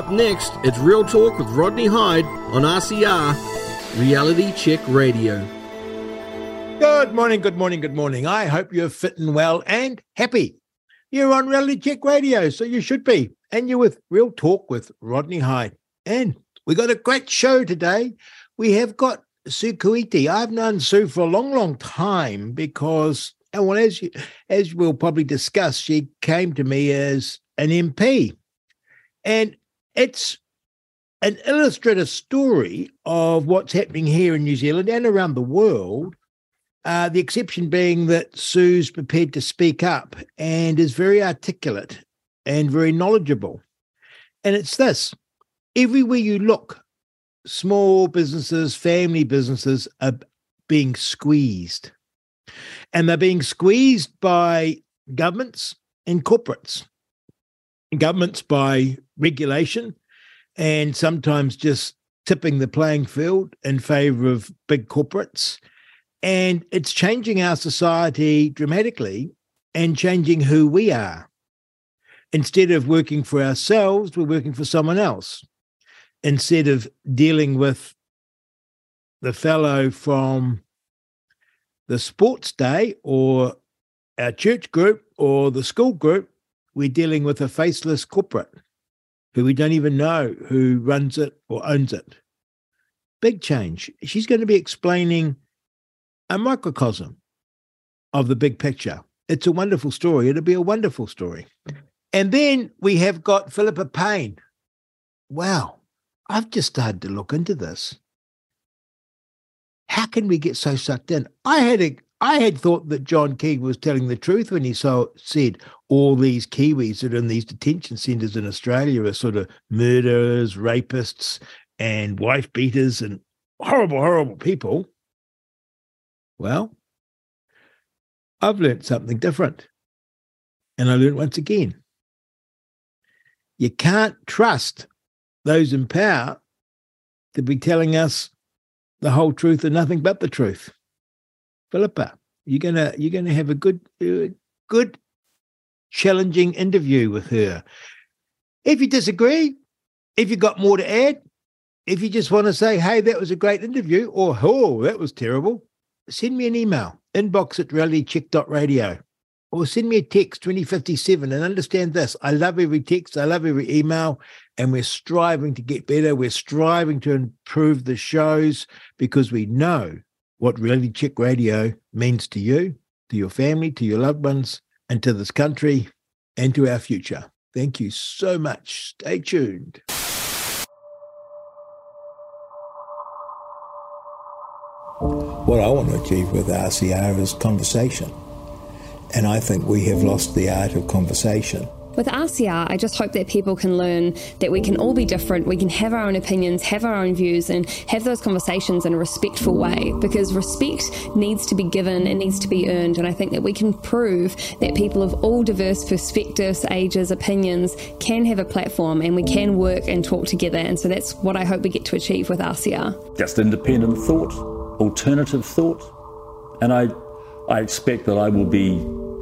Up next, it's Real Talk with Rodney Hide on RCR, Reality Check Radio. Good morning, good morning, good morning. I hope you're fit and well and happy. You're on Reality Check Radio, so you should be. And you're with Real Talk with Rodney Hide. And we got a great show today. We have got Sue Kuiti. I've known Sue for a long, long time because, and well, as you, as we'll probably discuss, she came to me as an MP, and it's an illustrative story of what's happening here in New Zealand and around the world uh, the exception being that Sue's prepared to speak up and is very articulate and very knowledgeable. And it's this everywhere you look, small businesses, family businesses are being squeezed. And they're being squeezed by governments and corporates. Governments by regulation and sometimes just tipping the playing field in favor of big corporates and it's changing our society dramatically and changing who we are. Instead of working for ourselves, we're working for someone else. Instead of dealing with the fellow from the sports day or our church group or the school group, we're dealing with a faceless corporate who we don't even know who runs it or owns it. Big change. She's going to be explaining a microcosm of the big picture. It's a wonderful story. It'll be a wonderful story. And then we have got Philippa Payne. Wow, I've just started to look into this. How can we get so sucked in? I had a I had thought that John Key was telling the truth when he so, said all these Kiwis that are in these detention centres in Australia are sort of murderers, rapists, and wife beaters and horrible, horrible people. Well, I've learned something different. And I learned once again you can't trust those in power to be telling us the whole truth and nothing but the truth. Philippa, you're gonna you're gonna have a good uh, good challenging interview with her. If you disagree, if you got more to add, if you just want to say, "Hey, that was a great interview," or "Oh, that was terrible," send me an email, inbox at realitycheck.radio, or send me a text 2057 and understand this. I love every text, I love every email, and we're striving to get better. We're striving to improve the shows because we know what Reality Check Radio means to you, to your family, to your loved ones, and to this country and to our future. Thank you so much. Stay tuned. what I want to achieve with RCR is conversation. And I think we have lost the art of conversation. With RCR, I just hope that people can learn that we can all be different, we can have our own opinions, have our own views, and have those conversations in a respectful way because respect needs to be given, it needs to be earned. And I think that we can prove that people of all diverse perspectives, ages, opinions can have a platform and we can work and talk together. And so that's what I hope we get to achieve with RCR. Just independent thought alternative thought. And I, I expect that I will be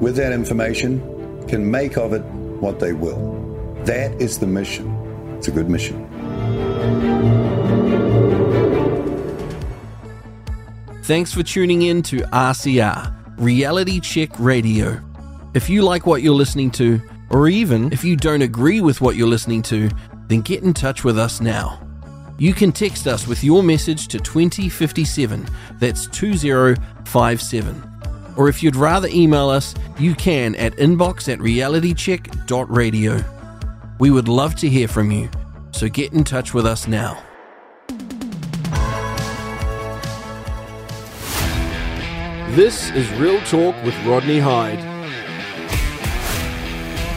with that information, can make of it what they will. That is the mission. It's a good mission. Thanks for tuning in to RCR, Reality Check Radio. If you like what you're listening to, or even if you don't agree with what you're listening to, then get in touch with us now. You can text us with your message to 2057, that's 2057. Or if you'd rather email us, you can at inbox at realitycheck.radio. We would love to hear from you, so get in touch with us now. This is Real Talk with Rodney Hide.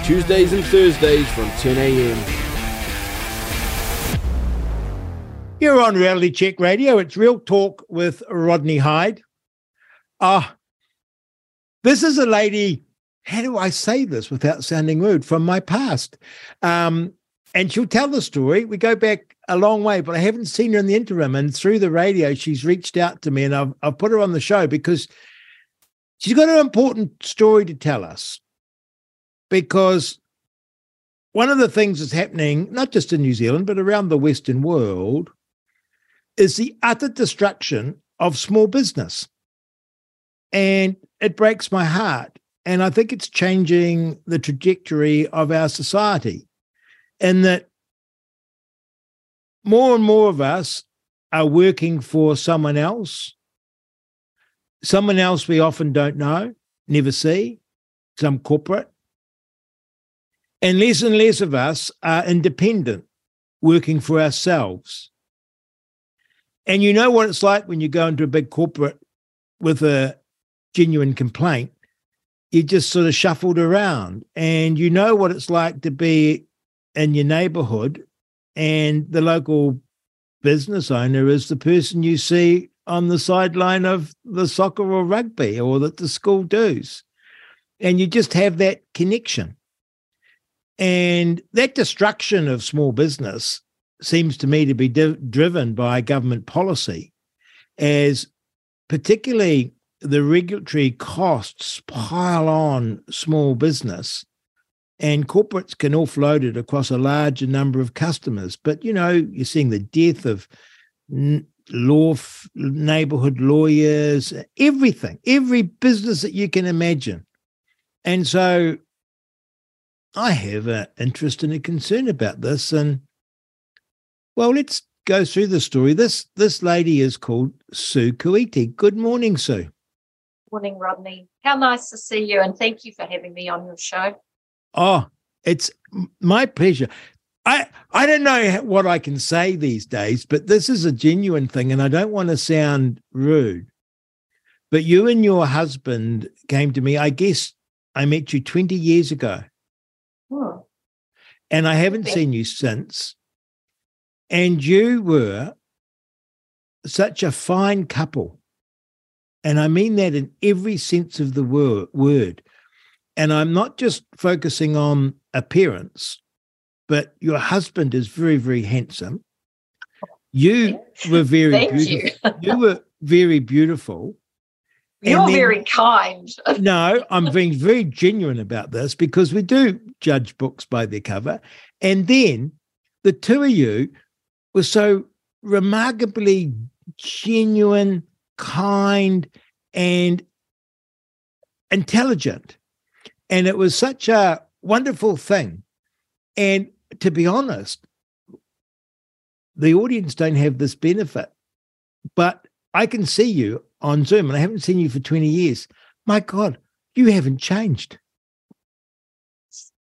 Tuesdays and Thursdays from 10 a.m. You're on Reality Check Radio. It's Real Talk with Rodney Hide. Ah, uh, this is a lady. How do I say this without sounding rude? From my past, um, and she'll tell the story. We go back a long way, but I haven't seen her in the interim. And through the radio, she's reached out to me, and I've I've put her on the show because she's got an important story to tell us. Because one of the things that's happening, not just in New Zealand, but around the Western world, is the utter destruction of small business. And it breaks my heart. And I think it's changing the trajectory of our society. And that more and more of us are working for someone else, someone else we often don't know, never see, some corporate. And less and less of us are independent, working for ourselves. And you know what it's like when you go into a big corporate with a genuine complaint. You just sort of shuffled around, and you know what it's like to be in your neighborhood, and the local business owner is the person you see on the sideline of the soccer or rugby or that the school does. And you just have that connection. And that destruction of small business seems to me to be di- driven by government policy, as particularly the regulatory costs pile on small business and corporates can offload it across a larger number of customers. But, you know, you're seeing the death of law, neighborhood lawyers, everything, every business that you can imagine. And so I have an interest and a concern about this. And well, let's go through the story. This this lady is called Sue Kuiti. Good morning, Sue. Good morning, Rodney. How nice to see you, and thank you for having me on your show. Oh, it's my pleasure. I I don't know what I can say these days, but this is a genuine thing, and I don't want to sound rude. But you and your husband came to me. I guess I met you twenty years ago, hmm. and I haven't seen you since. And you were such a fine couple. And I mean that in every sense of the word. And I'm not just focusing on appearance, but your husband is very, very handsome. You were very beautiful. You. you. were very beautiful. You're then, very kind. no, I'm being very genuine about this because we do judge books by their cover. And then the two of you were so remarkably genuine, kind, and intelligent. And it was such a wonderful thing. And to be honest, the audience don't have this benefit, but I can see you on Zoom and I haven't seen you for 20 years. My God, you haven't changed.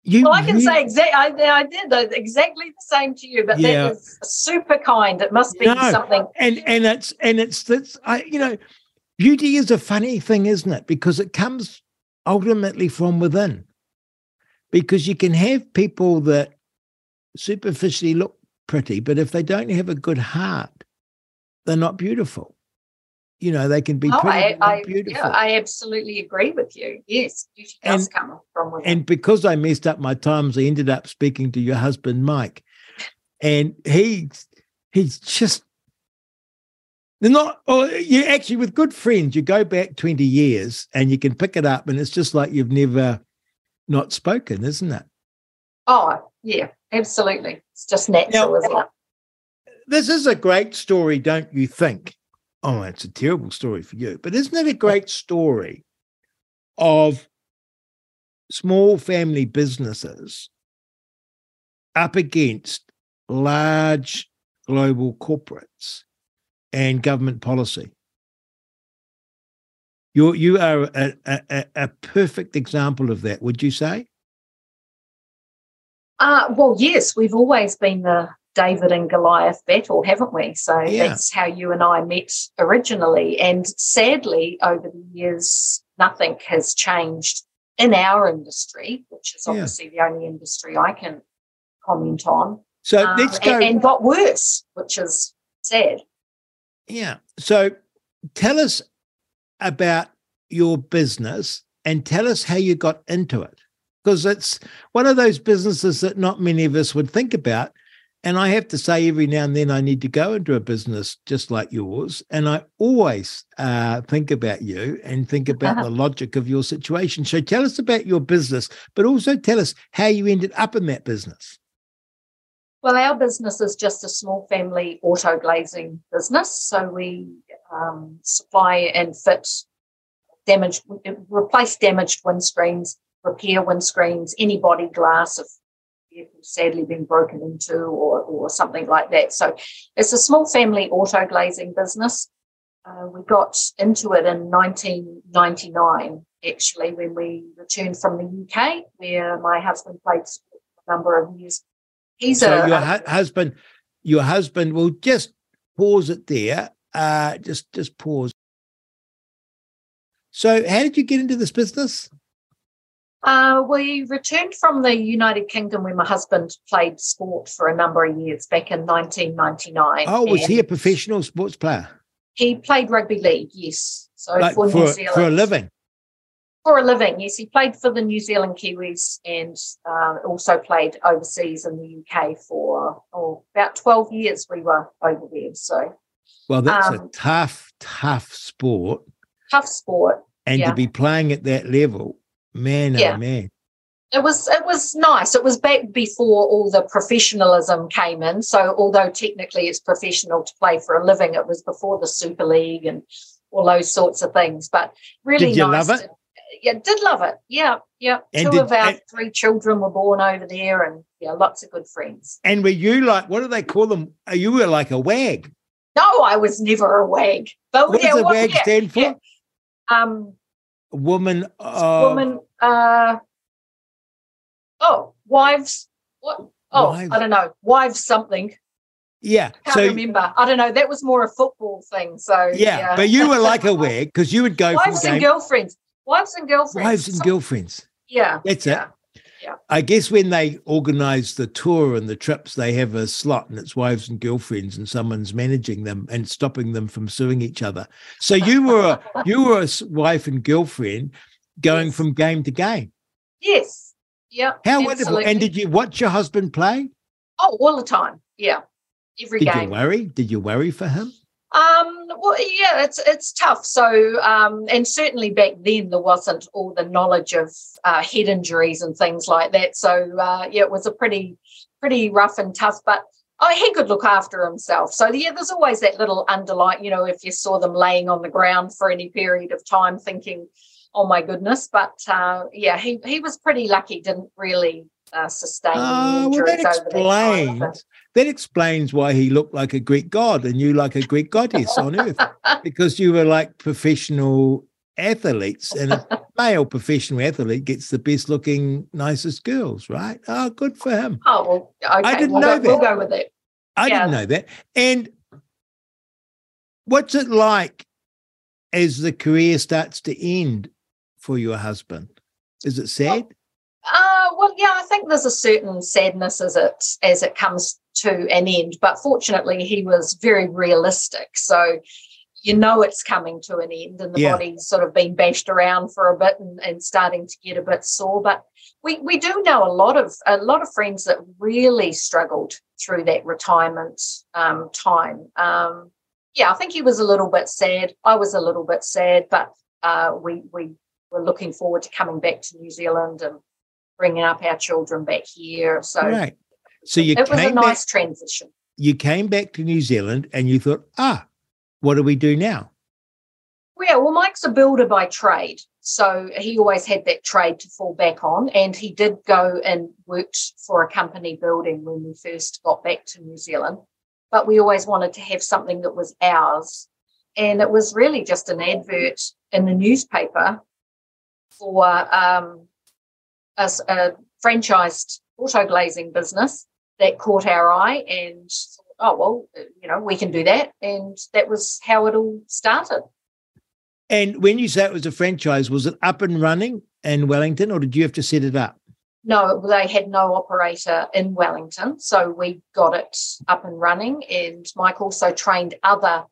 You well, I can really, say exactly. I, I, did exactly the same to you, but yeah. that was super kind. It must be no, something. And and it's and it's that's I you know, beauty is a funny thing, isn't it? Because it comes ultimately from within. Because you can have people that superficially look pretty, but if they don't have a good heart, they're not beautiful you know they can be oh, pretty I, I, beautiful. Yeah, I absolutely agree with you. Yes, beauty does and, come from within. And because I messed up my times, I ended up speaking to your husband, Mike, and he he's just they're not. Or you actually with good friends, you go back twenty years and you can pick it up, and it's just like you've never not spoken, isn't it? Oh yeah, absolutely. It's just natural, now, isn't it? This is a great story, don't you think? Oh, it's a terrible story for you. But isn't it a great story of small family businesses up against large global corporates and government policy? You you are a, a, a perfect example of that, would you say? Uh, well, yes, we've always been the David and Goliath battle, haven't we? So yeah. that's how you and I met originally. And sadly, over the years, nothing has changed in our industry, which is obviously yeah. the only industry I can comment on. So uh, let's go. And, and, got worse, which is sad. Yeah. So tell us about your business and tell us how you got into it. Because it's one of those businesses that not many of us would think about. And I have to say, every now and then I need to go into a business just like yours. And I always uh, think about you and think about uh-huh. the logic of your situation. So tell us about your business, but also tell us how you ended up in that business. Well, our business is just a small family auto glazing business. So we um, supply and fit damaged, replace damaged windscreens, repair windscreens, any body glass if vehicles sadly been broken into or, or something like that. So it's a small family auto glazing business. Uh, we got into it in 1999, actually, when we returned from the UK, where my husband played a number of years. He's so a, your hu- husband, your husband will just pause it there. Uh, just just pause. So, how did you get into this business? Uh, we returned from the United Kingdom where my husband played sport for a number of years back in 1999. Oh, was he a professional sports player? He played rugby league, yes. So like for, for New Zealand. For a living? For a living, yes. He played for the New Zealand Kiwis and uh, also played overseas in the UK for oh, about 12 years we were over there. So, well, that's um, a tough, tough sport. Tough sport. And yeah. to be playing at that level Man, oh, yeah. oh man. It was it was nice. It was back before all the professionalism came in. So although technically it's professional to play for a living, it was before the Super League and all those sorts of things. But really did you nice. Love it? To, yeah, did love it. Yeah, yeah. And Two did, of our and, three children were born over there, and yeah, lots of good friends. And were you like what do they call them? You were like a wag. No, I was never a wag. But what yeah, does a wag yeah, stand for? Yeah. Um, woman uh, woman uh oh wives what oh wives. i don't know wives something yeah can't so, remember i don't know that was more a football thing so yeah, yeah. but you were like a wag because you would go wives and game, girlfriends wives and girlfriends wives and girlfriends yeah that's yeah. it yeah. I guess when they organize the tour and the trips, they have a slot and it's wives and girlfriends, and someone's managing them and stopping them from suing each other. So you were a, you were a wife and girlfriend going yes. from game to game. Yes. Yeah. How absolutely. wonderful! And did you watch your husband play? Oh, all the time. Yeah, every did game. Did you worry? Did you worry for him? Um, well, yeah, it's it's tough. So, um, and certainly back then there wasn't all the knowledge of uh, head injuries and things like that. So, uh, yeah, it was a pretty pretty rough and tough. But oh, he could look after himself. So, yeah, there's always that little underlying. You know, if you saw them laying on the ground for any period of time, thinking, "Oh my goodness," but uh, yeah, he he was pretty lucky. Didn't really uh, sustain uh, well, that explains that explains why he looked like a Greek god and you like a Greek goddess on earth because you were like professional athletes and a male professional athlete gets the best looking nicest girls right? Oh good for him. Oh well okay. i didn't we'll know go, that. we'll go with it. I yeah. didn't know that. And what's it like as the career starts to end for your husband? Is it sad? uh, well, yeah, I think there's a certain sadness as it as it comes to an end. But fortunately, he was very realistic, so you know it's coming to an end, and the yeah. body's sort of been bashed around for a bit and, and starting to get a bit sore. But we we do know a lot of a lot of friends that really struggled through that retirement um, time. Um, yeah, I think he was a little bit sad. I was a little bit sad, but uh, we we were looking forward to coming back to New Zealand and bringing up our children back here. So, right. So you it was a nice back, transition. You came back to New Zealand and you thought, ah, what do we do now? Yeah, well, Mike's a builder by trade. So he always had that trade to fall back on. And he did go and worked for a company building when we first got back to New Zealand. But we always wanted to have something that was ours. And it was really just an advert in the newspaper for um, a, a franchised auto glazing business that caught our eye and oh well you know we can do that and that was how it all started and when you say it was a franchise was it up and running in wellington or did you have to set it up no, they had no operator in Wellington. So we got it up and running. And Mike also trained other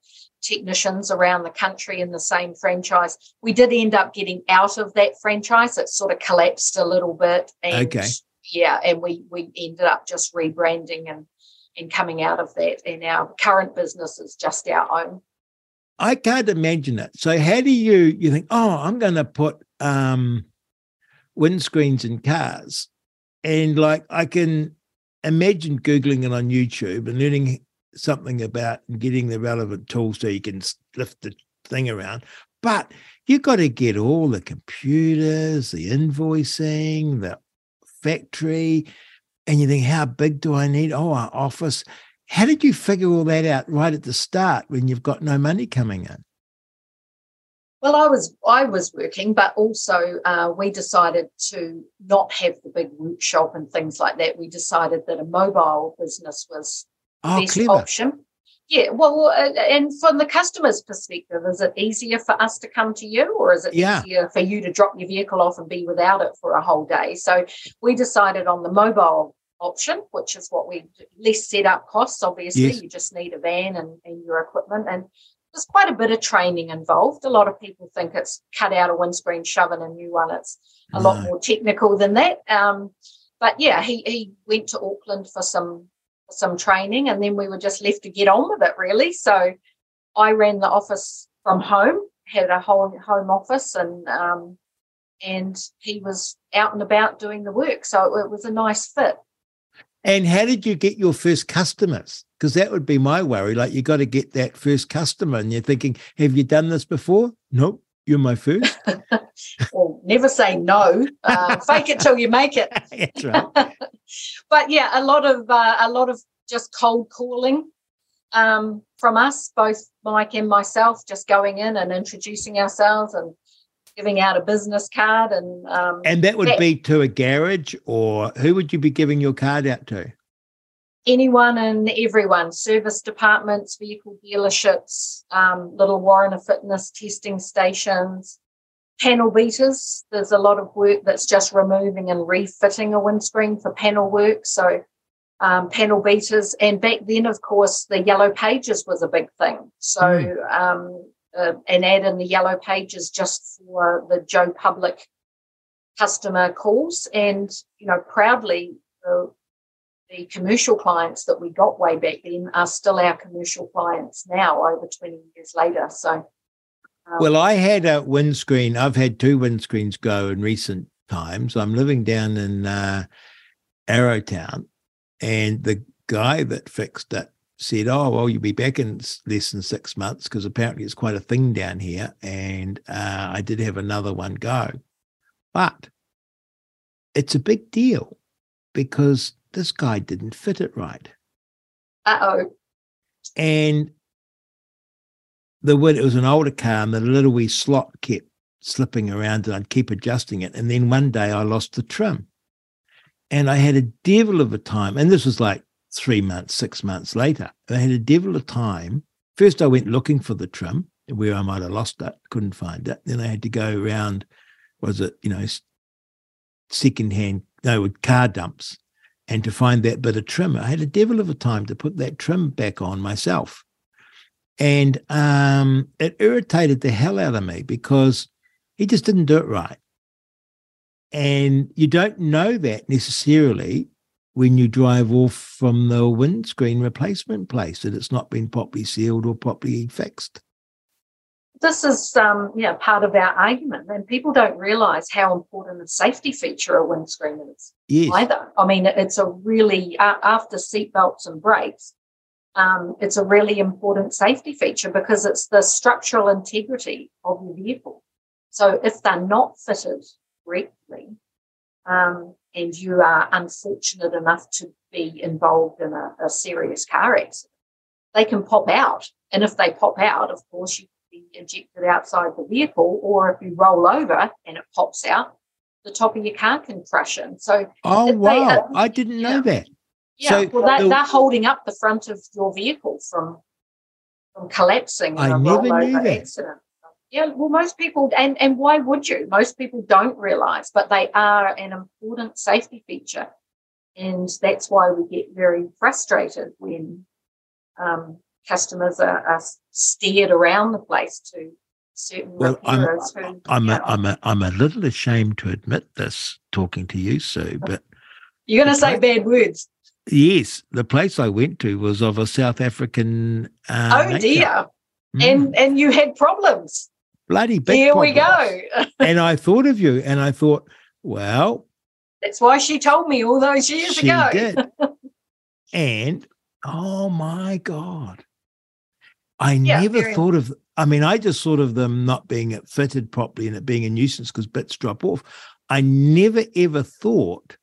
technicians around the country in the same franchise. We did end up getting out of that franchise. It sort of collapsed a little bit. And Okay. Yeah, and we we ended up just rebranding and and coming out of that. And our current business is just our own. I can't imagine it. So how do you you think, oh, I'm gonna put um windscreens in cars? And like I can imagine Googling it on YouTube and learning something about getting the relevant tools so you can lift the thing around. But you've got to get all the computers, the invoicing, the factory, and you think, how big do I need? Oh, our office. How did you figure all that out right at the start when you've got no money coming in? Well, I was I was working, but also uh, we decided to not have the big workshop and things like that. We decided that a mobile business was the Oh, best clever. option. Yeah, well, uh, and from the customer's perspective, is it easier for us to come to you, or is it Yeah. easier for you to drop your vehicle off and be without it for a whole day? So we decided on the mobile option, which is what we less setup costs. Obviously, Yes. you just need a van and, and your equipment, and there's quite a bit of training involved. A lot of people think it's cut out a windscreen, shove in a new one. It's a lot more technical than that. Um, but yeah, he he went to Auckland for some some training, and then we were just left to get on with it. Really, so I ran the office from home, had a whole home office, and um, and he was out and about doing the work. So it was a nice fit. And how did you get your first customers? Because that would be my worry. Like you got to get that first customer, and you're thinking, "Have you done this before?" Nope, you're my first. Well, never say no. Uh, fake it till you make it. That's right. but yeah, a lot of uh, a lot of just cold calling um, from us, both Mike and myself, just going in and introducing ourselves and giving out a business card and um, And that would Yeah. be to a garage, or who would you be giving your card out to? Anyone and everyone, service departments, vehicle dealerships, um, little Warrant of Fitness testing stations, panel beaters. There's a lot of work that's just removing and refitting a windscreen for panel work. So um, panel beaters, and back then, of course, the yellow pages was a big thing. So um, uh, an ad in the yellow pages just for the Joe Public customer calls, and you know, proudly. The, the commercial clients that we got way back then are still our commercial clients now, over 20 years later. So, um, Well, I had a windscreen. I've had two windscreens go in recent times. I'm living down in uh, Arrowtown, and the guy that fixed it said, "Oh, well, you'll be back in less than six months because apparently it's quite a thing down here." And uh, I did have another one go, but it's a big deal because this guy didn't fit it right uh oh, and the wood it was an older car and the little wee slot kept slipping around and I'd keep adjusting it. And then one day I lost the trim. And I had a devil of a time. And this was like three months, six months later. I had a devil of a time. First I went looking for the trim where I might have lost it, couldn't find it. Then I had to go around, was it, you know, secondhand, no, car dumps and to find that bit of trim. I had a devil of a time to put that trim back on myself. And um, it irritated the hell out of me because he just didn't do it right. And you don't know that necessarily when you drive off from the windscreen replacement place that it's not been properly sealed or properly fixed. This is um, yeah part of our argument, and people don't realise how important a safety feature a windscreen is Yes. either. I mean, it's a really uh, after seatbelts and brakes. Um, it's a really important safety feature because it's the structural integrity of your vehicle. So if they're not fitted correctly, um, and you are unfortunate enough to be involved in a, a serious car accident, they can pop out. And if they pop out, of course, you be ejected outside the vehicle, or if you roll over and it pops out, the top of your car can crush in. So, oh, wow. I didn't know yeah. that. yeah, So well, they, the- they're holding up the front of your vehicle from from collapsing in I a never knew that. accident. Yeah, well, most people, and, and why would you? Most people don't realize, but they are an important safety feature. And that's why we get very frustrated when um, customers are, are, steered around the place to certain well, I'm, who, I'm, a, I'm, a, I'm a little ashamed to admit this talking to you, Sue, but. You're going to say bad words. Yes, the place I went to was of a South African. Uh, oh nature. dear, mm. and and you had problems bloody big Here we go. and I thought of you and I thought, well. That's why she told me all those years she ago. did. and oh my God. I yeah, never thought of I mean, I just thought of them not being fitted properly and it being a nuisance because bits drop off. I never ever thought,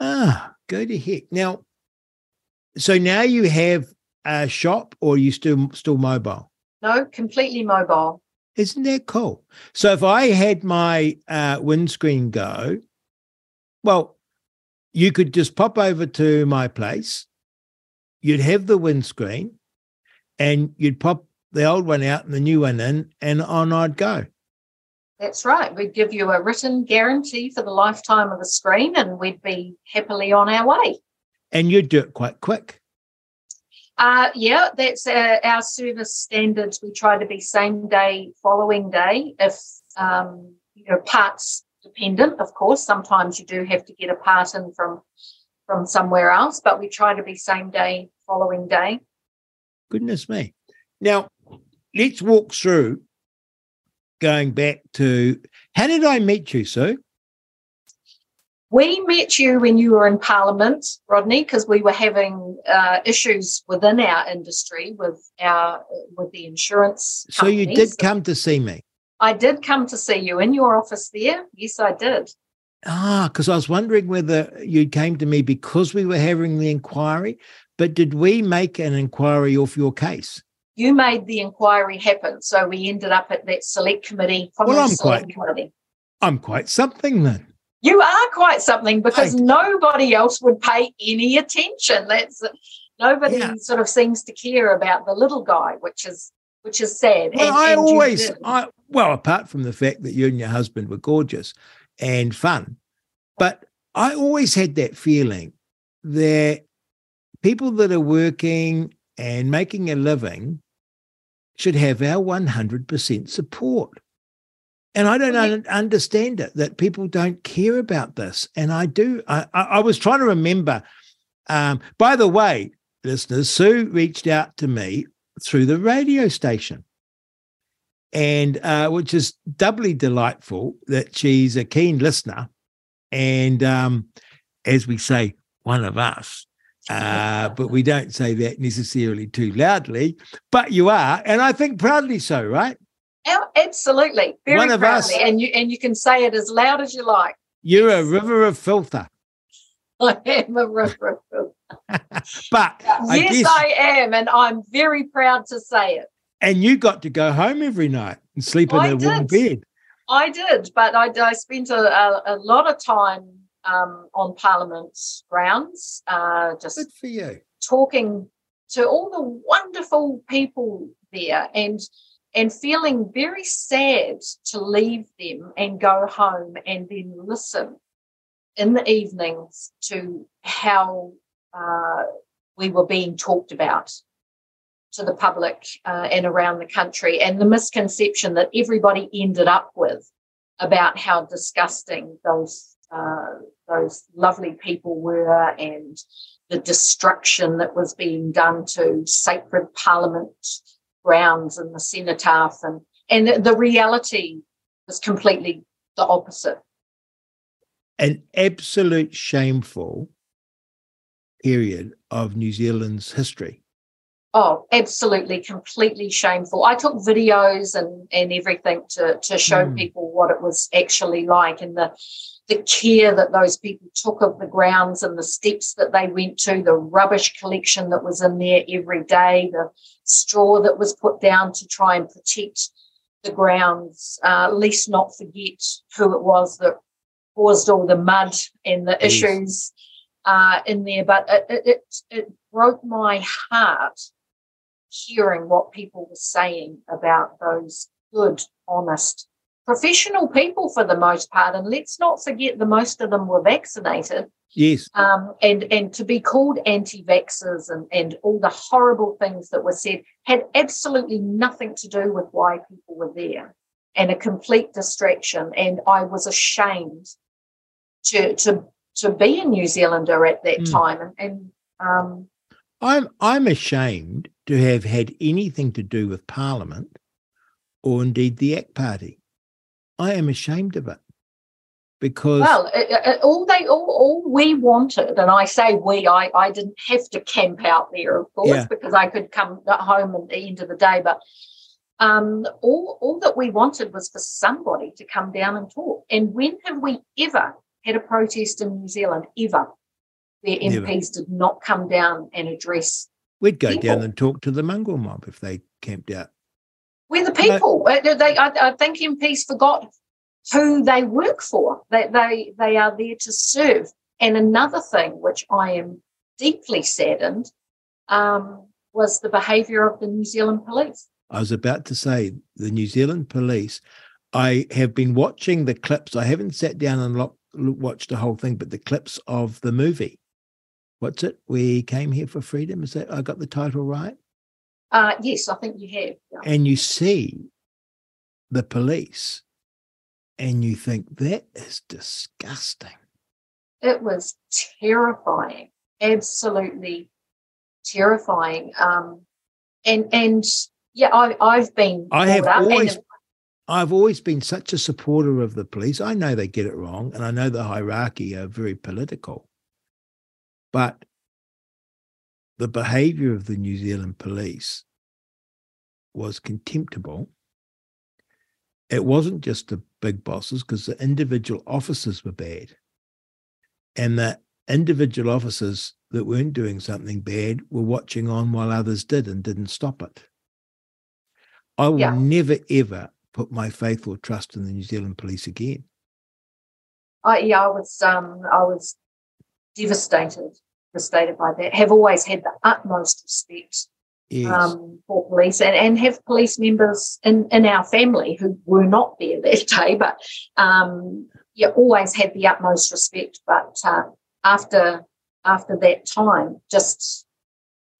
ah, go to heck. Now, so now you have a shop or you still still mobile? No, completely mobile. Isn't that cool? So if I had my uh, windscreen go, well, you could just pop over to my place. You'd have the windscreen, and you'd pop the old one out and the new one in, and on I'd go. That's right. We'd give you a written guarantee for the lifetime of the screen, and we'd be happily on our way. And you'd do it quite quick. Uh, yeah, that's uh, our service standards. We try to be same day, following day. If um, you know parts dependent, of course, sometimes you do have to get a part in from from somewhere else, but we try to be same day, following day. Goodness me! Now let's walk through going back to how did I meet you, Sue? We met you when you were in Parliament, Rodney, because we were having uh, issues within our industry with our with the insurance. So you did come to see me. I did come to see you in your office there. Yes, I did. Ah, because I was wondering whether you came to me because we were having the inquiry, but did we make an inquiry off your case? You made the inquiry happen, so we ended up at that select committee. Well, I'm quite. Committee. I'm quite something then. You are quite something because nobody else would pay any attention. That's nobody yeah. sort of seems to care about the little guy, which is which is sad. Well, and, I and always, I well, apart from the fact that you and your husband were gorgeous and fun, but I always had that feeling that people that are working and making a living should have our 100% support. And I don't un- understand it that people don't care about this. And I do. I, I, I was trying to remember. Um, by the way, listeners, Sue reached out to me through the radio station, and uh, which is doubly delightful that she's a keen listener, and um, as we say, one of us. Uh, but we don't say that necessarily too loudly, but you are, and I think proudly so, right? Absolutely, very One of proudly, us. and you and you can say it as loud as you like. You're yes. a river of filter. I am a river of filter. but I yes, guess, I am, and I'm very proud to say it. And you got to go home every night and sleep in I a warm bed. I did, but I, I spent a, a, a, lot of time um, on Parliament grounds, uh, just Good for you. talking to all the wonderful people there, and and feeling very sad to leave them and go home and then listen in the evenings to how uh, we were being talked about to the public uh, and around the country, and the misconception that everybody ended up with about how disgusting those uh, those lovely people were and the destruction that was being done to sacred parliament grounds and the cenotaph. And and the, reality was completely the opposite. An absolute shameful period of new zealand's history Oh, absolutely, completely shameful. I took videos and, and everything to, to show mm. people what it was actually like and the the care that those people took of the grounds and the steps that they went to, the rubbish collection that was in there every day, the straw that was put down to try and protect the grounds. Uh, least not forget who it was that caused all the mud and the yes. issues uh, in there. But it, it, it broke my heart hearing what people were saying about those good, honest, professional people for the most part. And let's not forget the most of them were vaccinated. Yes. Um, and and to be called anti-vaxxers and, and all the horrible things that were said had absolutely nothing to do with why people were there and a complete distraction. And I was ashamed to to to be a New Zealander at that mm. time. And, and um, I'm I'm ashamed to have had anything to do with Parliament or indeed the ACT Party. I am ashamed of it because well, all they all, all we wanted, and I say we, I I didn't have to camp out there, of course, yeah. because I could come home at the end of the day, but. Um, all, all that we wanted was for somebody to come down and talk. And when have we ever had a protest in New Zealand? Ever where MPs Never. did not come down and address. We'd go people. down and talk to the mongrel mob if they camped out. We're the people. No. Uh, they, I, I, think MPs forgot who they work for. They, they, they are there to serve. And another thing which I am deeply saddened um, was the behaviour of the New Zealand police. I was about to say the New Zealand police. I have been watching the clips. I haven't sat down and watched the whole thing, but the clips of the movie what's it? We came here for freedom. Is that I got the title right? Uh, yes, I think you have. Yeah. And you see the police, and you think that is disgusting. It was terrifying, absolutely terrifying. Um, and and yeah, I, I've been. I have always. And, I've always been such a supporter of the police. I know they get it wrong, and I know the hierarchy are very political. But the behavior of the New Zealand police was contemptible. It wasn't just the big bosses, because the individual officers were bad. And the individual officers that weren't doing something bad were watching on while others did and didn't stop it. I will yeah. never, ever put my faith or trust in the New Zealand police again. I, yeah, I was, um, I was devastated, devastated by that, have always had the utmost respect yes. um, for police and, and have police members in, in our family who were not there that day, but um, yeah, always had the utmost respect. But uh, after after that time, just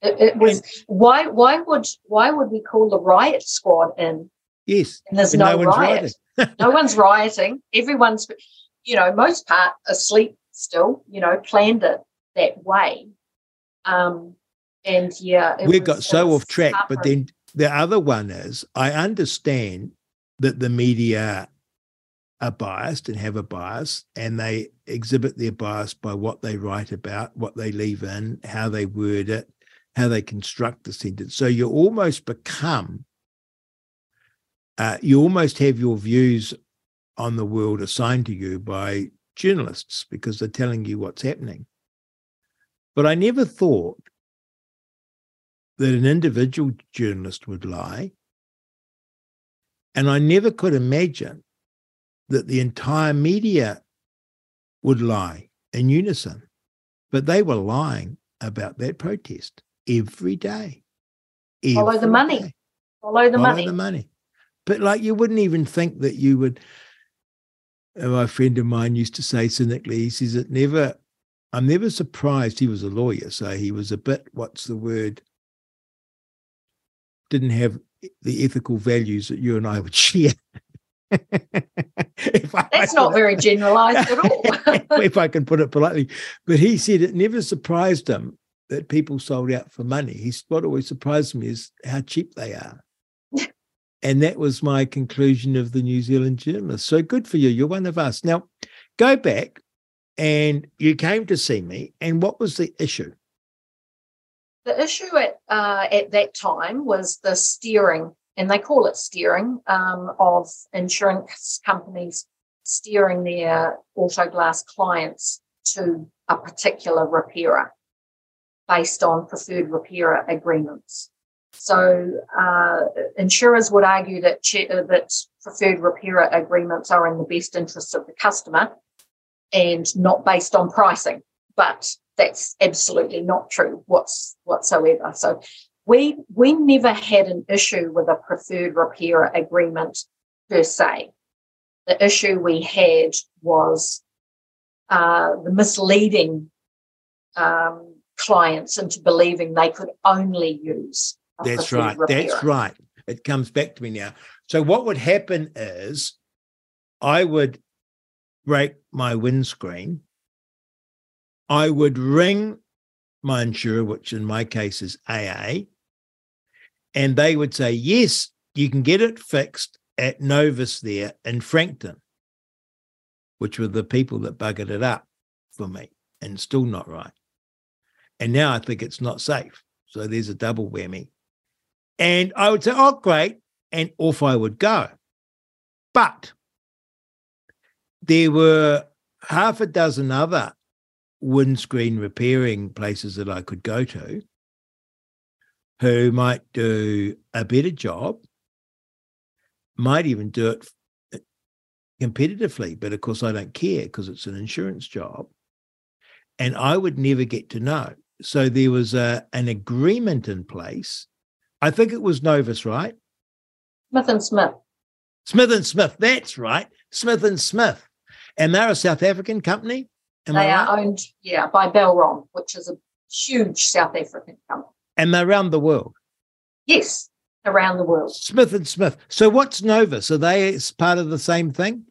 it, it was and, why why would why would we call the riot squad in? Yes, and there's no, no riot. no one's rioting. Everyone's, you know, most part asleep still, you know, planned it that way. Um, and yeah, we got so off track. But then the other one is I understand that the media are biased and have a bias, and they exhibit their bias by what they write about, what they leave in, how they word it, how they construct the sentence. So you almost become, uh, you almost have your views on the world assigned to you by journalists because they're telling you what's happening. But I never thought that an individual journalist would lie. And I never could imagine that the entire media would lie in unison. But they were lying about that protest every day. Every Follow the money. Day. Follow the Follow money. the money. But like you wouldn't even think that you would my friend of mine used to say cynically, he says, it never, I'm never surprised he was a lawyer. So he was a bit, what's the word? Didn't have the ethical values that you and I would share. That's not very generalized at all. if I can put it politely. But he said it never surprised him that people sold out for money. He's what always surprised me is how cheap they are. And that was my conclusion of the New Zealand journalist. So good for you. You're one of us. Now, go back and you came to see me. And what was the issue? The issue at uh, at that time was the steering, and they call it steering, um, of insurance companies steering their auto glass clients to a particular repairer based on preferred repairer agreements. So uh, insurers would argue that uh, that preferred repairer agreements are in the best interest of the customer and not based on pricing. But that's absolutely not true what's, whatsoever. So we we never had an issue with a preferred repairer agreement per se. The issue we had was uh, the misleading um, clients into believing they could only use. That's right. That's right. It comes back to me now. So what would happen is, I would break my windscreen. I would ring my insurer, which in my case is AA, and they would say, yes, you can get it fixed at Novus there in Frankton, which were the people that buggered it up for me and still not right. And now I think it's not safe. So there's a double whammy. And I would say, oh, great. And off I would go. But there were half a dozen other windscreen repairing places that I could go to who might do a better job, might even do it uh, competitively. But of course, I don't care because it's an insurance job. And I would never get to know. So there was a, an agreement in place. I think it was Novus, right? Smith and Smith. Smith and Smith. That's right. Smith and Smith. And they're a South African company. Am they are owned, yeah, by Belron, which is a huge South African company. And they're around the world. Yes, around the world. Smith and Smith. So what's Novus? Are they part of the same thing?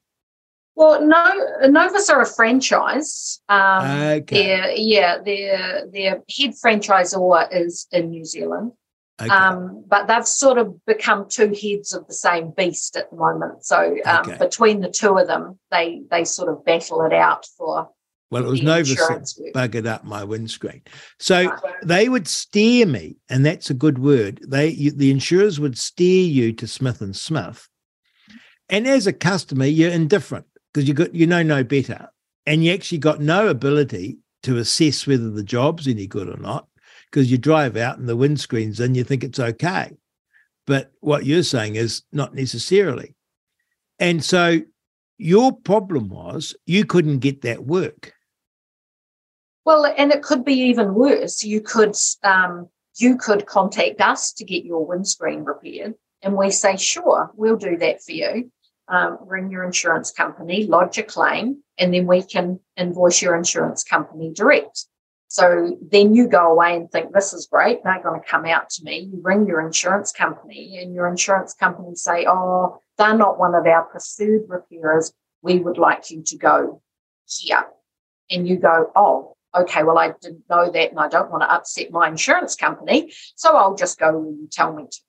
Well, no, Novus are a franchise. Um, okay. Their, yeah, their their head franchisor is in New Zealand. Okay. Um, but they've sort of become two heads of the same beast at the moment. So um, okay. between the two of them, they they sort of battle it out for well, it was Novus that buggered up my windscreen. So they would steer me, and that's a good word. They you, the insurers would steer you to Smith and Smith, and as a customer, you're indifferent because you got you know no better, and you actually got no ability to assess whether the job's any good or not because you drive out and the windscreen's in, you think it's okay, but what you're saying is not necessarily, and so your problem was you couldn't get that work well, and it could be even worse. You could um, you could contact us to get your windscreen repaired, and we say, sure, we'll do that for you. Um, ring your insurance company, lodge a claim, and then we can invoice your insurance company direct. So then you go away and think, this is great. They're going to come out to me. You ring your insurance company, and your insurance company say, oh, they're not one of our preferred repairers. We would like you to go here. And you go, oh, okay, well, I didn't know that and I don't want to upset my insurance company, so I'll just go when you tell me to.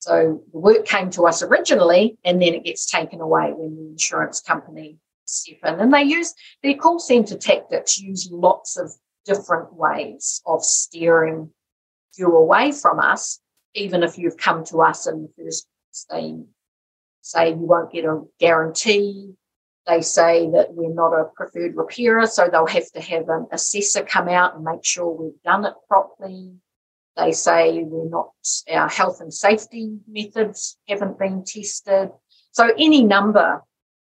So the work came to us originally and then it gets taken away when the insurance company step in. And they use their call center tactics use lots of different ways of steering you away from us, even if you've come to us in the first place. Say you won't get a guarantee they say that we're not a preferred repairer, so they'll have to have an assessor come out and make sure we've done it properly. They say we're not, our health and safety methods haven't been tested. So, any number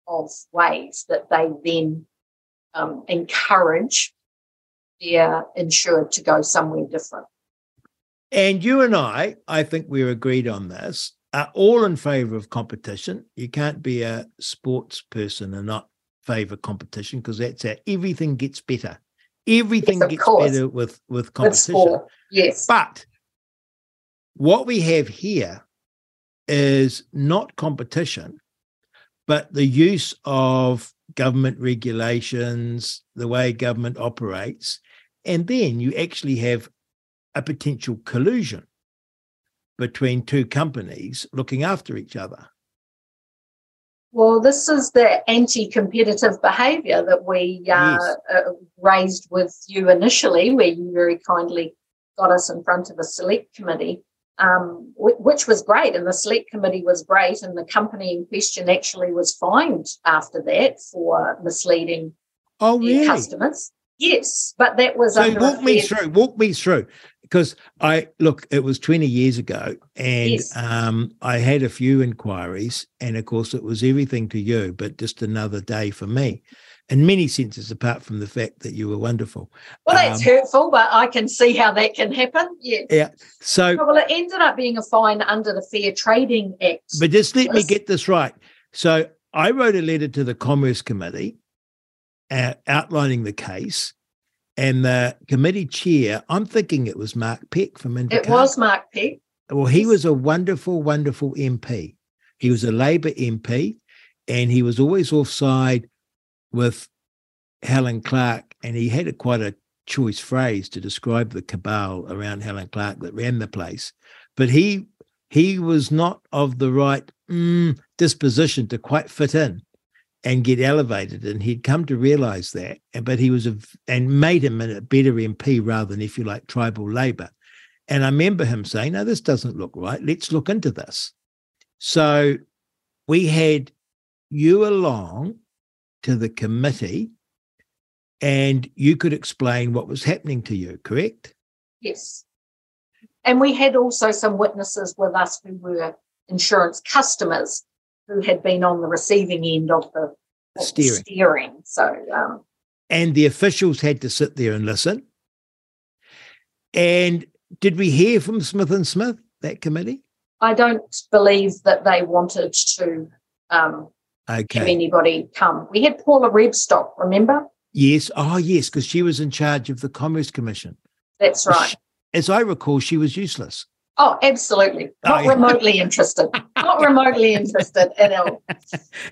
of ways that they then um, encourage their insured to go somewhere different. And you and I, I think we're agreed on this are all in favor of competition. You can't be a sports person and not favor competition because that's how everything gets better. Everything yes, gets course. better with with competition. yes. But what we have here is not competition, but the use of government regulations, the way government operates, and then you actually have a potential collusion between two companies looking after each other. Well, this is the anti competitive behaviour that we uh, yes. uh, raised with you initially, where you very kindly got us in front of a select committee, um, which was great. And the select committee was great. And the company in question actually was fined after that for misleading oh, really? customers. Yes, but that was so. Walk me through. Walk me through because I look. It was twenty years ago, and yes. um, I had a few inquiries, and of course, it was everything to you, but just another day for me. in many senses, apart from the fact that you were wonderful. Well, that's um, hurtful, but I can see how that can happen. Yeah. Yeah. So, well, it ended up being a fine under the Fair Trading Act. But just let me get this right. So, I wrote a letter to the Commerce Committee outlining the case. And the committee chair, I'm thinking it was Mark Peck from Invercargill. It was Mark Peck. Well, he was a wonderful, wonderful MP. He was a Labour MP, and he was always offside with Helen Clark, and he had a, quite a choice phrase to describe the cabal around Helen Clark that ran the place. But he he was not of the right mm, disposition to quite fit in and get elevated, and he'd come to realize that. But he was a and made him a better MP rather than, if you like, tribal Labour. And I remember him saying, "No, this doesn't look right. Let's look into this." So we had you along to the committee and you could explain what was happening to you, correct? Yes. And we had also some witnesses with us who were insurance customers who had been on the receiving end of the, of steering. The steering. So, um, and the officials had to sit there and listen. And did we hear from Smith and Smith that committee? I don't believe that they wanted to um, okay. have anybody come. We had Paula Rebstock, remember? Yes. Oh, yes, because she was in charge of the Commerce Commission. That's right. As I recall, she was useless. Oh, absolutely. Oh, Not oh, yeah. remotely interested. Not remotely interested at all.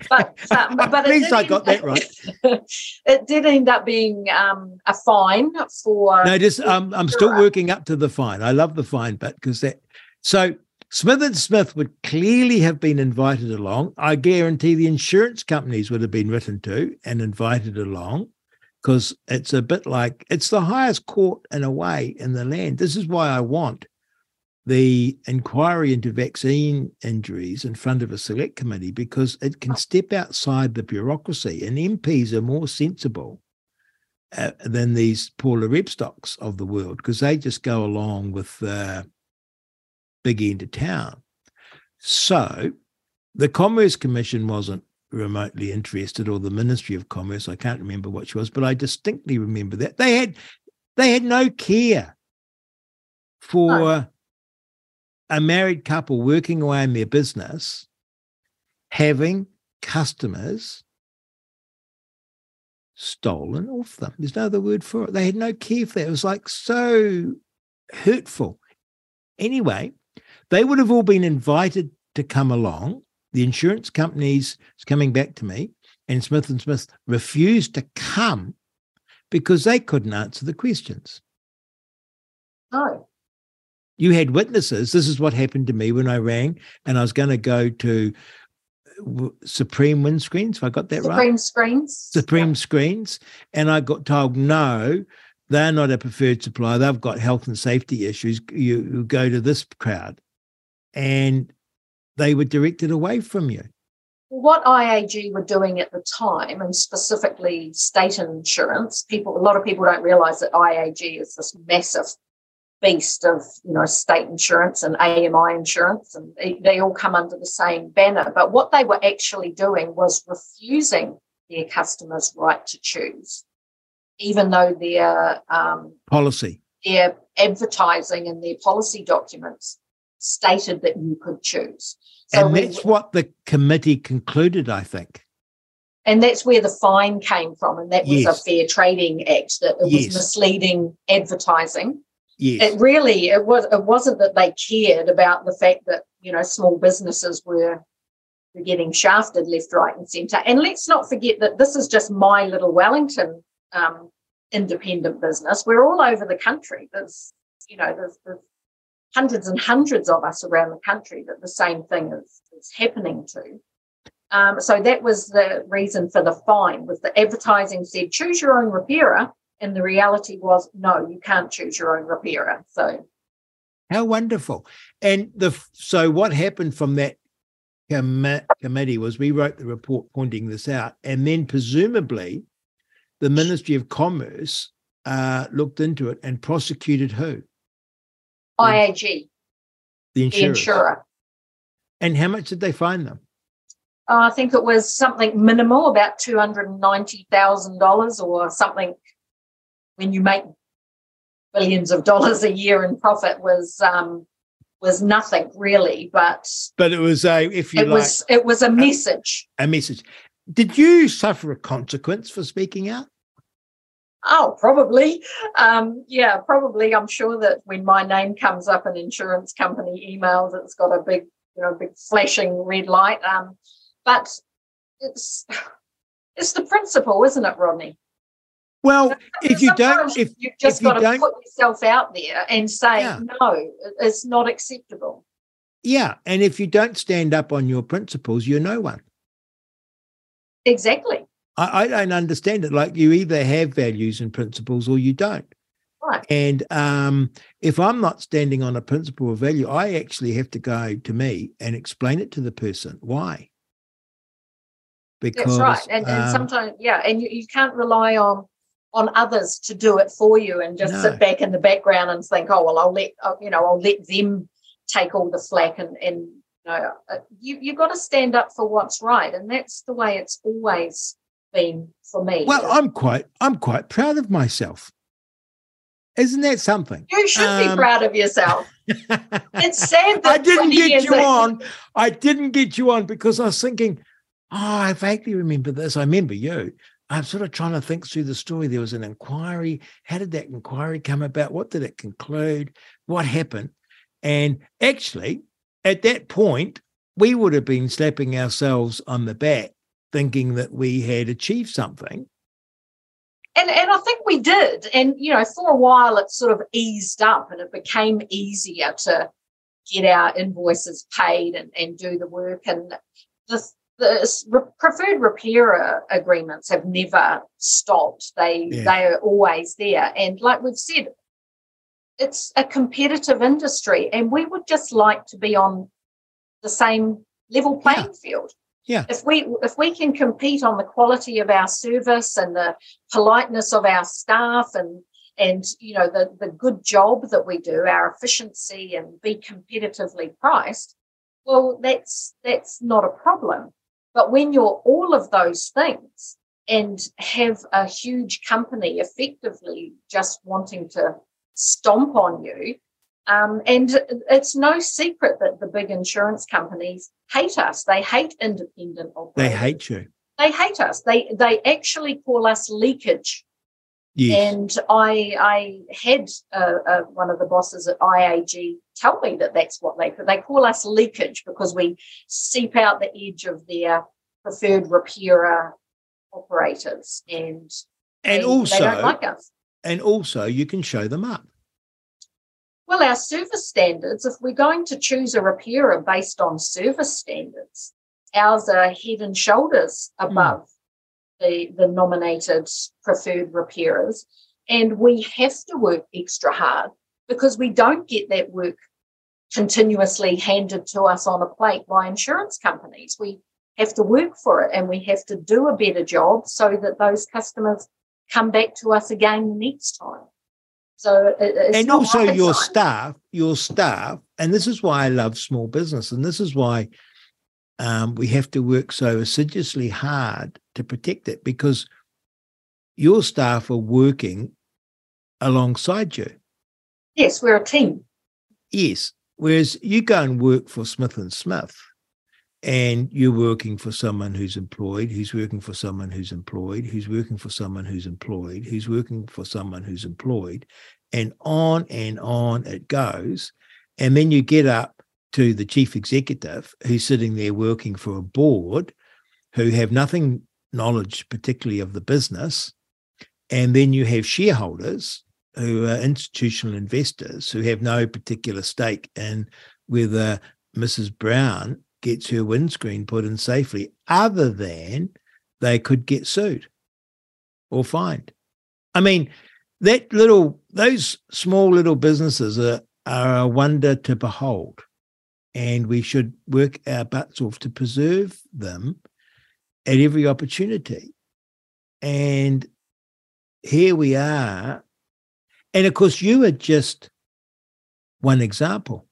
But, um, but at least I got that right. it did end up being um, a fine for. No, just um, I'm still working up to the fine. I love the fine but because that. So Smith and Smith would clearly have been invited along. I guarantee the insurance companies would have been written to and invited along because it's a bit like it's the highest court in a way in the land. This is why I want the inquiry into vaccine injuries in front of a select committee because it can step outside the bureaucracy and MPs are more sensible uh, than these Paula Rebstocks of the world because they just go along with uh, big end of town. So the Commerce Commission wasn't remotely interested, or the Ministry of Commerce. I can't remember what she was, but I distinctly remember that they had they had no care for a married couple working away in their business having customers stolen off them. There's no other word for it. They had no care for that. It was like so hurtful. Anyway, they would have all been invited to come along. The insurance companies is coming back to me, and Smith and Smith refused to come because they couldn't answer the questions. Oh. You had witnesses. This is what happened to me when I rang, and I was going to go to uh, Supreme Windscreens, if I got that Supreme right. Supreme Screens. Supreme yeah. Screens. And I got told, no, they're not a preferred supplier. They've got health and safety issues. You, you go to this crowd and they were directed away from you. What IAG were doing at the time, and specifically state insurance, people a lot of people don't realise that IAG is this massive beast of you know state insurance and AMI insurance, and they, they all come under the same banner. But what they were actually doing was refusing their customers' right to choose, even though their um, policy, their advertising and their policy documents stated that you could choose. So and that's we, what the committee concluded, I think. And that's where the fine came from. And that was yes. a Fair Trading Act, that it yes. was misleading advertising. Yes. It really it was it wasn't that they cared about the fact that, you know, small businesses were getting shafted left, right, and centre. And let's not forget that this is just my little Wellington um, independent business. We're all over the country. There's, you know, there's, there's hundreds and hundreds of us around the country that the same thing is, is happening to. Um, so that was the reason for the fine was the advertising said choose your own repairer and the reality was no you can't choose your own repairer so how wonderful and the so what happened from that com- committee was we wrote the report pointing this out and then presumably the ministry of commerce uh, looked into it and prosecuted who IAG, the, the insurer. And how much did they fine them? oh, I think it was something minimal, about two hundred and ninety thousand dollars, or something. When you make billions of dollars a year in profit, was um, was nothing really. But but it was a if you it like, was it was a message. A, a message. Did you suffer a consequence for speaking out? Oh, probably. Um, yeah, probably. I'm sure that when my name comes up in insurance company emails, it's got a big, you know, big flashing red light. Um, but it's it's the principle, isn't it, Rodney? Well, if you don't, if you've just if you got to put yourself out there and say Yeah. no, it's not acceptable. yeah, and if you don't stand up on your principles, you're no one. Exactly. I, I don't understand it. Like you either have values and principles or you don't. Right. And um, if I'm not standing on a principle or value, I actually have to go to me and explain it to the person. Why? Because That's right. And, and um, sometimes, yeah, and you, you can't rely on on others to do it for you and just No. sit back in the background and think, oh well, I'll let uh, you know, I'll let them take all the flack and and you know, uh, you you've got to stand up for what's right, and that's the way it's always been for me. well, I'm quite I'm quite proud of myself. Isn't that something? you should be um, proud of yourself. It's sad that I didn't get you ago- on. I didn't get you on because I was thinking, oh, I vaguely remember this. I remember you. I'm sort of trying to think through the story. There was an inquiry. How did that inquiry come about? What did it conclude? What happened? And actually, at that point, we would have been slapping ourselves on the back, thinking that we had achieved something. and and I think we did. And you know, for a while it sort of eased up and it became easier to get our invoices paid and, and do the work. And the the preferred repairer uh, agreements have never stopped. They Yeah. they are always there. And like we've said, it's a competitive industry, and we would just like to be on the same level Yeah. playing field Yeah. if we if we can compete on the quality of our service and the politeness of our staff and and you know the the good job that we do our efficiency and be competitively priced well that's that's not a problem but when you're all of those things and have a huge company effectively just wanting to stomp on you um, and it's no secret that the big insurance companies hate us. They hate independent They hate you. They hate us. They they actually call us leakage. Yes. And I I had uh, uh, one of the bosses at IAG tell me that that's what they they call us leakage because we seep out the edge of their preferred repairer operators and and also, they don't like us. and also, you can show them up. Well, our service standards, if we're going to choose a repairer based on service standards, ours are head and shoulders above the, the nominated preferred repairers. And we have to work extra hard because we don't get that work continuously handed to us on a plate by insurance companies. We have to work for it and we have to do a better job so that those customers come back to us again the next time. So uh, uh, it's and also your science. staff, your staff, and this is why I love small business, and this is why um, we have to work so assiduously hard to protect it because your staff are working alongside you. Yes, we're a team. Yes. Whereas you go and work for Smith and Smith, and you're working for someone who's employed, who's working for someone who's employed, who's working for someone who's employed, who's working for someone who's employed, and on and on it goes. And then you get up to the chief executive who's sitting there working for a board who have nothing knowledge, particularly of the business. And then you have shareholders who are institutional investors who have no particular stake in whether Mrs. Brown gets her windscreen put in safely, other than they could get sued or fined. I mean, that little, those small little businesses are, are a wonder to behold. And we should work our butts off to preserve them at every opportunity. And here we are. And of course, you are just one example.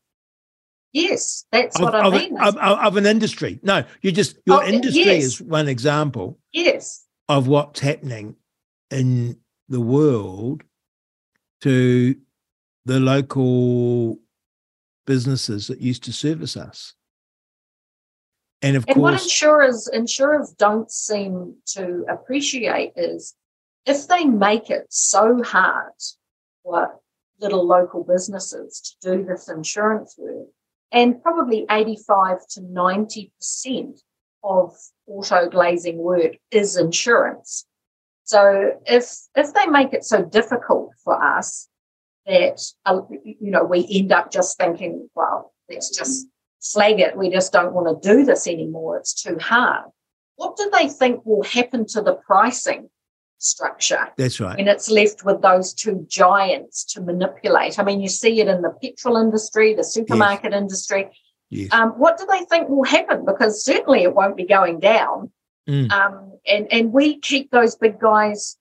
Yes, that's of, what I of, mean. Of, of, an industry. No, you just your Oh, industry yes. is one example yes, of what's happening in the world to the local businesses that used to service us. And of and what course, insurers insurers don't seem to appreciate is if they make it so hard for little local businesses to do this insurance work, and probably 85 to 90 percent of auto glazing work is insurance. So if if they make it so difficult for us that uh, you know we end up just thinking, well, let's just flag it. We just don't want to do this anymore. It's too hard. What do they think will happen to the pricing structure that's right. And it's left with those two giants to manipulate? I mean, you see it in the petrol industry, the supermarket industry. Yes. Um, what do they think will happen? Because certainly it won't be going down. Mm. Um, and, and we keep those big guys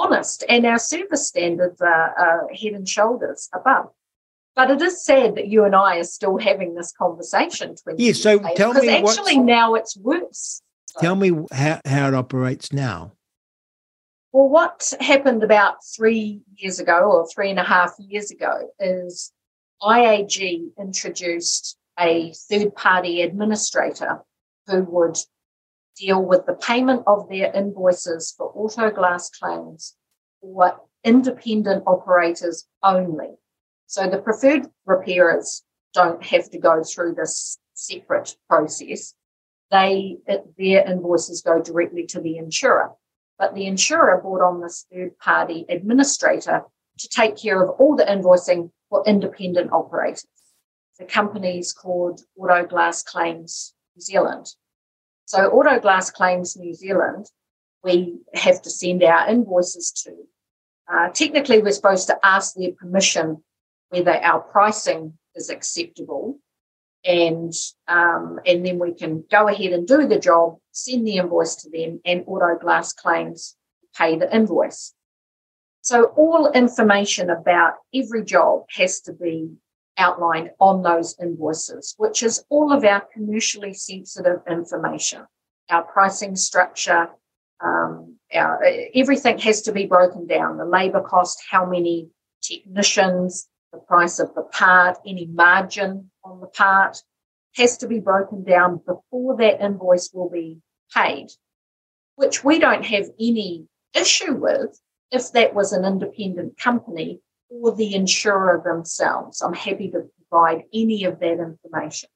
honest, and our service standards are, are head and shoulders above. But it is sad that you and I are still having this conversation. 20 Yeah, so later, tell because me actually now it's worse. Tell me how, how it operates now. Well, what happened about three years ago or three and a half years ago is IAG introduced a third party administrator who would deal with the payment of their invoices for auto glass claims for independent operators only. So the preferred repairers don't have to go through this separate process. They their invoices go directly to the insurer. But the insurer brought on this third party administrator to take care of all the invoicing for independent operators. The company's called Auto Glass Claims New Zealand. So, Auto Glass Claims New Zealand, we have to send our invoices to. Uh, technically, we're supposed to ask their permission whether our pricing is acceptable and um, and then we can go ahead and do the job, send the invoice to them, and Auto Glass Claims pay the invoice. So all information about every job has to be outlined on those invoices, which is all of our commercially sensitive information, our pricing structure, um, our, everything has to be broken down: the labour cost, how many technicians, the price of the part, any margin on the part has to be broken down before that invoice will be paid, which we don't have any issue with if that was an independent company or the insurer themselves. I'm happy to provide any of that information.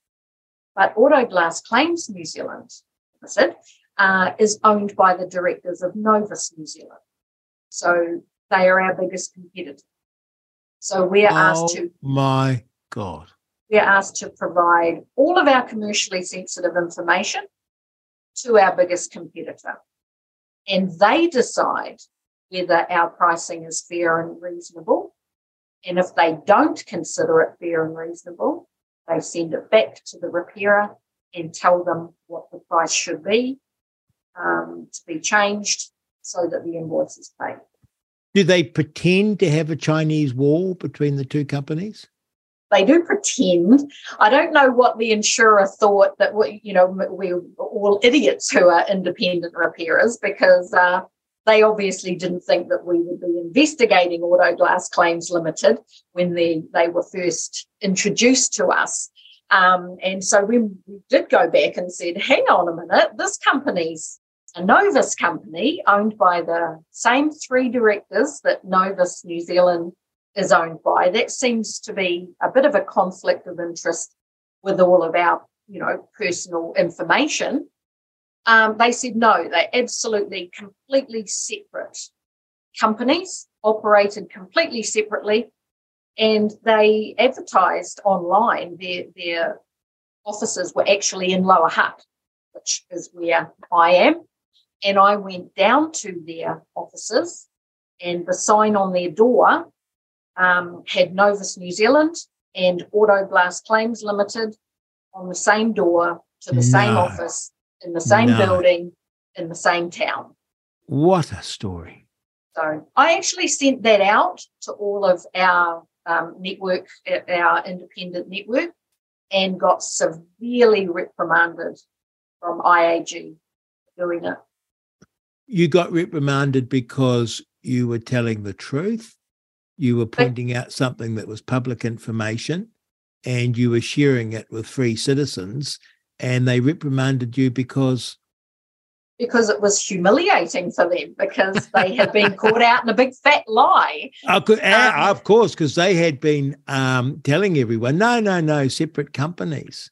But Auto Glass Claims New Zealand Limited uh, is owned by the directors of Novus New Zealand. So they are our biggest competitor. So we are asked oh to my God. we are asked to provide all of our commercially sensitive information to our biggest competitor. And they decide whether our pricing is fair and reasonable. And if they don't consider it fair and reasonable, they send it back to the repairer and tell them what the price should be um, to be changed so that the invoice is paid. Do they pretend to have a Chinese wall between the two companies? they do pretend. I don't know what the insurer thought that we, you know, we're all idiots who are independent repairers because uh, they obviously didn't think that we would be investigating Auto Glass Claims Limited when they, they were first introduced to us. Um, and so we, we did go back and said, hang on a minute, this company's a Novus company owned by the same three directors that Novus New Zealand is owned by. That seems to be a bit of a conflict of interest with all of our, you know, personal information. Um, they said no, they're absolutely completely separate companies, operated completely separately, and they advertised online. Their their offices were actually in Lower Hutt, which is where I am. And I went down to their offices, and the sign on their door um, had Novus New Zealand and Auto Glass Claims Limited on the same door to the same office in the same No. building in the same town. What a story. So I actually sent that out to all of our um, network, uh, our independent network, and got severely reprimanded from IAG for doing it. You got reprimanded because you were telling the truth, you were pointing out something that was public information, and you were sharing it with free citizens, and they reprimanded you because because it was humiliating for them because they had been caught out in a big fat lie. Oh, could, um, of course, because they had been um, telling everyone, no, no, no, separate companies.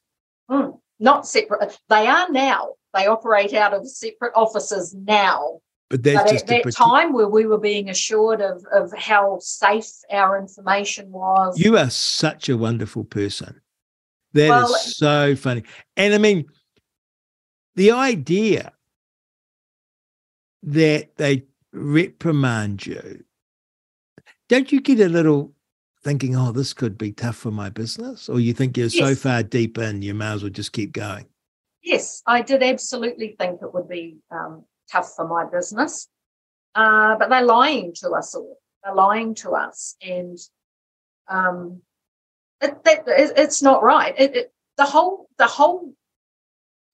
Mm, not separate. They are now. They operate out of separate offices now. But that's but at that time where we were being assured of, of how safe our information was. You are such a wonderful person. That well, is so funny. And I mean, the idea that they reprimand you, don't you get a little thinking, oh, this could be tough for my business? Or you think you're yes. so far deep in, you may as well just keep going? Yes, I did absolutely think it would be um, tough for my business. Uh, but they're lying to us all. They're lying to us. And um, it, that, it, it's not right. It, the whole, the whole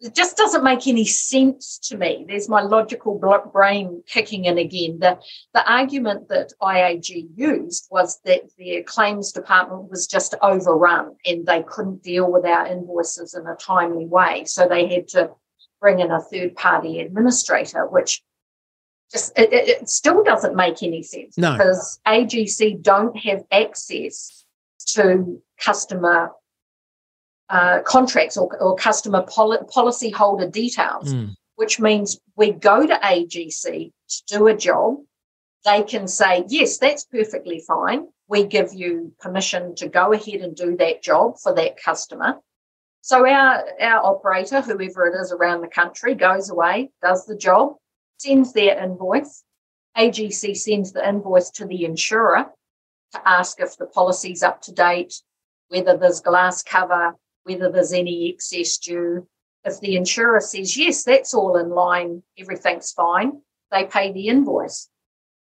it just doesn't make any sense to me. There's my logical brain kicking in again. The, the argument that IAG used was that their claims department was just overrun and they couldn't deal with our invoices in a timely way. So they had to bring in a third party administrator, which just it, it still doesn't make any sense no. because AGC don't have access to customer uh, contracts or, or customer poli- policy holder details, mm. which means we go to AGC to do a job. They can say, yes, that's perfectly fine. We give you permission to go ahead and do that job for that customer. So our, our operator, whoever it is around the country, goes away, does the job, sends their invoice. AGC sends the invoice to the insurer to ask if the policy's up to date, whether there's glass cover, whether there's any excess due. If the insurer says, yes, that's all in line, everything's fine, they pay the invoice.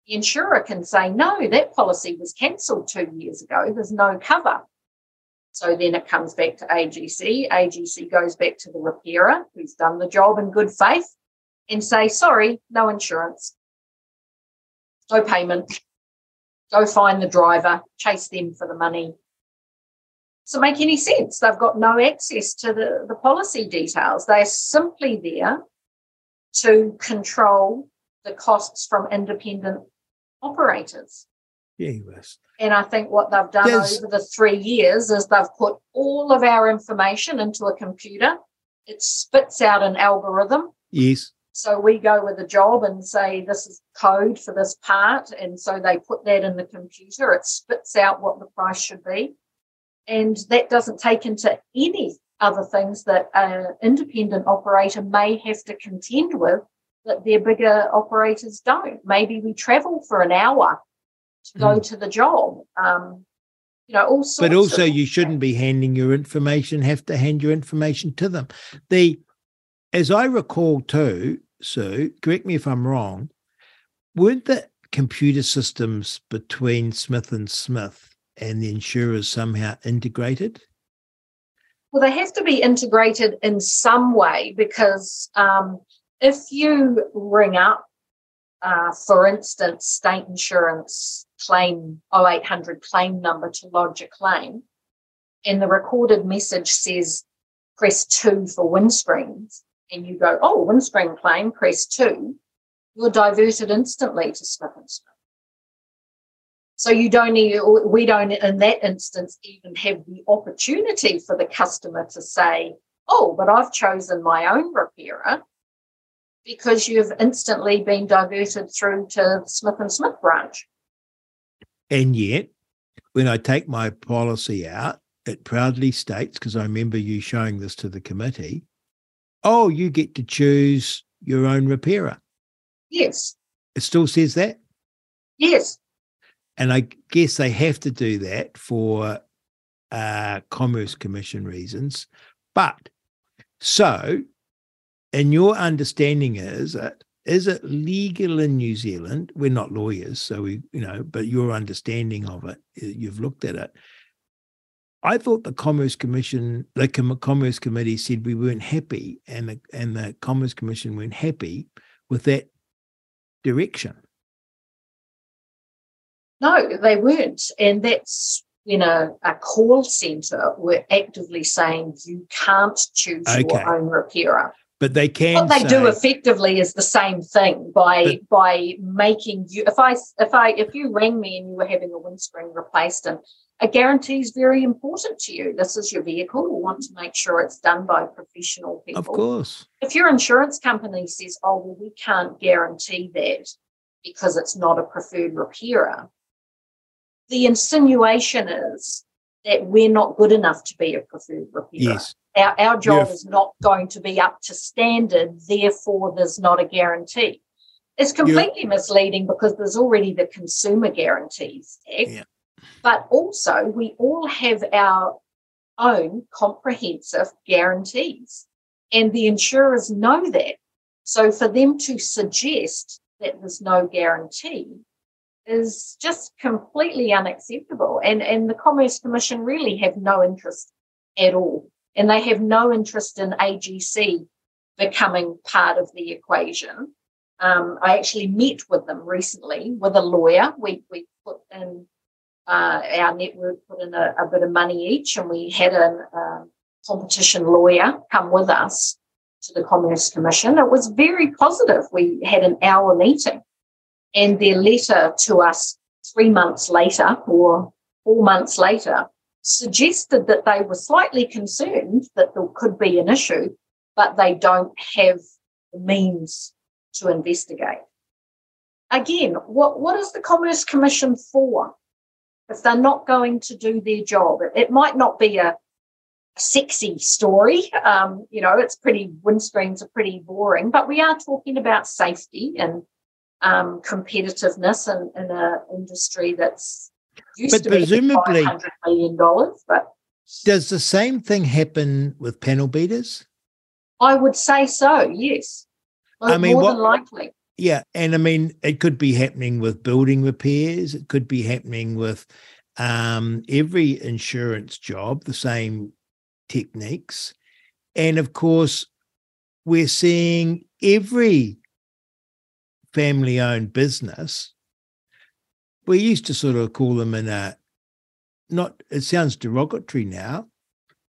The insurer can say, no, that policy was cancelled two years ago, there's no cover. So then it comes back to AGC. AGC goes back to the repairer who's done the job in good faith and say, sorry, no insurance, no payment, go find the driver, chase them for the money, doesn't make any sense. They've got no access to the, the policy details. They're simply there to control the costs from independent operators. Yes. And I think what they've done There's... over the three years is they've put all of our information into a computer. It spits out an algorithm. Yes. So we go with a job and say, this is code for this part. And so they put that in the computer. It spits out what the price should be. And that doesn't take into any other things that an independent operator may have to contend with that their bigger operators don't. Maybe we travel for an hour to go mm. to the job. Um, you know, all But also, you shouldn't be handing your information. Have to hand your information to them. The, as I recall too, Sue, correct me if I'm wrong. Weren't the computer systems between Smith and Smith and the insurers somehow integrated? Well, they have to be integrated in some way because um, if you ring up, uh, for instance, state insurance claim 0800 claim number to lodge a claim, and the recorded message says press two for windscreens, and you go, oh, windscreen claim, press two, you're diverted instantly to Smith and Smith. So you don't need, we don't in that instance even have the opportunity for the customer to say, oh, but I've chosen my own repairer because you've instantly been diverted through to Smith and Smith branch. And yet, when I take my policy out, it proudly states, because I remember you showing this to the committee, oh, you get to choose your own repairer. Yes. It still says that? Yes. And I guess they have to do that for uh, Commerce Commission reasons. But so, and your understanding is that is it legal in New Zealand? We're not lawyers, so we, you know, but your understanding of it, you've looked at it. I thought the Commerce Commission, the Commerce Committee said we weren't happy, and the, and the Commerce Commission weren't happy with that direction. No, they weren't. And that's when a, a call centre were actively saying you can't choose okay. your own repairer. But they can. What they say, do effectively is the same thing by but, by making you. If I if I if you rang me and you were having a windscreen replaced and a guarantee is very important to you. This is your vehicle. We want to make sure it's done by professional people. Of course. If your insurance company says, oh, well, we can't guarantee that because it's not a preferred repairer, the insinuation is that we're not good enough to be a preferred repairer. Yes. Our, our job is not going to be up to standard, therefore, there's not a guarantee. It's completely misleading because there's already the Consumer Guarantees Act. Yeah. But also, we all have our own comprehensive guarantees, and the insurers know that. So, for them to suggest that there's no guarantee is just completely unacceptable. And, and the Commerce Commission really have no interest at all. And they have no interest in AGC becoming part of the equation. Um, I actually met with them recently with a lawyer. We, we put in uh, our network put in a, a, bit of money each, and we had a, a competition lawyer come with us to the Commerce Commission. It was very positive. We had an hour meeting, and their letter to us three months later or four months later suggested that they were slightly concerned that there could be an issue, but they don't have the means to investigate. Again, what, what is the Commerce Commission for? if they're not going to do their job. It, it might not be a sexy story. Um, you know, it's pretty, windscreens are pretty boring, but we are talking about safety and um, competitiveness in, in an industry that's used but to presumably, be $500 million. But does the same thing happen with panel beaters? I would say so, yes. I mean, more what, than likely. Yeah, and I mean, it could be happening with building repairs. It could be happening with um, every insurance job. The same techniques, and of course, we're seeing every family-owned business. We used to sort of call them in a not. It sounds derogatory now,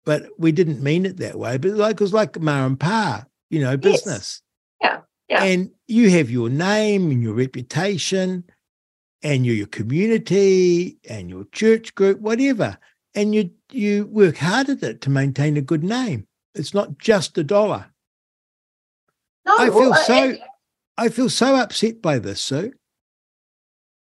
but we didn't mean it that way. But like it was like ma and pa, you know, business. Yes. Yeah. Yeah. And you have your name and your reputation and your, your community and your church group, whatever. And you you work hard at it to maintain a good name. It's not just a dollar. No, I feel well, uh, so I feel so upset by this, Sue.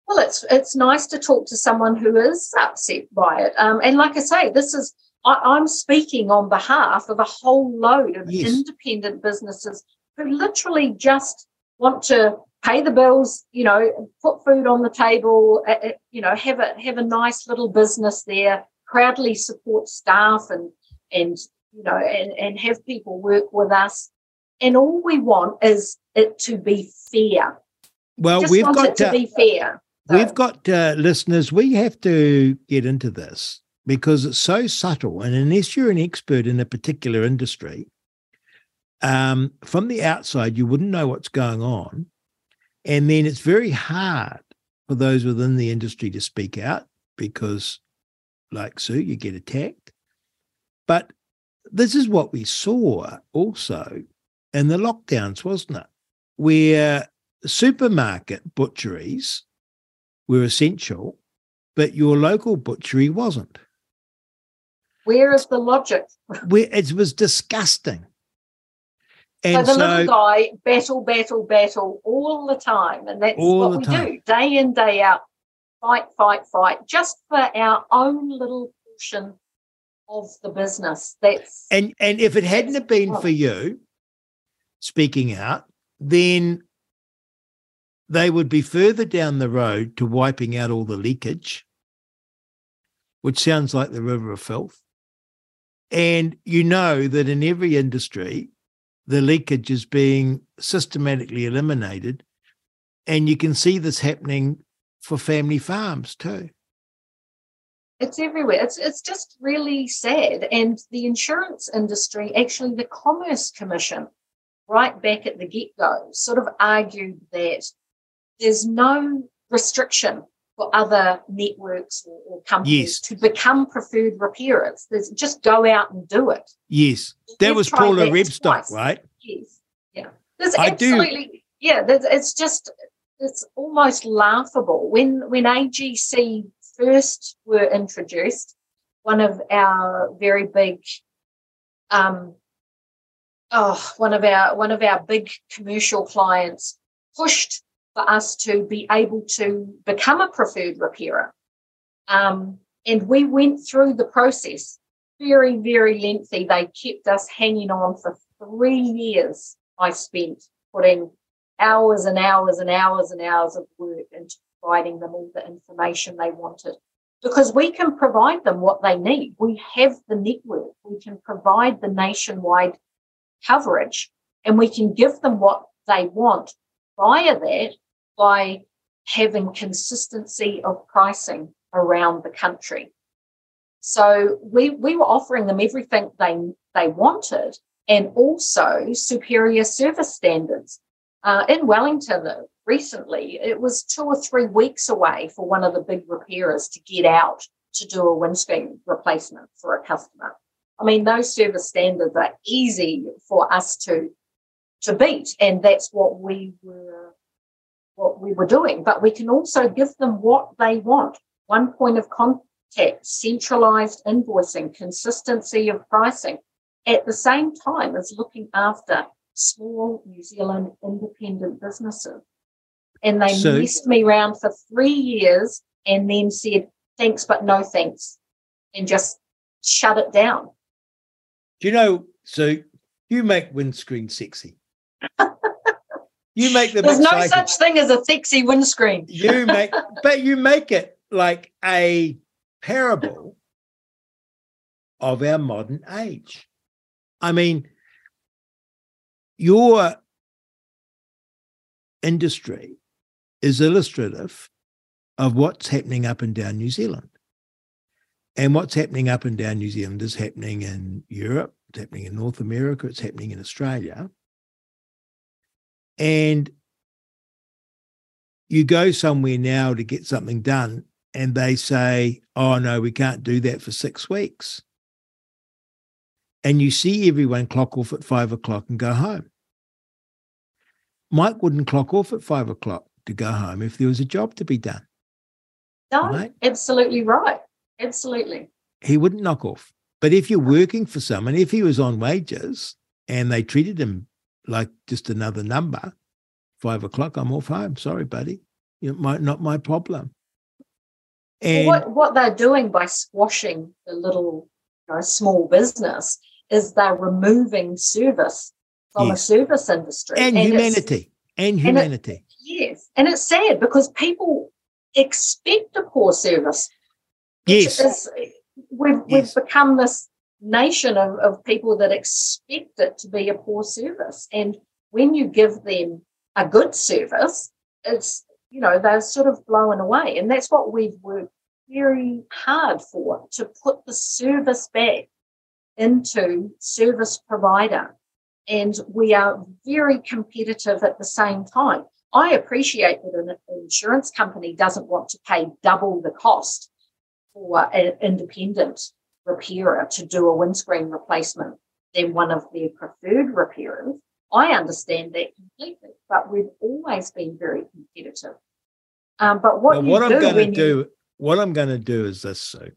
Well, it's it's nice to talk to someone who is upset by it. Um, and like I say, this is I, am speaking on behalf of a whole load of yes. independent businesses who literally just want to pay the bills, you know, put food on the table, uh, you know, have a have a nice little business there, proudly support staff and and you know and, and have people work with us. And all we want is it to be fair. Well, we've got to uh, be fair. So. We've got uh, listeners. We have to get into this because it's so subtle, and unless you're an expert in a particular industry, um, from the outside, you wouldn't know what's going on. And then it's very hard for those within the industry to speak out because, like Sue, you get attacked. But this is what we saw also in the lockdowns, wasn't it? Where supermarket butcheries were essential, but your local butchery wasn't. Where is the logic? Where it was disgusting. And so the so, little guy battle, battle, battle all the time. And that's what we time. do day in, day out. Fight, fight, fight, just for our own little portion of the business. That's and and if it hadn't have been for you speaking out, then they would be further down the road to wiping out all the leakage, which sounds like the river of filth. And you know that in every industry, the leakage is being systematically eliminated. And you can see this happening for family farms too. It's everywhere. It's it's just really sad. And the insurance industry, actually, the Commerce Commission, right back at the get go, sort of argued that there's no restriction for other networks or, or companies Yes. to become preferred repairers. There's just go out and do it. Yes, that was Paula Rebstock, twice. right? Yes. Yeah. There's I do- absolutely yeah, there's, it's just it's almost laughable. When when AGC first were introduced, one of our very big um oh one of our one of our big commercial clients pushed for us to be able to become a preferred repairer. Um, and we went through the process very, very lengthy. They kept us hanging on for three years. I spent putting hours and hours and hours and hours of work into providing them all the information they wanted because we can provide them what they need. We have the network, we can provide the nationwide coverage, and we can give them what they want via that by having consistency of pricing around the country. So we, we were offering them everything they, they wanted and also superior service standards. Uh, in Wellington uh, recently, it was two or three weeks away for one of the big repairers to get out to do a windscreen replacement for a customer. I mean, those service standards are easy for us to to beat, and that's what we were what we were doing. But we can also give them what they want: one point of contact, centralized invoicing, consistency of pricing, at the same time as looking after small New Zealand independent businesses. And they So- messed me around for three years and then said, thanks, but no thanks, and just shut it down. Do you know? So you make windscreen sexy. you make them There's no such thing as a sexy windscreen. you make, but you make it like a parable of our modern age. I mean, your industry is illustrative of what's happening up and down New Zealand. And what's happening up and down New Zealand is happening in Europe, it's happening in North America, it's happening in Australia. And you go somewhere now to get something done, and they say, Oh, no, we can't do that for six weeks. And you see everyone clock off at five o'clock and go home. Mike wouldn't clock off at five o'clock to go home if there was a job to be done. No, Right. absolutely right. Absolutely. he wouldn't knock off. But if you're working for someone, if he was on wages and they treated him like just another number, five o'clock, I'm off home. Sorry, buddy. You know, my, not my problem. And what, what they're doing by squashing the little you know, small business is they're removing service from Yes. a service industry. and it's- humanity. And it- humanity. Yes. And it's sad because people expect a poor service. Yes. is- we've, Yes. we've become this nation of, of people that expect it to be a poor service. And when you give them a good service, it's, you know, they're sort of blown away. And that's what we've worked very hard for to put the service back into service provider. And we are very competitive at the same time. I appreciate that an insurance company doesn't want to pay double the cost for an independent repairer to do a windscreen replacement than one of their preferred repairers. I understand that completely, but we've always been very competitive. Um, but what Well, what I'm going to when you- do, what I'm going to do is this, Sue.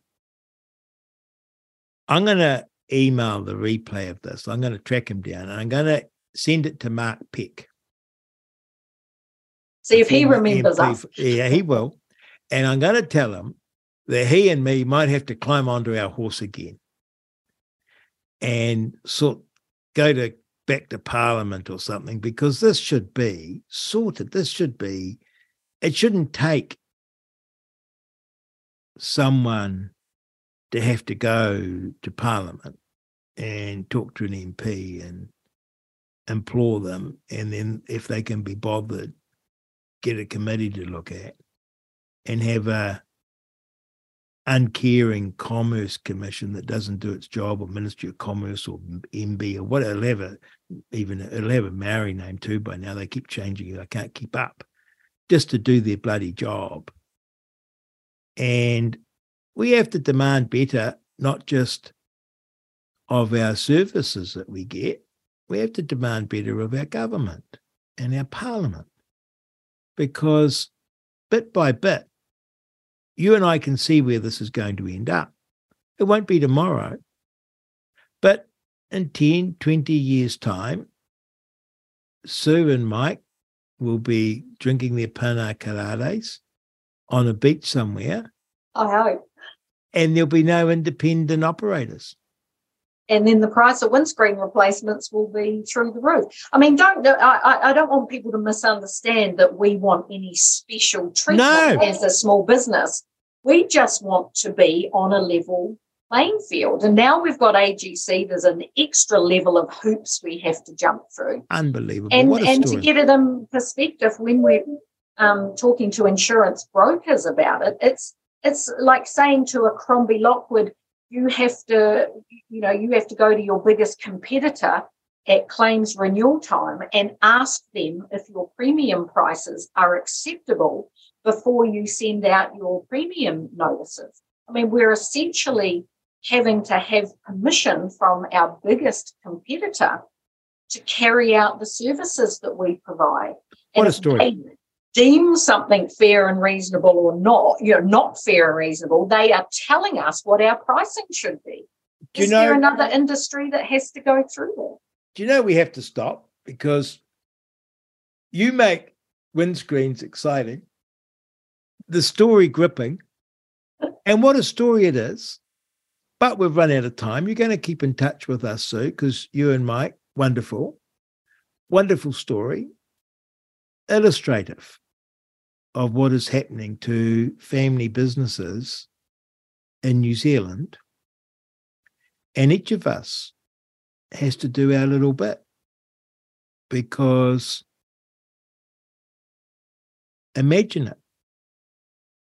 I'm going to email the replay of this. I'm going to track him down and I'm going to send it to Mark Peck. see if he remembers MP us. Yeah, he will. And I'm going to tell him that he and me might have to climb onto our horse again and sort go to back to Parliament or something because this should be sorted. This should be. It shouldn't take someone to have to go to Parliament and talk to an MP and implore them, and then if they can be bothered, get a committee to look at and have a uncaring Commerce Commission that doesn't do its job, or Ministry of Commerce, or MBIE, or whatever, even it'll have a Maori name too by now. They keep changing it. I can't keep up just to do their bloody job. And we have to demand better, not just of our services that we get, we have to demand better of our government and our parliament. Because bit by bit, you and I can see where this is going to end up. It won't be tomorrow, but in 10, 20 years' time, Sue and Mike will be drinking their pina coladas on a beach somewhere. I hope. And there'll be no independent operators. And then the price of windscreen replacements will be through the roof. I mean, don't I, I don't want people to misunderstand that we want any special treatment no. as a small business. We just want to be on a level playing field. And now we've got AGC, there's an extra level of hoops we have to jump through. Unbelievable. And, and to get it in perspective, when we're um, talking to insurance brokers about it, it's it's like saying to a Crombie Lockwood, you have to, you know, you have to go to your biggest competitor at claims renewal time and ask them if your premium prices are acceptable before you send out your premium notices. I mean, we're essentially having to have permission from our biggest competitor to carry out the services that we provide. What and a story. Deem something fair and reasonable or not, you know, not fair and reasonable, they are telling us what our pricing should be. Do Is you know, there another industry that has to go through that? Do you know we have to stop because you make windscreens exciting, the story gripping, and what a story it is. But we've run out of time. You're going to keep in touch with us, Sue, because you and Mike, wonderful, wonderful story, illustrative of what is happening to family businesses in New Zealand. And each of us has to do our little bit because imagine it.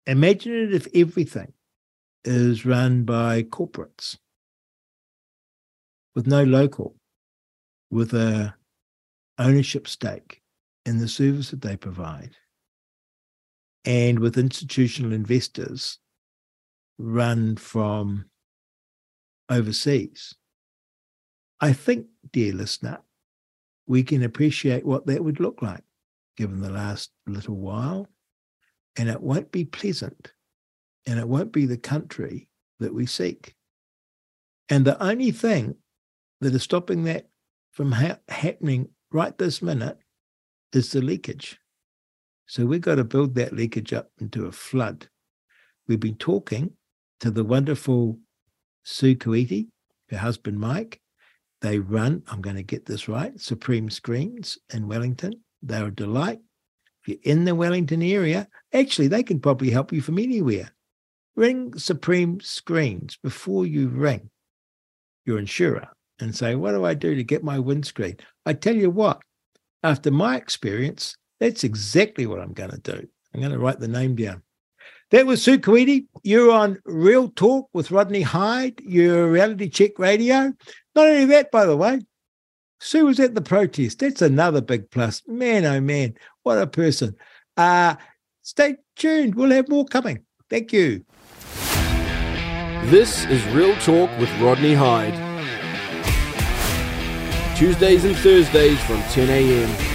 Imagine it if everything is run by corporates with no local, with a ownership stake in the service that they provide, and with institutional investors run from overseas. I think, dear listener, we can appreciate what that would look like given the last little while, and it won't be pleasant and it won't be the country that we seek. And the only thing that is stopping that from ha- happening right this minute is the leakage. So we've got to build that leakage up into a flood. We've been talking to the wonderful Sue Kuiti, her husband Mike. They run, I'm going to get this right, Supreme Screens in Wellington. They're a delight. If you're in the Wellington area, actually, they can probably help you from anywhere. Ring Supreme Screens before you ring your insurer and say, What do I do to get my windscreen? I tell you what, after my experience, that's exactly what I'm going to do. I'm going to write the name down. That was Sue Kuiti. You're on Real Talk with Rodney Hide, your reality check radio. Not only that, by the way, Sue was at the protest. That's another big plus. Man, oh man, what a person. Uh, stay tuned. We'll have more coming. Thank you. This is Real Talk with Rodney Hide. Tuesdays and Thursdays from 10 a.m.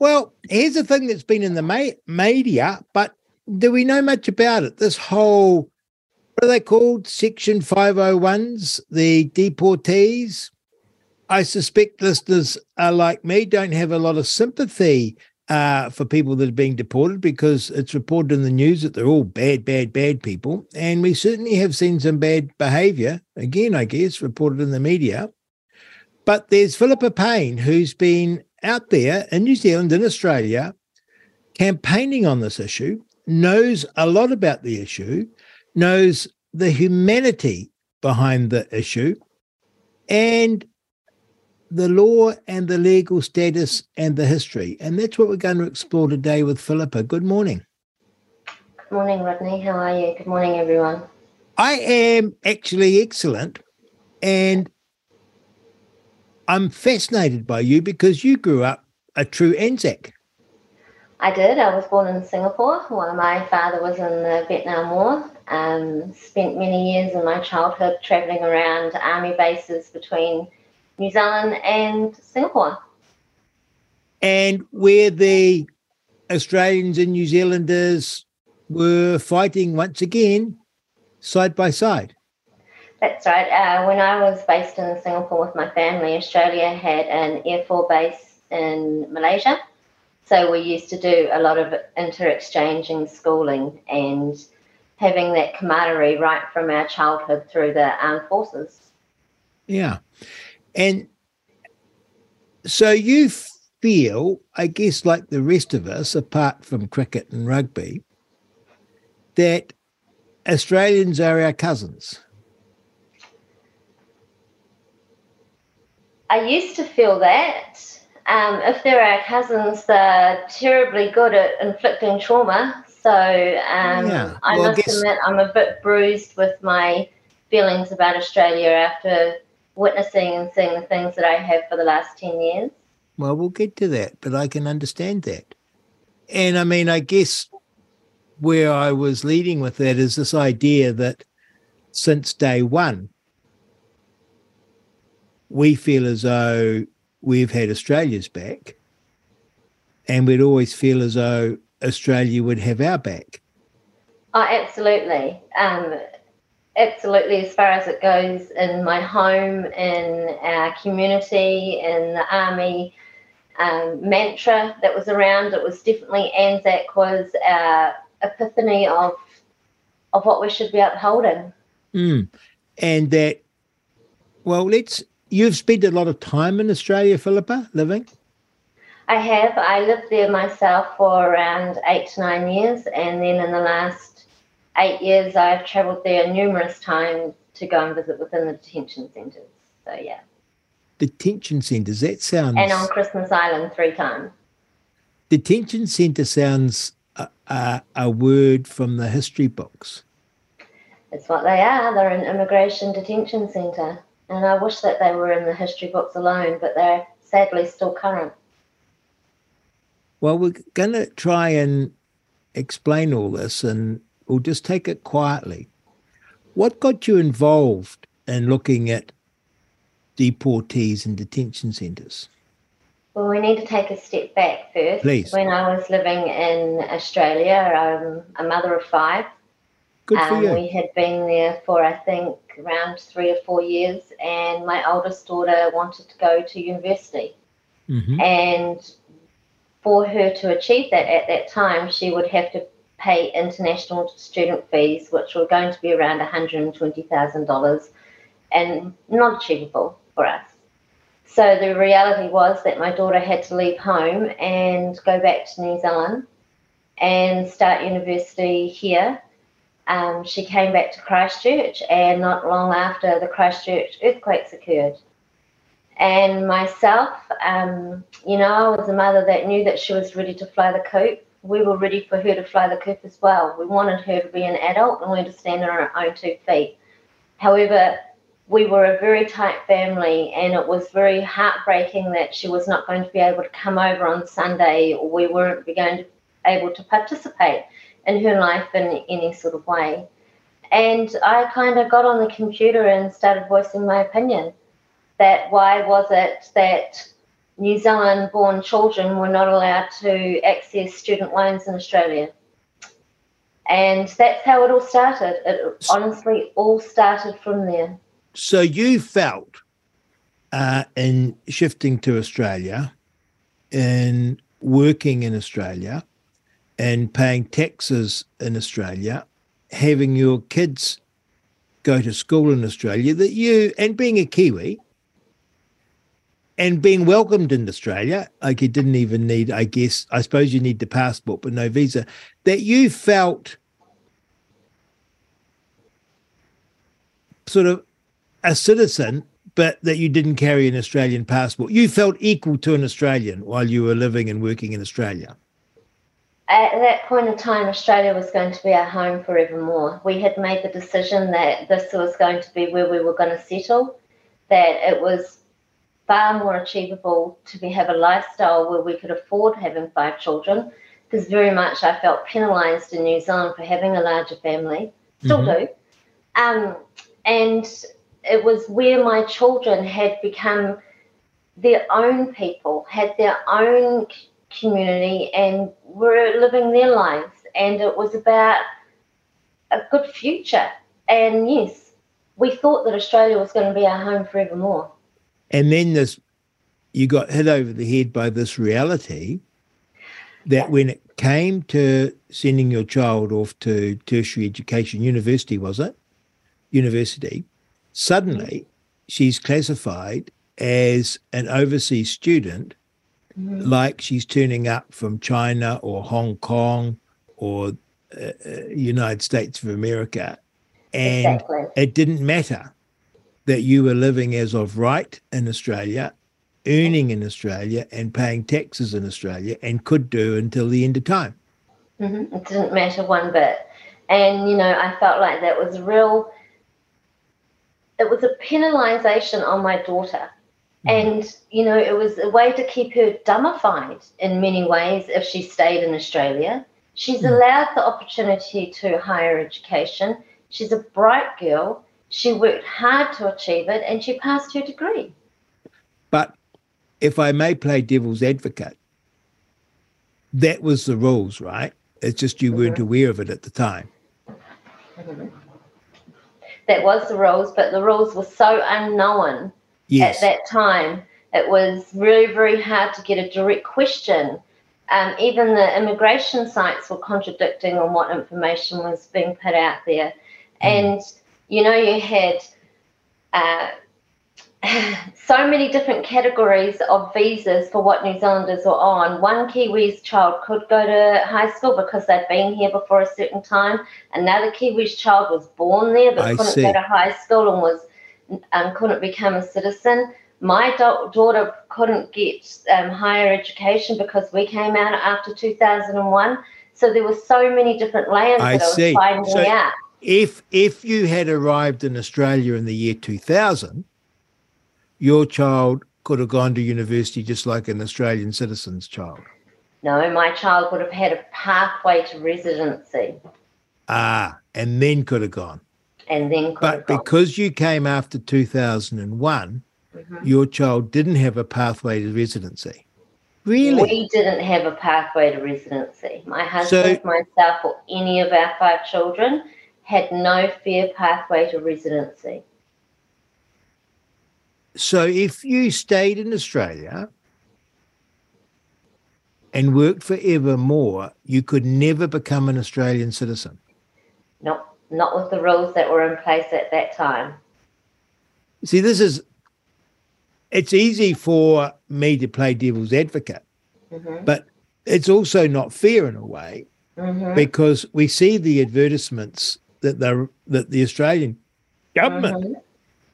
Well, here's the thing that's been in the ma- media, but do we know much about it? This whole, what are they called? Section 501s, the deportees. I suspect listeners are like me, don't have a lot of sympathy uh, for people that are being deported because it's reported in the news that they're all bad, bad, bad people. And we certainly have seen some bad behavior, again, I guess, reported in the media. But there's Filipa Payne, who's been out there in New Zealand, and Australia, campaigning on this issue, knows a lot about the issue, knows the humanity behind the issue, and the law and the legal status and the history. And that's what we're going to explore today with Filipa. Good morning. Good morning, Rodney. How are you? Good morning, everyone. I am actually excellent. And I'm fascinated by you because you grew up a true Anzac. I did. I was born in Singapore while my father was in the Vietnam War. Um, spent many years in my childhood travelling around army bases between New Zealand and Singapore. And where the Australians and New Zealanders were fighting once again side by side. That's right. Uh, when I was based in Singapore with my family, Australia had an Air Force base in Malaysia. So we used to do a lot of inter exchanging schooling and having that camaraderie right from our childhood through the armed forces. Yeah. And so you feel, I guess, like the rest of us, apart from cricket and rugby, that Australians are our cousins. I used to feel that. Um, if they're our cousins, they're terribly good at inflicting trauma. So um, yeah. I well, must I guess... admit, I'm a bit bruised with my feelings about Australia after witnessing and seeing the things that I have for the last 10 years. Well, we'll get to that, but I can understand that. And I mean, I guess where I was leading with that is this idea that since day one, we feel as though we've had Australia's back, and we'd always feel as though Australia would have our back. Oh, absolutely. Um, absolutely as far as it goes in my home, in our community, in the army um, mantra that was around. It was definitely Anzac was our epiphany of of what we should be upholding. Mm. And that, well, let's. You've spent a lot of time in Australia, Filipa, living. I have. I lived there myself for around eight to nine years, and then in the last eight years, I've travelled there numerous times to go and visit within the detention centres. So, yeah. Detention centres, that sounds. And on Christmas Island three times. Detention centre sounds a, a, a word from the history books. It's what they are. They're an immigration detention centre. And I wish that they were in the history books alone, but they're sadly still current. Well, we're going to try and explain all this and We'll just take it quietly. What got you involved in looking at deportees and detention centres? Well, we need to take a step back first. Please. When I was living in Australia, I'm a mother of five. Good for um, you. We had been there for, I think, around three or four years, and my oldest daughter wanted to go to university. Mm-hmm. And for her to achieve that at that time, she would have to pay international student fees, which were going to be around $120,000 and not achievable for us. So the reality was that my daughter had to leave home and go back to New Zealand and start university here. Um, she came back to Christchurch, and not long after the Christchurch earthquakes occurred. And myself, um, you know, I was a mother that knew that she was ready to fly the coop. We were ready for her to fly the coop as well. We wanted her to be an adult and learn to stand on her own two feet. However, we were a very tight family, and it was very heartbreaking that she was not going to be able to come over on Sunday, or we weren't going to be able to participate in her life in any sort of way. And I kind of got on the computer and started voicing my opinion that why was it that New Zealand born children were not allowed to access student loans in Australia? And that's how it all started. It honestly all started from there. So you felt uh, in shifting to Australia, in working in Australia, and paying taxes in Australia, having your kids go to school in Australia, that you, and being a Kiwi, and being welcomed in Australia, like you didn't even need, I guess, I suppose you need the passport, but no visa, that you felt sort of a citizen, but that you didn't carry an Australian passport. You felt equal to an Australian while you were living and working in Australia at that point in time, Australia was going to be our home forevermore. We had made the decision that this was going to be where we were going to settle, that it was far more achievable to be, have a lifestyle where we could afford having five children, because very much I felt penalised in New Zealand for having a larger family, still mm-hmm. do. Um, and it was where my children had become their own people, had their own community and were living their lives. And it was about a good future. And yes, we thought that Australia was going to be our home forevermore. And then this, you got hit over the head by this reality that when it came to sending your child off to tertiary education, university, was it? University, suddenly mm-hmm. she's classified as an overseas student mm-hmm. like she's turning up from China or Hong Kong or uh, uh, United States of America. And exactly. it didn't matter that you were living as of right in Australia, earning in Australia, and paying taxes in Australia, and could do until the end of time. Mm-hmm. It didn't matter one bit. And, you know, I felt like that was real, it was a penalisation on my daughter. And, you know, it was a way to keep her dumbified in many ways if she stayed in Australia. She's mm. allowed the opportunity to higher education. She's a bright girl. She worked hard to achieve it and she passed her degree. But if I may play devil's advocate, that was the rules, right? It's just you mm-hmm. weren't aware of it at the time. Mm-hmm. That was the rules, but the rules were so unknown yes. at that time. It was really, very hard to get a direct question. Um, even the immigration sites were contradicting on what information was being put out there. Mm. And, you know, you had uh, so many different categories of visas for what New Zealanders were on. One Kiwi's child could go to high school because they'd been here before a certain time. Another Kiwi's child was born there but I couldn't see. go to high school and was um, couldn't become a citizen. My da- daughter couldn't get um, higher education because we came out after 2001. So there were so many different layers I that I was finding so out. If if you had arrived in Australia in the year 2000, your child could have gone to university just like an Australian citizen's child. No, my child would have had a pathway to residency. Ah, and then could have gone and then but because you came after 2001 mm-hmm. your child didn't have a pathway to residency. Really? We didn't have a pathway to residency. My husband so, myself or any of our five children had no fair pathway to residency. So if you stayed in australia and worked forever more, you could never become an Australian citizen. Nope not with the rules that were in place at that time. See, this is it's easy for me to play devil's advocate, mm-hmm. but it's also not fair in a way mm-hmm. because we see the advertisements that the that the Australian government mm-hmm.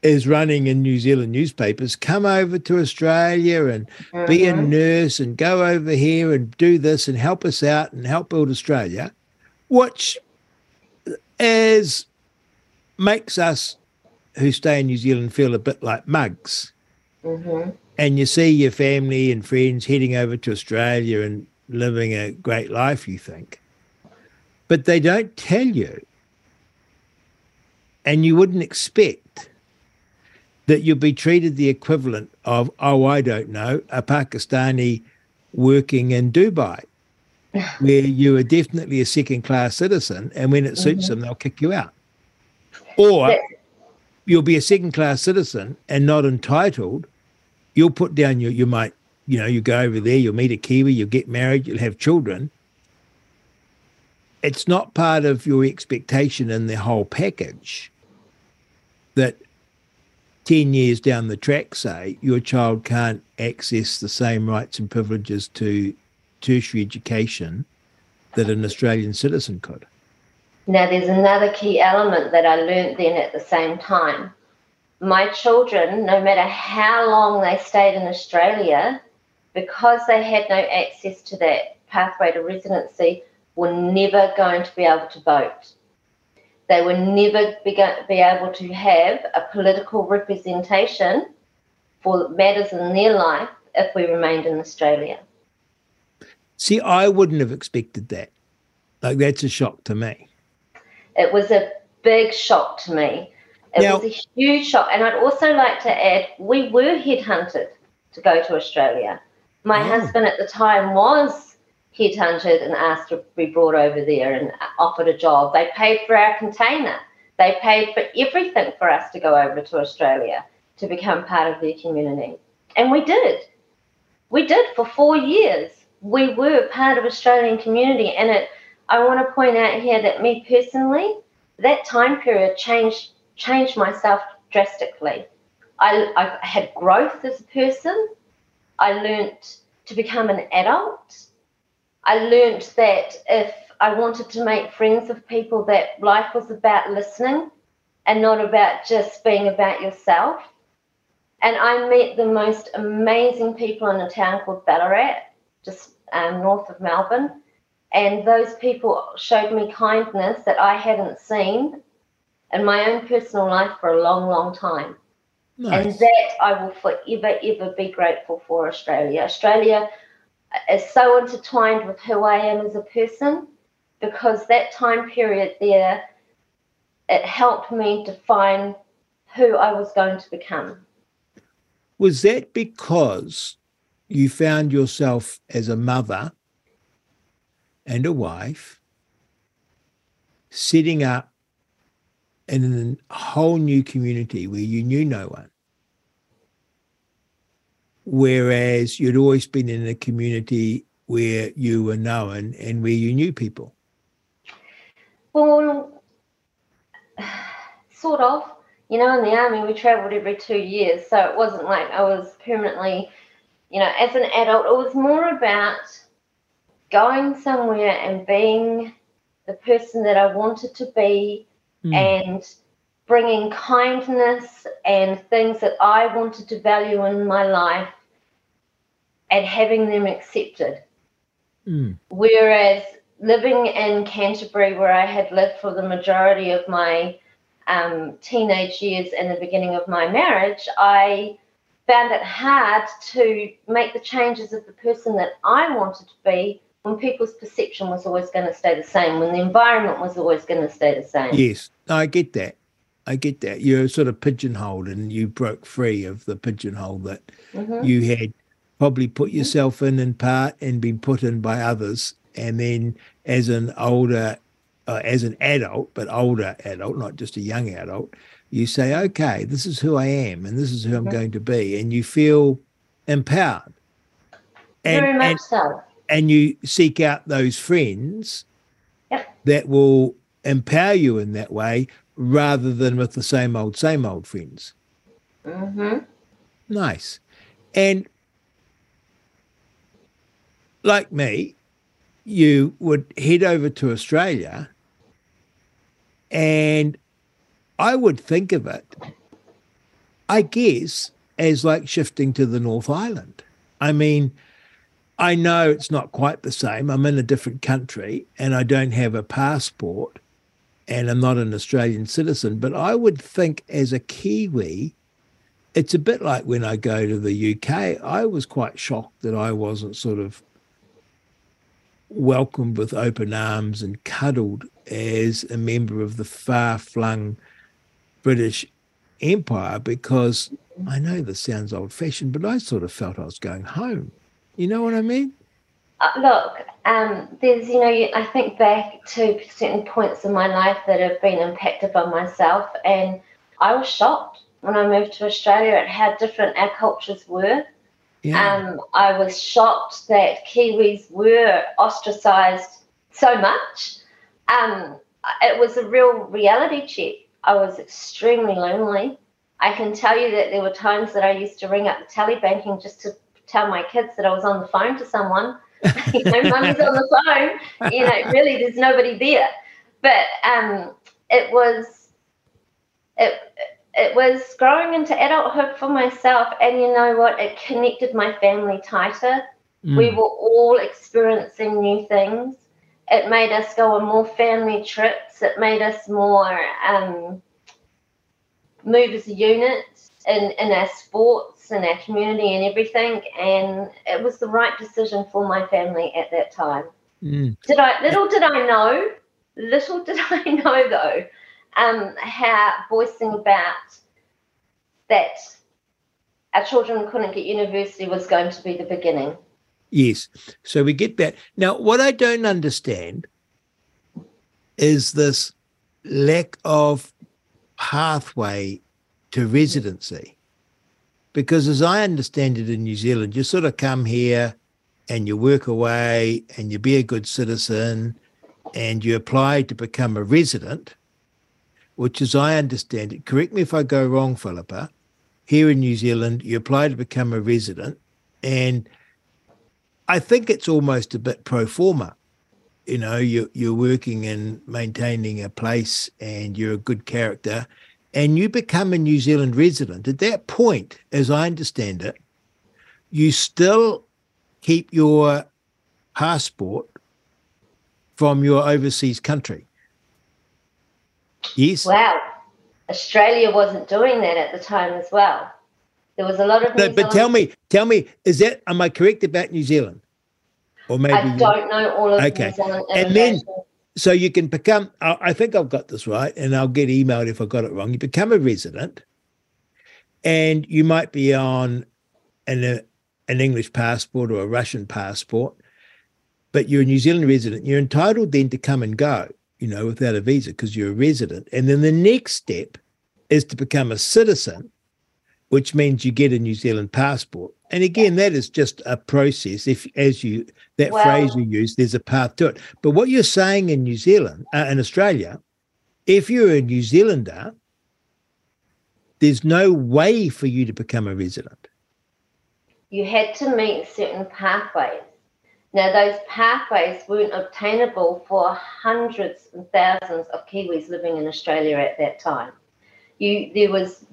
is running in New Zealand newspapers. Come over to Australia and be a mm-hmm. nurse and go over here and do this and help us out and help build Australia, which as makes us who stay in New Zealand feel a bit like mugs. Mm-hmm. And you see your family and friends heading over to Australia and living a great life, you think. But they don't tell you. And you wouldn't expect that you'll be treated the equivalent of, oh, I don't know, a Pakistani working in Dubai, where you are definitely a second class citizen. And when it suits mm-hmm. them, they'll kick you out. Or you'll be a second class citizen and not entitled, you'll put down your, you might, you know, you go over there, you'll meet a Kiwi, you'll get married, you'll have children. It's not part of your expectation in the whole package that 10 years down the track, say, your child can't access the same rights and privileges to tertiary education that an Australian citizen could. Now, there's another key element that I learnt then at the same time. My children, no matter how long they stayed in Australia, because they had no access to that pathway to residency, were never going to be able to vote. They were never be, be able to have a political representation for matters in their life if we remained in Australia. See, I wouldn't have expected that. Like, that's a shock to me. It was a big shock to me. It now, was a huge shock. And I'd also like to add, we were headhunted to go to Australia. My oh. husband at the time was headhunted and asked to be brought over there and offered a job. They paid for our container. They paid for everything for us to go over to Australia to become part of their community. And we did. We did for four years. We were part of Australian community and it I want to point out here that me personally, that time period changed changed myself drastically. I, I had growth as a person. I learnt to become an adult. I learnt that if I wanted to make friends with people, that life was about listening and not about just being about yourself. And I met the most amazing people in a town called Ballarat, just um, north of Melbourne. And those people showed me kindness that I hadn't seen in my own personal life for a long, long time. Nice. And that I will forever, ever be grateful for Australia. Australia is so intertwined with who I am as a person because that time period there, it helped me define who I was going to become. Was that because you found yourself as a mother and a wife sitting up in a whole new community where you knew no one. Whereas you'd always been in a community where you were known and where you knew people. Well, sort of. You know, in the army, we travelled every two years. So it wasn't like I was permanently, you know, as an adult, it was more about going somewhere and being the person that I wanted to be mm. and bringing kindness and things that I wanted to value in my life and having them accepted. Mm. Whereas living in Canterbury, where I had lived for the majority of my um, teenage years and the beginning of my marriage, I found it hard to make the changes of the person that I wanted to be when people's perception was always going to stay the same, when the environment was always going to stay the same. Yes, I get that. I get that. You're sort of pigeonholed and you broke free of the pigeonhole that mm-hmm. you had probably put yourself in in part and been put in by others. And then as an older, uh, as an adult, but older adult, not just a young adult, you say, okay, this is who I am and this is who. I'm going to be. And you feel empowered. And, Very much and, so and you seek out those friends yep. that will empower you in that way rather than with the same old, same old friends. Mm-hmm. Nice. And like me, you would head over to Australia and I would think of it, I guess, as like shifting to the North Island. I mean, I know it's not quite the same. I'm in a different country and I don't have a passport and I'm not an Australian citizen, but I would think as a Kiwi, it's a bit like when I go to the UK. I was quite shocked that I wasn't sort of welcomed with open arms and cuddled as a member of the far flung British Empire because I know this sounds old fashioned, but I sort of felt I was going home. You know what I mean? Uh, look, um, there's, you know, I think back to certain points in my life that have been impacted by myself, and I was shocked when I moved to Australia at how different our cultures were. Yeah. Um, I was shocked that Kiwis were ostracized so much. Um, it was a real reality check. I was extremely lonely. I can tell you that there were times that I used to ring up the telebanking just to tell my kids that I was on the phone to someone. you know, mummy's on the phone. You know, really, there's nobody there. But um, it was it it was growing into adulthood for myself, and you know what? It connected my family tighter. Mm. We were all experiencing new things. It made us go on more family trips. It made us more um, move as a unit in, in our sports and our community and everything. And it was the right decision for my family at that time. Mm. Did I little did I know, little did I know though, um, how voicing about that our children couldn't get university was going to be the beginning. Yes. So we get that. Now, what I don't understand is this lack of pathway to residency. Because as I understand it in New Zealand, you sort of come here and you work away and you be a good citizen and you apply to become a resident, which as I understand it, correct me if I go wrong, Filipa, here in New Zealand, you apply to become a resident and I think it's almost a bit pro forma. You know, you're, you're working and maintaining a place and you're a good character and you become a New Zealand resident. At that point, as I understand it, you still keep your passport from your overseas country. Yes. Wow. Australia wasn't doing that at the time as well. There was a lot of. No, but tell me, tell me, is that am I correct about New Zealand? Or maybe I don't know all of okay. And then, so you can become. I think I've got this right, and I'll get emailed if I got it wrong. You become a resident, and you might be on an uh, an English passport or a Russian passport, but you're a New Zealand resident. You're entitled then to come and go, you know, without a visa because you're a resident. And then the next step is to become a citizen which means you get a New Zealand passport. And again, that is just a process. If, as you that well, phrase you use, there's a path to it. But what you're saying in New Zealand, uh, in Australia, if you're a New Zealander, there's no way for you to become a resident. You had to meet certain pathways. Now, those pathways weren't obtainable for hundreds and thousands of Kiwis living in Australia at that time you there was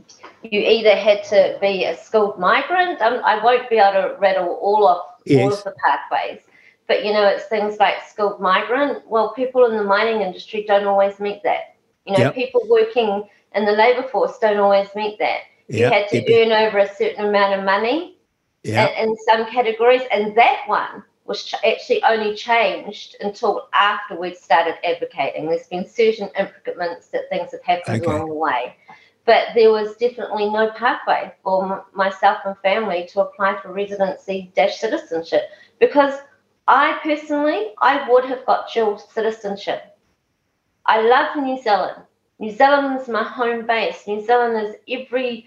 you either had to be a skilled migrant. Um, I won't be able to rattle all of yes. all of the pathways, but you know it's things like skilled migrant. Well, people in the mining industry don't always meet that. You know, yep. people working in the labour force don't always meet that. Yep. You had to earn over a certain amount of money yep. in, in some categories, and that one was ch- actually only changed until after we'd started advocating. There's been certain improvements that things have happened okay. along the way. But there was definitely no pathway for myself and family to apply for residency dash citizenship because I personally, I would have got dual citizenship. I love New Zealand. New Zealand is my home base. New Zealand is every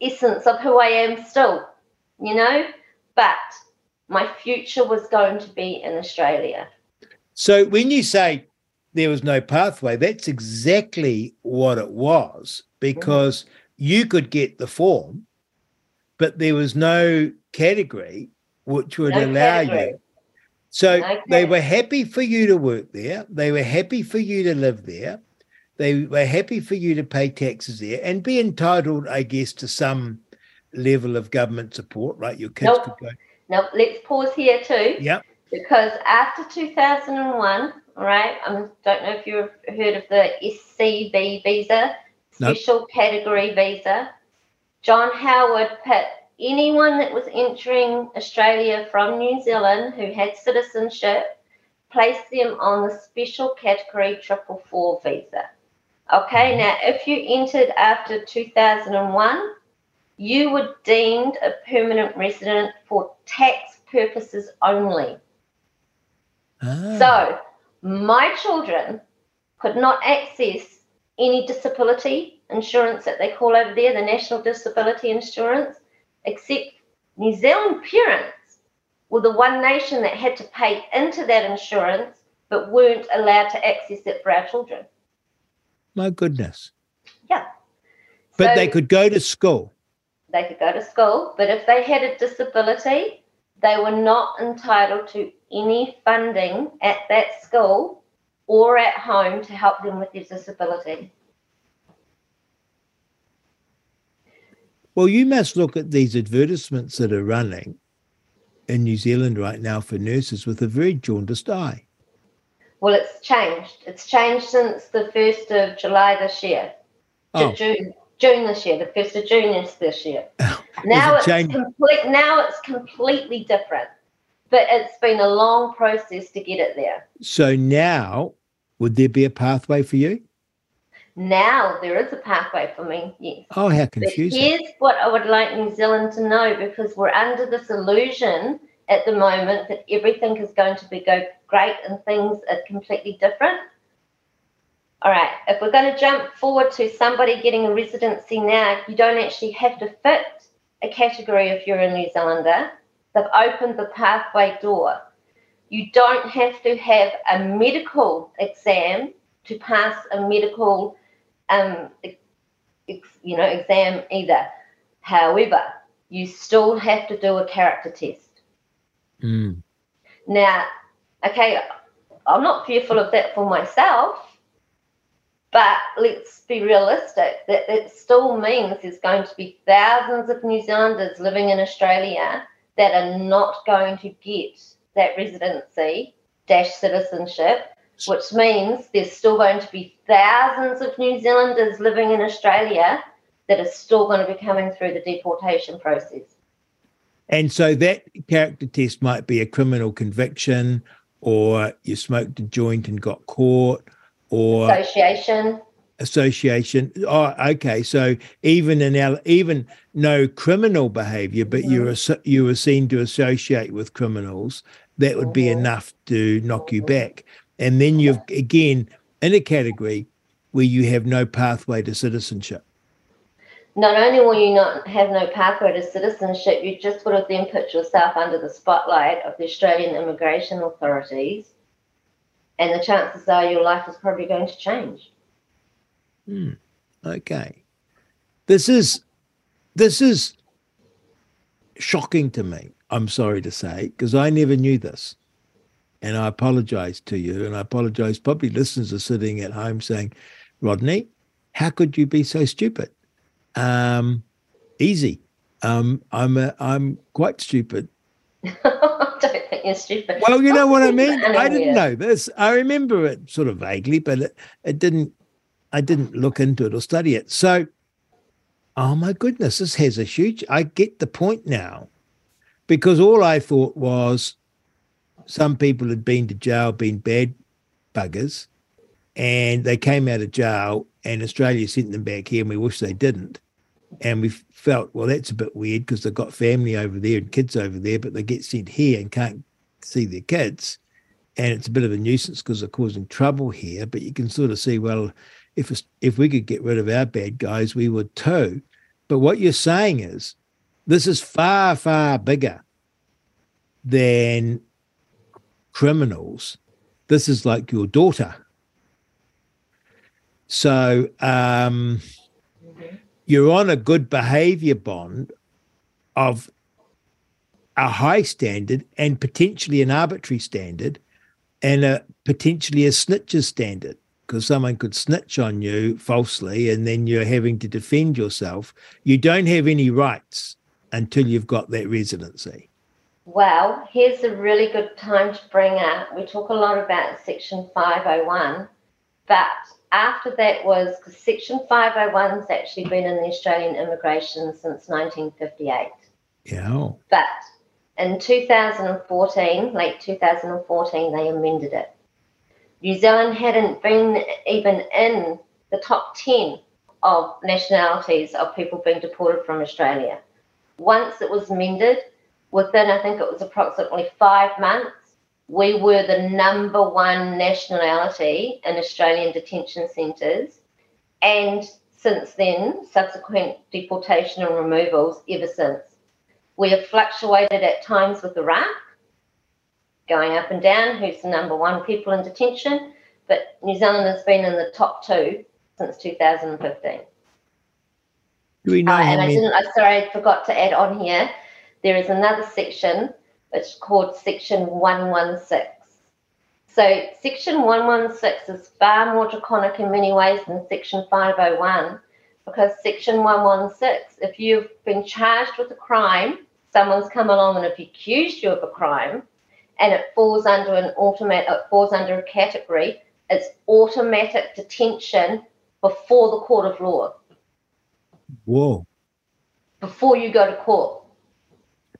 essence of who I am still, you know? But my future was going to be in Australia. So when you say there was no pathway, that's exactly what it was because mm. you could get the form but there was no category which would no allow category. you. So no they were happy for you to work there. They were happy for you to live there. They were happy for you to pay taxes there and be entitled, I guess, to some level of government support, right? Your kids nope. could go. Now, let's pause here too. Yeah. Because after 2001, all right, I don't know if you've heard of the SCV visa, Special nope. Category Visa. John Howard put anyone that was entering Australia from New Zealand who had citizenship, placed them on the Special Category Triple Four visa. Okay, mm-hmm. now if you entered after 2001, you were deemed a permanent resident for tax purposes only. Ah. So, my children could not access any disability insurance that they call over there, the National Disability Insurance, except New Zealand parents were the one nation that had to pay into that insurance but weren't allowed to access it for our children. My goodness. Yeah. But so, they could go to school they could go to school, but if they had a disability, they were not entitled to any funding at that school or at home to help them with their disability. Well, you must look at these advertisements that are running in New Zealand right now for nurses with a very jaundiced eye. Well, it's changed. It's changed since the 1st of July this year to oh. June June this year. The first of June is this year. now it it's complete. Now it's completely different, but it's been a long process to get it there. So now, would there be a pathway for you? Now there is a pathway for me. Yes. Oh, how confusing! But here's what I would like New Zealand to know, because we're under this illusion at the moment that everything is going to be go great and things are completely different. All right, if we're going to jump forward to somebody getting a residency now, you don't actually have to fit a category if you're a New Zealander. They've opened the pathway door. You don't have to have a medical exam to pass a medical, um, ex, you know, exam either. However, you still have to do a character test. Mm. Now, okay, I'm not fearful of that for myself but let's be realistic that it still means there's going to be thousands of New Zealanders living in Australia that are not going to get that residency dash citizenship, which means there's still going to be thousands of New Zealanders living in Australia that are still going to be coming through the deportation process. And so that character test might be a criminal conviction, or you smoked a joint and got caught, or association association. Oh okay. So even in our even no criminal behavior but you were you were seen to associate with criminals that would mm-hmm. be enough to knock you back. And then you've again in a category where you have no pathway to citizenship. Not only will you not have no pathway to citizenship you just would have then put yourself under the spotlight of the australian immigration authorities and the chances are your life is probably going to change. Hmm. Okay. This is this is shocking to me. I'm sorry to say because I never knew this, and I apologize to you, and I apologize. Probably listeners are sitting at home saying, "Rodney, how could you be so stupid?" Um, easy. Um, I'm a, I'm quite stupid. Don't think you're stupid. Well, you know what I mean. I didn't know this. I remember it sort of vaguely, but it, it didn't. I didn't look into it or study it. So, oh my goodness, this has a huge. I get the point now, because all I thought was some people had been to jail, been bad buggers, and they came out of jail, and Australia sent them back here, and we wish they didn't. And we felt, well, that's a bit weird because they've got family over there and kids over there, but they get sent here and can't see their kids. And it's a bit of a nuisance because they're causing trouble here. But you can sort of see, well, if if we could get rid of our bad guys, we would too. But what you're saying is, this is far far bigger than criminals. This is like your daughter. So um, you're on a good behavior bond of a high standard and potentially an arbitrary standard and a potentially a snitcher's standard because someone could snitch on you falsely and then you're having to defend yourself. You don't have any rights until you've got that residency. Well, here's a really good time to bring up. We talk a lot about Section 501, but after that was because Section 501 has actually been in the Australian immigration since 1958. Yeah. But in 2014, late 2014, they amended it. New Zealand hadn't been even in the top 10 of nationalities of people being deported from Australia. Once it was mended, within I think it was approximately five months, we were the number one nationality in Australian detention centres. And since then, subsequent deportation and removals ever since. We have fluctuated at times with Iraq, going up and down, who's the number one people in detention, but New Zealand has been in the top two since 2015. Do we know? Uh, and I didn't, I sorry, I forgot to add on here. There is another section which is called Section 116. So Section 116 is far more draconic in many ways than Section 501 because Section 116, if you've been charged with a crime, someone's come along and have accused you of a crime, and it falls under an automatic, it falls under a category, it's automatic detention before the court of law Whoa. before you go to court,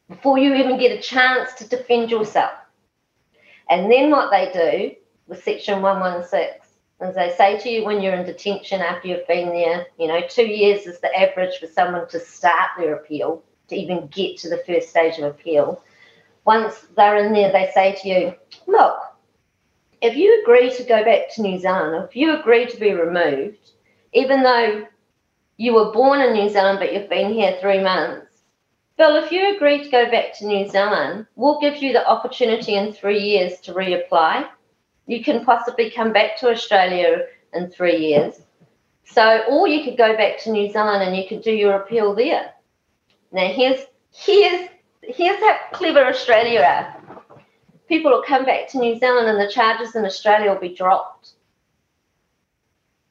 before you even get a chance to defend yourself. And then what they do with Section 116 is they say to you when you're in detention after you've been there, you know, two years is the average for someone to start their appeal, to even get to the first stage of appeal. Once they're in there, they say to you, look, if you agree to go back to New Zealand, if you agree to be removed, even though you were born in New Zealand but you've been here three months, Bill, if you agree to go back to New Zealand, we'll give you the opportunity in three years to reapply. You can possibly come back to Australia in three years. So, or you could go back to New Zealand and you could do your appeal there. Now, here's here's here's how clever Australia. People will come back to New Zealand and the charges in Australia will be dropped.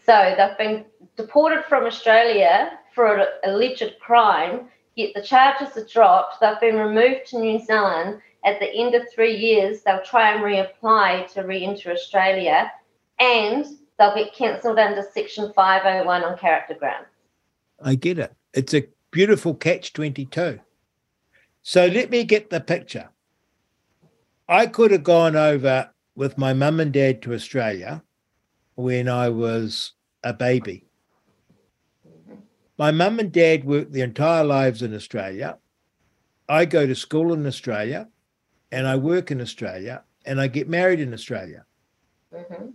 So they've been deported from Australia for an alleged crime, yet the charges are dropped. They've been removed to New Zealand. At the end of three years, they'll try and reapply to re enter Australia and they'll get cancelled under Section 501 on character grounds. I get it. It's a beautiful catch 22. So let me get the picture. I could have gone over with my mum and dad to Australia when I was a baby. My mum and dad worked their entire lives in Australia. I go to school in Australia and I work in Australia and I get married in Australia. Mhm.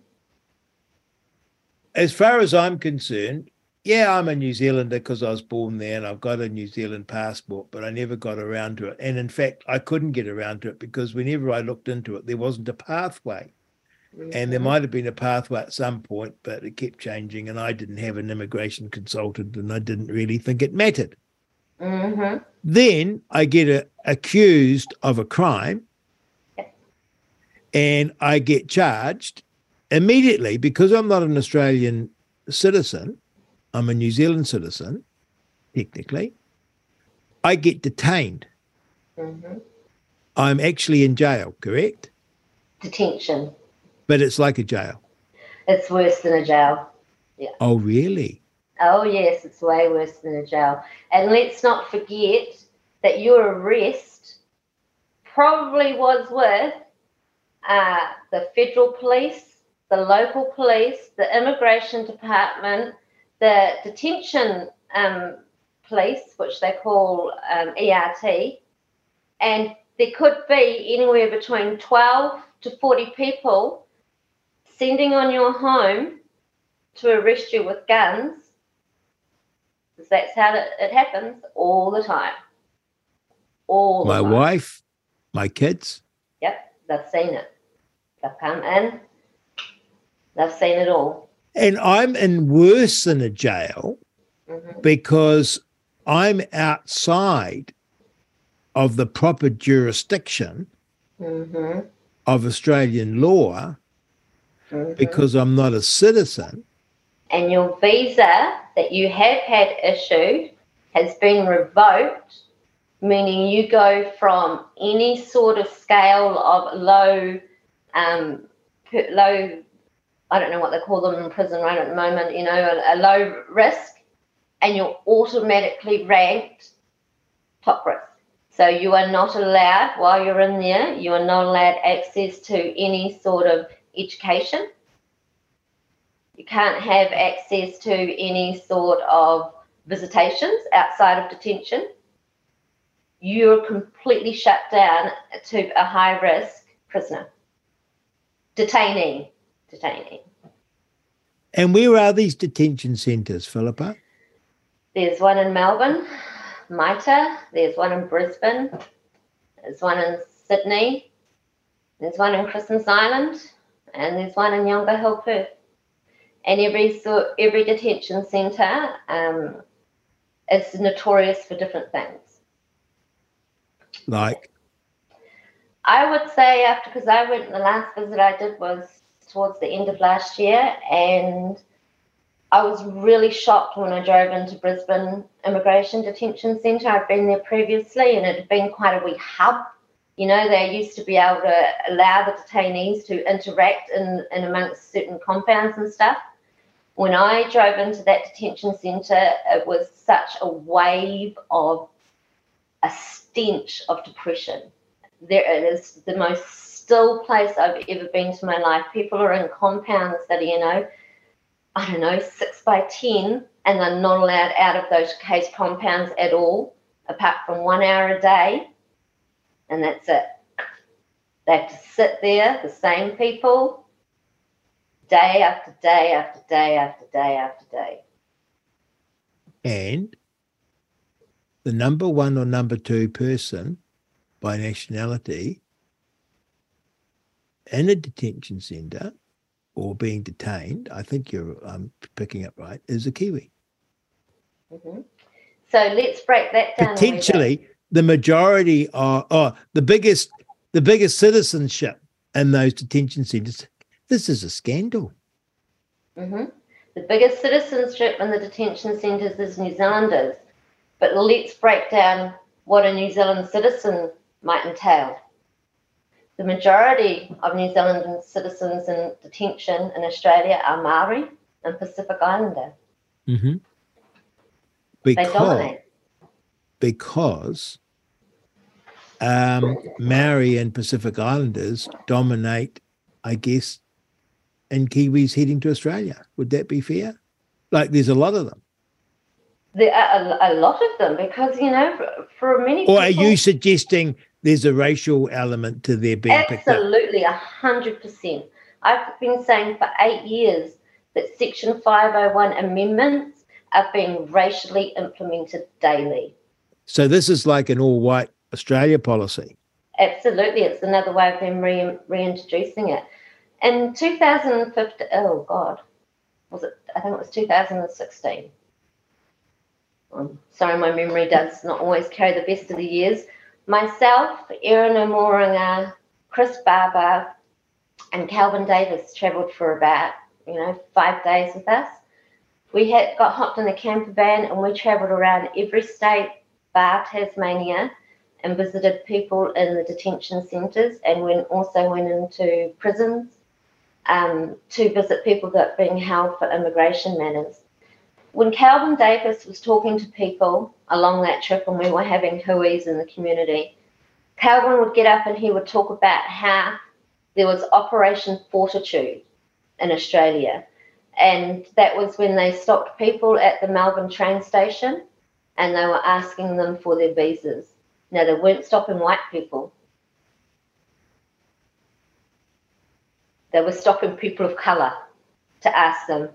As far as I'm concerned, yeah, I'm a New Zealander because I was born there and I've got a New Zealand passport, but I never got around to it. And in fact, I couldn't get around to it because whenever I looked into it, there wasn't a pathway. And there might have been a pathway at some point, but it kept changing. And I didn't have an immigration consultant and I didn't really think it mattered. Mhm. Then I get a, accused of a crime and I get charged immediately because I'm not an Australian citizen. I'm a New Zealand citizen, technically. I get detained. Mhm. I'm actually in jail, correct? Detention. But it's like a jail. It's worse than a jail. Yeah. Oh, really? Oh, yes, it's way worse than a jail. And let's not forget that your arrest probably was with uh, the federal police, the local police, the immigration department, the detention um, police, which they call um, ERT, and there could be anywhere between 12 to 40 people sending on your home to arrest you with guns. That's how it, it happens all the time. All the My time. wife, my kids. Yep, they've seen it. They've come in, they've seen it all. And I'm in worse than a jail Mhm. because I'm outside of the proper jurisdiction Mm-hmm. of Australian law Mm-hmm. because I'm not a citizen, and your visa that you have had issued has been revoked, meaning you go from any sort of scale of low, um, low, I don't know what they call them in prison right at the moment, you know, a, a low risk, and you're automatically ranked top risk. So you are not allowed, while you're in there, you are not allowed access to any sort of education. You can't have access to any sort of visitations outside of detention. You're completely shut down to a high risk prisoner. Detainee. Detainee. and where are these detention centres, Filipa? There's one in Melbourne, MITA. There's one in Brisbane. There's one in Sydney. There's one in Christmas Island, and there's one in Yongah Hill, Perth. And every so every detention centre um, is notorious for different things. Like, I would say after because I went the last visit I did was towards the end of last year, and I was really shocked when I drove into Brisbane Immigration Detention Centre. I'd been there previously, and it had been quite a wee hub. You know, they used to be able to allow the detainees to interact in, in amongst certain compounds and stuff. When I drove into that detention centre, it was such a wave of a stench of depression there it is the most still place I've ever been to my life. People are in compounds that are, you know, I don't know, six by ten, and they're not allowed out of those case compounds at all, apart from one hour a day. And that's it. They have to sit there, the same people, day after day after day after day after day. and the number one or number two person by nationality in a detention centre or being detained, I think you're um, picking up right, is a Kiwi. hmm So let's break that down. a wee bit. Potentially, the majority are, oh, the biggest, the biggest citizenship in those detention centres. This is a scandal. hmm The biggest citizenship in the detention centres is New Zealanders. But let's break down what a New Zealand citizen might entail. The majority of New Zealand citizens in detention in Australia are Maori and Pacific Islander. Mm-hmm. They Because, dominate. because um, Maori and Pacific Islanders dominate, I guess, and Kiwis heading to Australia. Would that be fair? Like, there's a lot of them. There are a, a lot of them because, you know, for, for many Or are you suggesting there's a racial element to their being? Absolutely, a hundred percent. I've been saying for eight years that Section 501 amendments are being racially implemented daily. So this is like an all-white Australia policy. Absolutely, it's another way of them re- reintroducing it. In 2015, oh God, was it? I think it was 2016. I'm um, sorry, my memory does not always carry the best of the years. Myself, Erin Omoringa, Chris Barber, and Kelvin Davis travelled for about, you know, five days with us. We had got hopped in a camper van and we travelled around every state, bar Tasmania, and visited people in the detention centres and went also went into prisons um, to visit people that are being held for immigration matters. When Kelvin Davis was talking to people along that trip and we were having hui's in the community, Kelvin would get up and he would talk about how there was Operation Fortitude in Australia. And that was when they stopped people at the Melbourne train station and they were asking them for their visas. Now, they weren't stopping white people, they were stopping people of colour to ask them,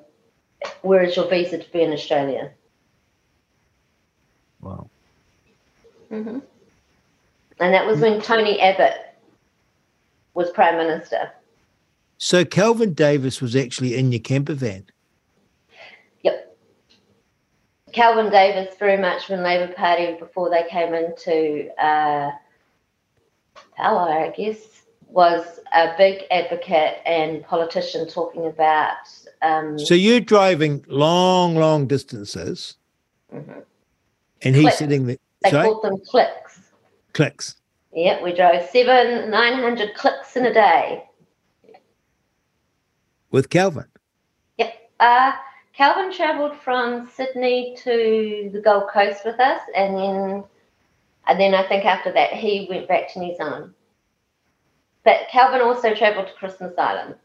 Where is your visa to be in Australia? Wow. hmm And that was when Tony Abbott was Prime Minister. So Kelvin Davis was actually in your camper van. Yep. Kelvin Davis, very much from Labour Party before they came into uh, power, I guess, was a big advocate and politician talking about. Um, so you're driving long, long distances, mm-hmm. and he's clicks. sitting there. They sorry? called them clicks. Clicks. Yeah, we drove seven, nine hundred clicks in a day. With Kelvin. Yep. Uh, Kelvin travelled from Sydney to the Gold Coast with us, and then, and then I think after that he went back to New Zealand. But Kelvin also travelled to Christmas Island.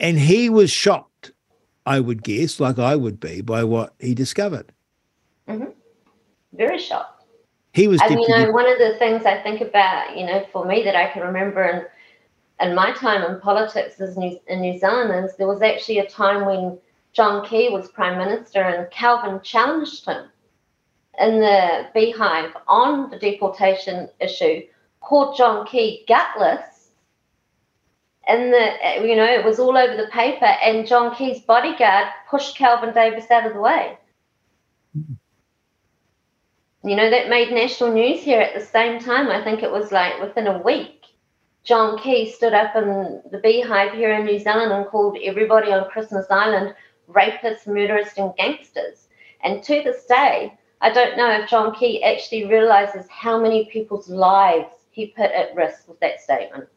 And he was shocked, I would guess, like I would be, by what he discovered. Mm-hmm. Very shocked. He was. And you know, one of the things I think about, you know, for me that I can remember in in my time in politics is New, in New Zealand is there was actually a time when John Key was prime minister and Kelvin challenged him in the beehive on the deportation issue, called John Key gutless and the eh, you know it was all over the paper and john key's bodyguard pushed kelvin davis out of the way. You know that made national news here at the same time. I think it was like within a week john key stood up in the beehive here in new zealand and called everybody on christmas island rapists murderers and gangsters. And to this day i don't know if john key actually realizes how many people's lives he put at risk with that statement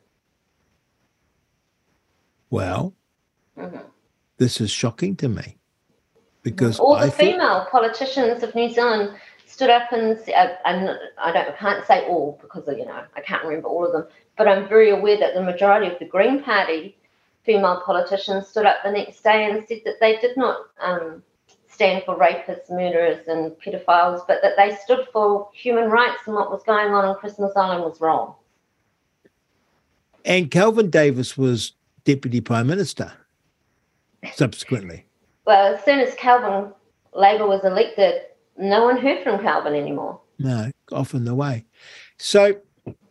well, mm-hmm. this is shocking to me because all the I female thought... politicians of New Zealand stood up and uh, and I don't I can't say all because you know I can't remember all of them, but I'm very aware that the majority of the Green Party female politicians stood up the next day and said that they did not um, stand for rapists, murderers, and pedophiles, but that they stood for human rights and what was going on on Christmas Island was wrong. And Kelvin Davis was deputy prime minister subsequently. Well, as soon as Kelvin Labor was elected, no one heard from Kelvin anymore. No, often the way. So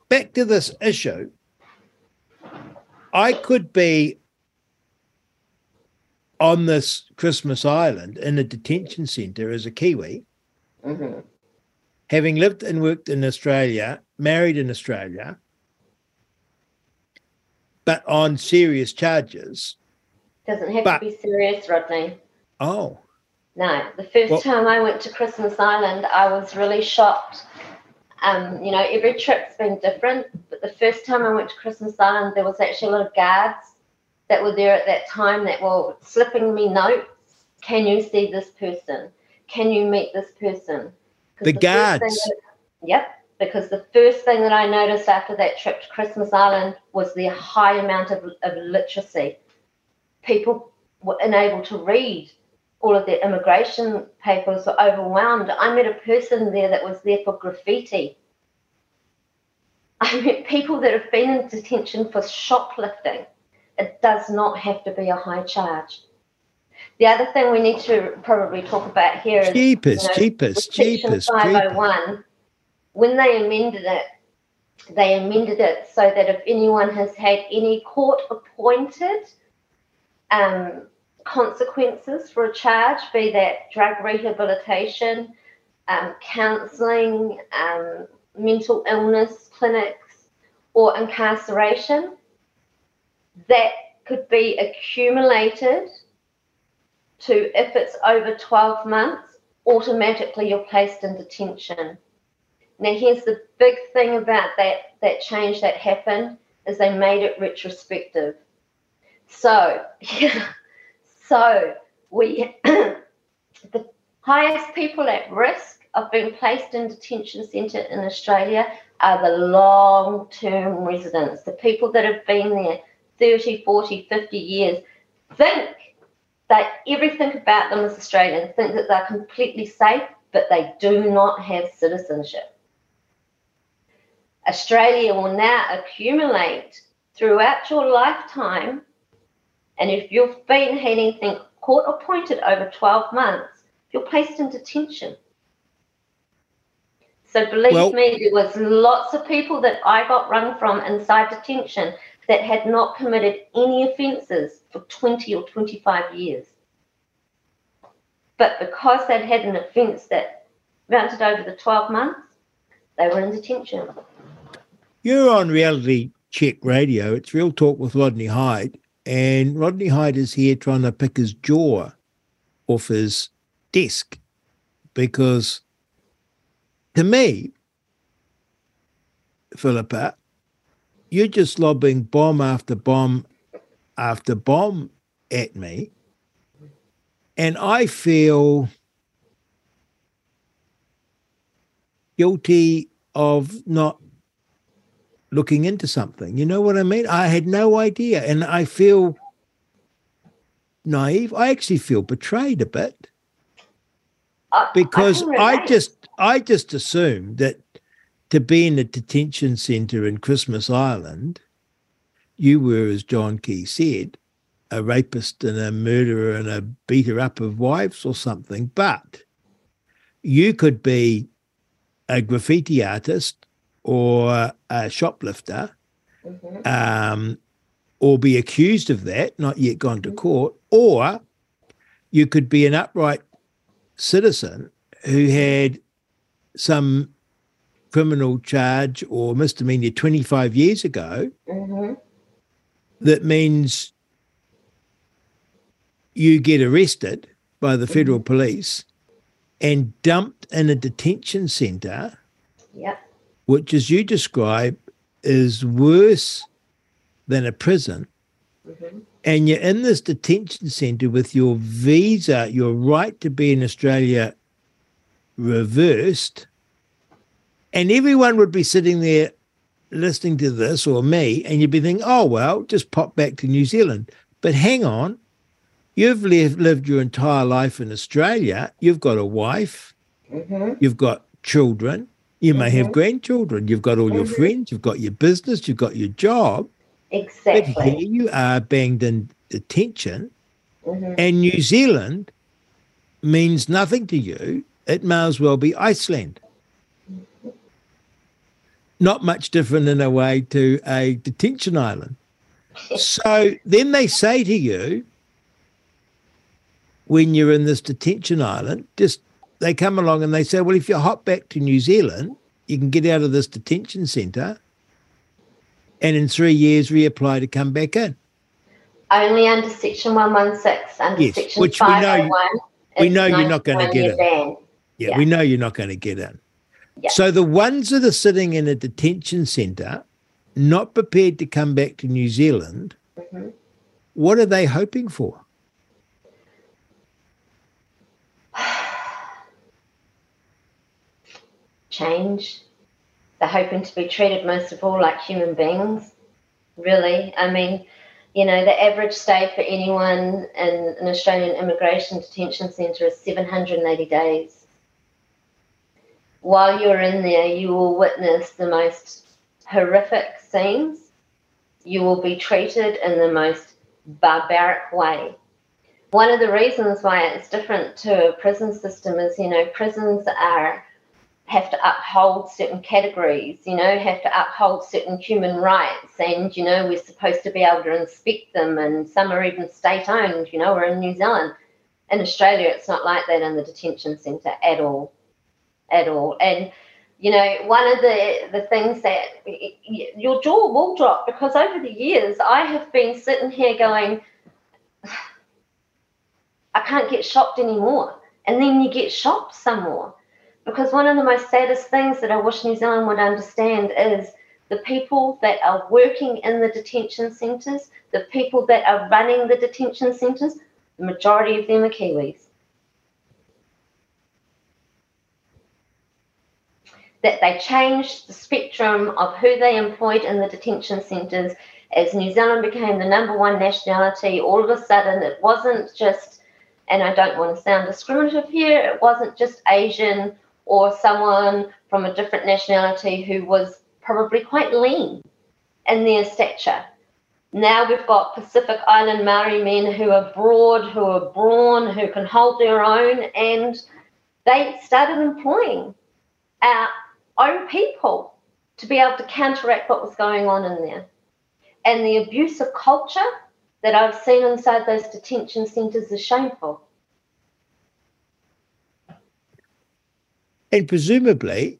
back to this issue. I could be on this Christmas Island in a detention centre as a Kiwi, mm-hmm. having lived and worked in Australia, married in Australia, but on serious charges. Doesn't have but, to be serious, Rodney. Oh. No, the first well, time I went to Christmas Island, I was really shocked. Um, you know, every trip's been different, but the first time I went to Christmas Island, there was actually a lot of guards that were there at that time that were slipping me notes. Can you see this person? Can you meet this person? The, the guards. That, yep because the first thing that I noticed after that trip to Christmas Island was the high amount of, of literacy. People were unable to read all of their immigration papers were overwhelmed. I met a person there that was there for graffiti. I met people that have been in detention for shoplifting. It does not have to be a high charge. The other thing we need to probably talk about here is cheapest, you know, cheapest, cheapest, 501 when they amended it, they amended it so that if anyone has had any court appointed um, consequences for a charge, be that drug rehabilitation, um, counselling, um, mental illness clinics, or incarceration, that could be accumulated to, if it's over 12 months, automatically you're placed in detention. Now, here's the big thing about that that change that happened is they made it retrospective. So, yeah, so we the highest people at risk of being placed in detention centre in Australia are the long-term residents, the people that have been there 30, 40, 50 years, think that everything about them is Australian, think that they're completely safe, but they do not have citizenship. Australia will now accumulate throughout your lifetime. And if you've been had anything court appointed over 12 months, you're placed in detention. So believe well, me, there was lots of people that I got rung from inside detention that had not committed any offences for 20 or 25 years. But because they'd had an offence that mounted over the 12 months, they were in detention. You're on reality check radio. It's Real Talk with Rodney Hide. And Rodney Hide is here trying to pick his jaw off his desk because to me, Filipa, you're just lobbing bomb after bomb after bomb at me. And I feel guilty of not looking into something. You know what I mean? I had no idea. And I feel naive. I actually feel betrayed a bit. Uh, because I, I just I just assumed that to be in a detention centre in Christmas Island, you were, as John Key said, a rapist and a murderer and a beater up of wives or something. But you could be a graffiti artist or a shoplifter, Mhm. um, or be accused of that, not yet gone to court, or you could be an upright citizen who had some criminal charge or misdemeanor 25 years ago hmm that means you get arrested by the federal police and dumped in a detention centre, Yep. Which, as you describe, is worse than a prison. Mhm. And you're in this detention centre with your visa, your right to be in Australia reversed. And everyone would be sitting there listening to this or me, and you'd be thinking, oh, well, just pop back to New Zealand. But hang on, you've lived, lived your entire life in Australia. You've got a wife, hmm you've got children, you may have Mhm. grandchildren, you've got all your Mhm. friends, you've got your business, you've got your job. Exactly. But here you are banged in detention, hmm and New Zealand means nothing to you. It may as well be Iceland. Not much different in a way to a detention island. So then they say to you, when you're in this detention island, just they come along and they say, well, if you hop back to New Zealand, you can get out of this detention centre and in three years reapply to come back in. Only under Section 116, under Yes, Section which we know- we know you're not gonna get year it. ban. Yeah, Yeah. we know you're not going to get in. Yeah. So the ones that are sitting in a detention centre, not prepared to come back to New Zealand, Mhm. what are they hoping for? Change. They're hoping to be treated most of all like human beings, really. I mean, you know, the average stay for anyone in an Australian immigration detention centre is 780 days. While you're in there, you will witness the most horrific scenes. You will be treated in the most barbaric way. One of the reasons why it's different to a prison system is, you know, prisons are have to uphold certain categories, you know, have to uphold certain human rights, and you know, we're supposed to be able to inspect them, and some are even state owned, you know, we're in New Zealand. In Australia, it's not like that in the detention centre at all, at all. And you know, one of the the things that your jaw will drop because over the years, I have been sitting here going, I can't get shocked anymore, and then you get shocked some more because one of the most saddest things that I wish New Zealand would understand is the people that are working in the detention centres, the people that are running the detention centres, the majority of them are Kiwis. That they changed the spectrum of who they employed in the detention centres as New Zealand became the number one nationality. All of a sudden, it wasn't just, and I don't want to sound discriminative here, it wasn't just Asian or someone from a different nationality who was probably quite lean in their stature. Now we've got Pacific Island Maori men who are broad, who are brawn, who can hold their own, and they started employing our own people to be able to counteract what was going on in there. And the abuse of culture that I've seen inside those detention centres is shameful. And presumably,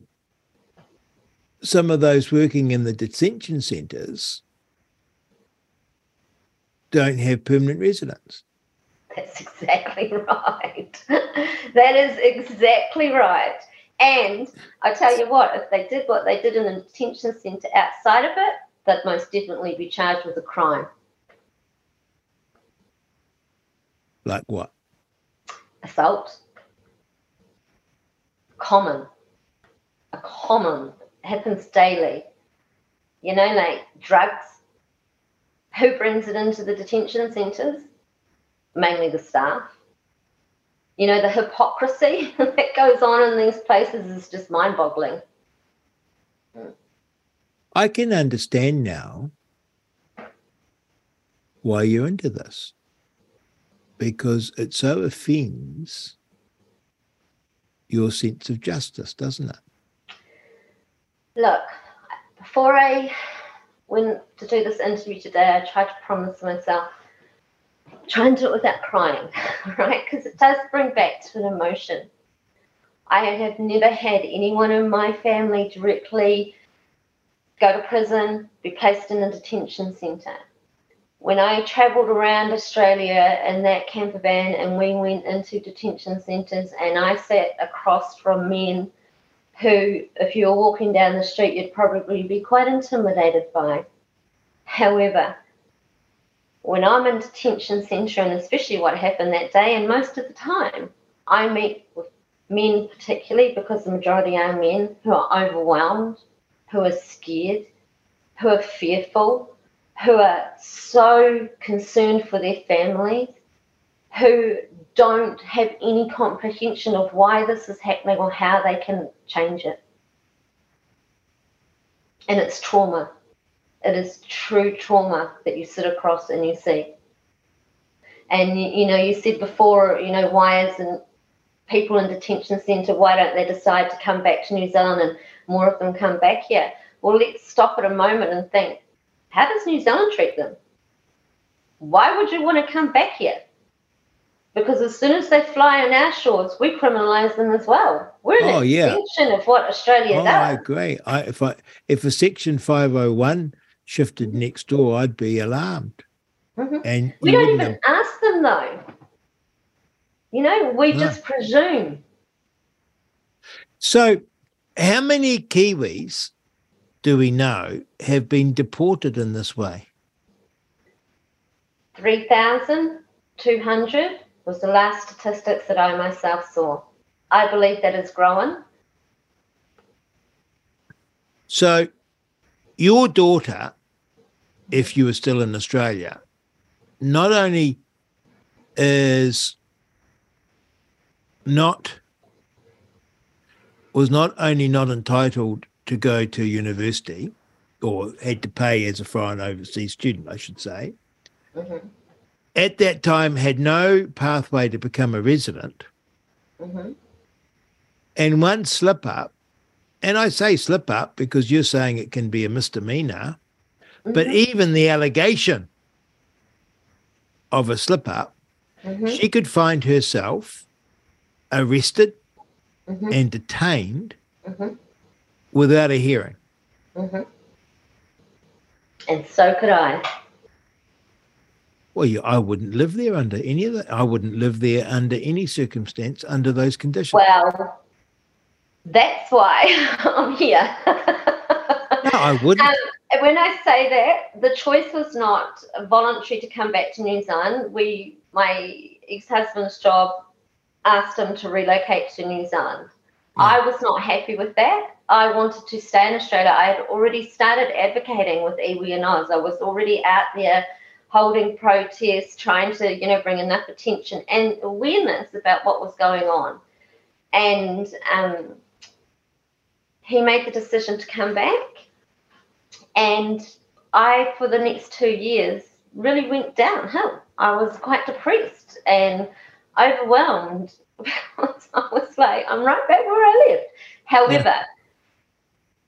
some of those working in the detention centres don't have permanent residence. That's exactly right. that is exactly right. And I tell you what, if they did what they did in a detention centre outside of it, they'd most definitely be charged with a crime. Like what? Assault. Common. A common. Happens daily. You know, like drugs. Who brings it into the detention centres? Mainly the staff. You know, the hypocrisy that goes on in these places is just mind boggling. I can understand now why you're into this because it so offends your sense of justice, doesn't it? Look, before I went to do this interview today, I tried to promise myself try and do it without crying, right? Because it does bring back to an emotion. I have never had anyone in my family directly go to prison, be placed in a detention centre when I travelled around Australia in that camper van and we went into detention centres and I sat across from men who, if you were walking down the street, you'd probably be quite intimidated by. However, when I'm in detention centre, and especially what happened that day, and most of the time, I meet with men, particularly because the majority are men who are overwhelmed, who are scared, who are fearful, who are so concerned for their families, who don't have any comprehension of why this is happening or how they can change it. And it's trauma. It is true trauma that you sit across and you see. And you, you know, you said before, you know, why isn't people in detention centre, why don't they decide to come back to New Zealand and more of them come back here? Well, let's stop at a moment and think how does New Zealand treat them? Why would you want to come back here? Because as soon as they fly on our shores, we criminalise them as well. We're an oh, extension yeah. of what Australia oh, does. I agree. I, if I if a Section five hundred one shifted next door, I'd be alarmed. Mm-hmm. And we don't even have... ask them though. You know, we no. just presume. So, how many Kiwis do we know have been deported in this way? 3,200 was the last statistics that I myself saw. I believe that is growing. So, your daughter, if you were still in Australia, not only is not was not only not entitled to go to university or had to pay as a foreign overseas student, I should say, mm-hmm. at that time had no pathway to become a resident. Mm-hmm. And one slip up, and I say slip up because you're saying it can be a misdemeanor, mm-hmm. but even the allegation of a slip up, mm-hmm. she could find herself arrested mm-hmm. and detained mm-hmm without a hearing. Mm-hmm. And so could I. Well, you, I wouldn't live there under any of that. I wouldn't live there under any circumstance under those conditions. Well, that's why I'm here. no, I wouldn't. Um, when I say that, the choice was not voluntary to come back to New Zealand. We, my ex-husband's job, asked him to relocate to New Zealand. Yeah. I was not happy with that. I wanted to stay in Australia. I had already started advocating with Iwi n Aus. I was already out there holding protests, trying to, you know, bring enough attention and awareness about what was going on. And um, he made the decision to come back. And I, for the next two years, really went downhill. I was quite depressed and overwhelmed. I was like, I'm right back where I left. However, yeah.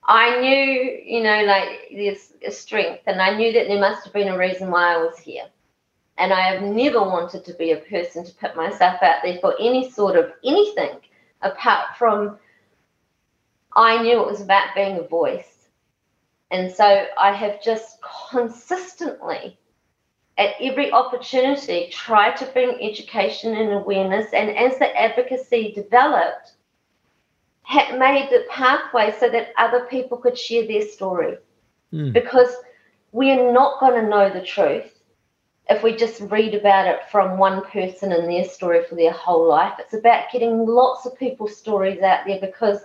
I knew, you know, like there's a strength, and I knew that there must have been a reason why I was here. And I have never wanted to be a person to put myself out there for any sort of anything apart from I knew it was about being a voice. And so I have just consistently, at every opportunity, try to bring education and awareness. And as the advocacy developed, had made the pathway so that other people could share their story. Mm. Because we're not going to know the truth if we just read about it from one person and their story for their whole life. It's about getting lots of people's stories out there because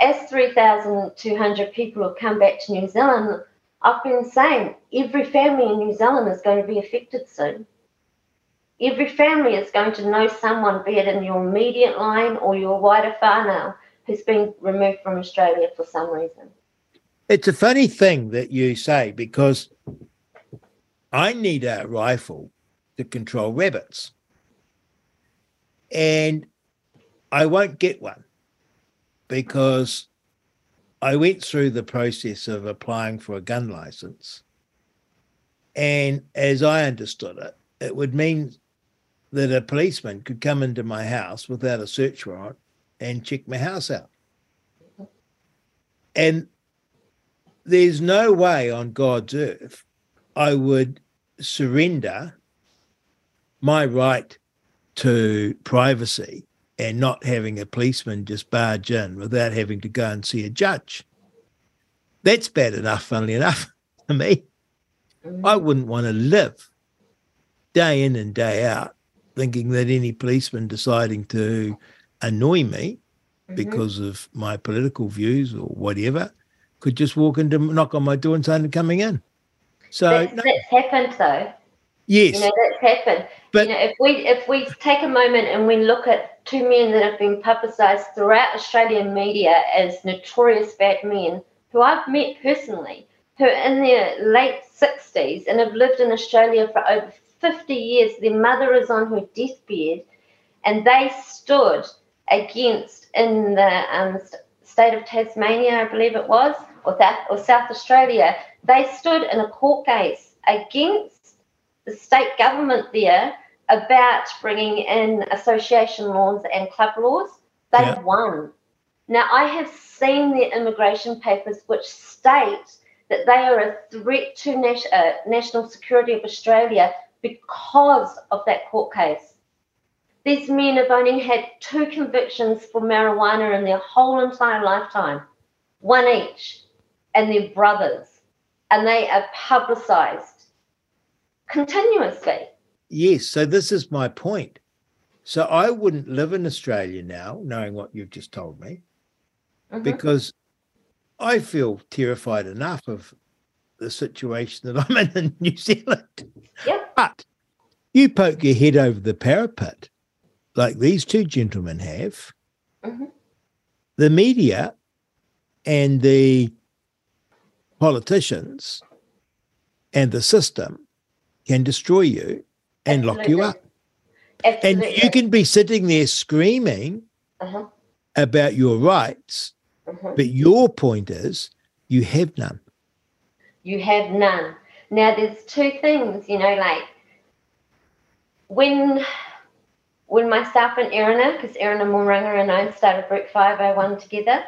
as 3,200 people have come back to New Zealand, I've been saying every family in New Zealand is going to be affected soon. Every family is going to know someone, be it in your immediate line or your wider whānau, who's been removed from Australia for some reason. It's a funny thing that you say because I need a rifle to control rabbits. And I won't get one because I went through the process of applying for a gun license. And as I understood it, it would mean that a policeman could come into my house without a search warrant and check my house out. And there's no way on God's earth I would surrender my right to privacy and not having a policeman just barge in without having to go and see a judge. That's bad enough, funnily enough, to me. I wouldn't want to live day in and day out thinking that any policeman deciding to annoy me mm-hmm. because of my political views or whatever could just walk into knock on my door and say I'm coming in. So that's, no. that's happened though. Yes. You know, that's happened. But you know, if we if we take a moment and we look at two men that have been publicised throughout Australian media as notorious bad men, who I've met personally, who are in their late sixties and have lived in Australia for over fifty years. Their mother is on her deathbed, and they stood against in the um, state of Tasmania, I believe it was, or South, or South Australia. They stood in a court case against the state government there about bringing in association laws and club laws. They yeah. won. Now, I have seen their immigration papers which state that they are a threat to nat- uh, national security of Australia because of that court case. These men have only had two convictions for marijuana in their whole entire lifetime, one each, and they're brothers, and they are publicised continuously. Yes, so this is my point. So I wouldn't live in Australia now, knowing what you've just told me, mm-hmm. because I feel terrified enough of the situation that I'm in in New Zealand. Yep. But you poke your head over the parapet like these two gentlemen have, mm-hmm. the media and the politicians and the system can destroy you and Absolutely. lock you up. Absolutely. And you can be sitting there screaming uh-huh. about your rights, uh-huh. but your point is you have none. You have none. Now, there's two things, you know, like when when myself and Erina, because Erina Morunga and I started Route 501 together,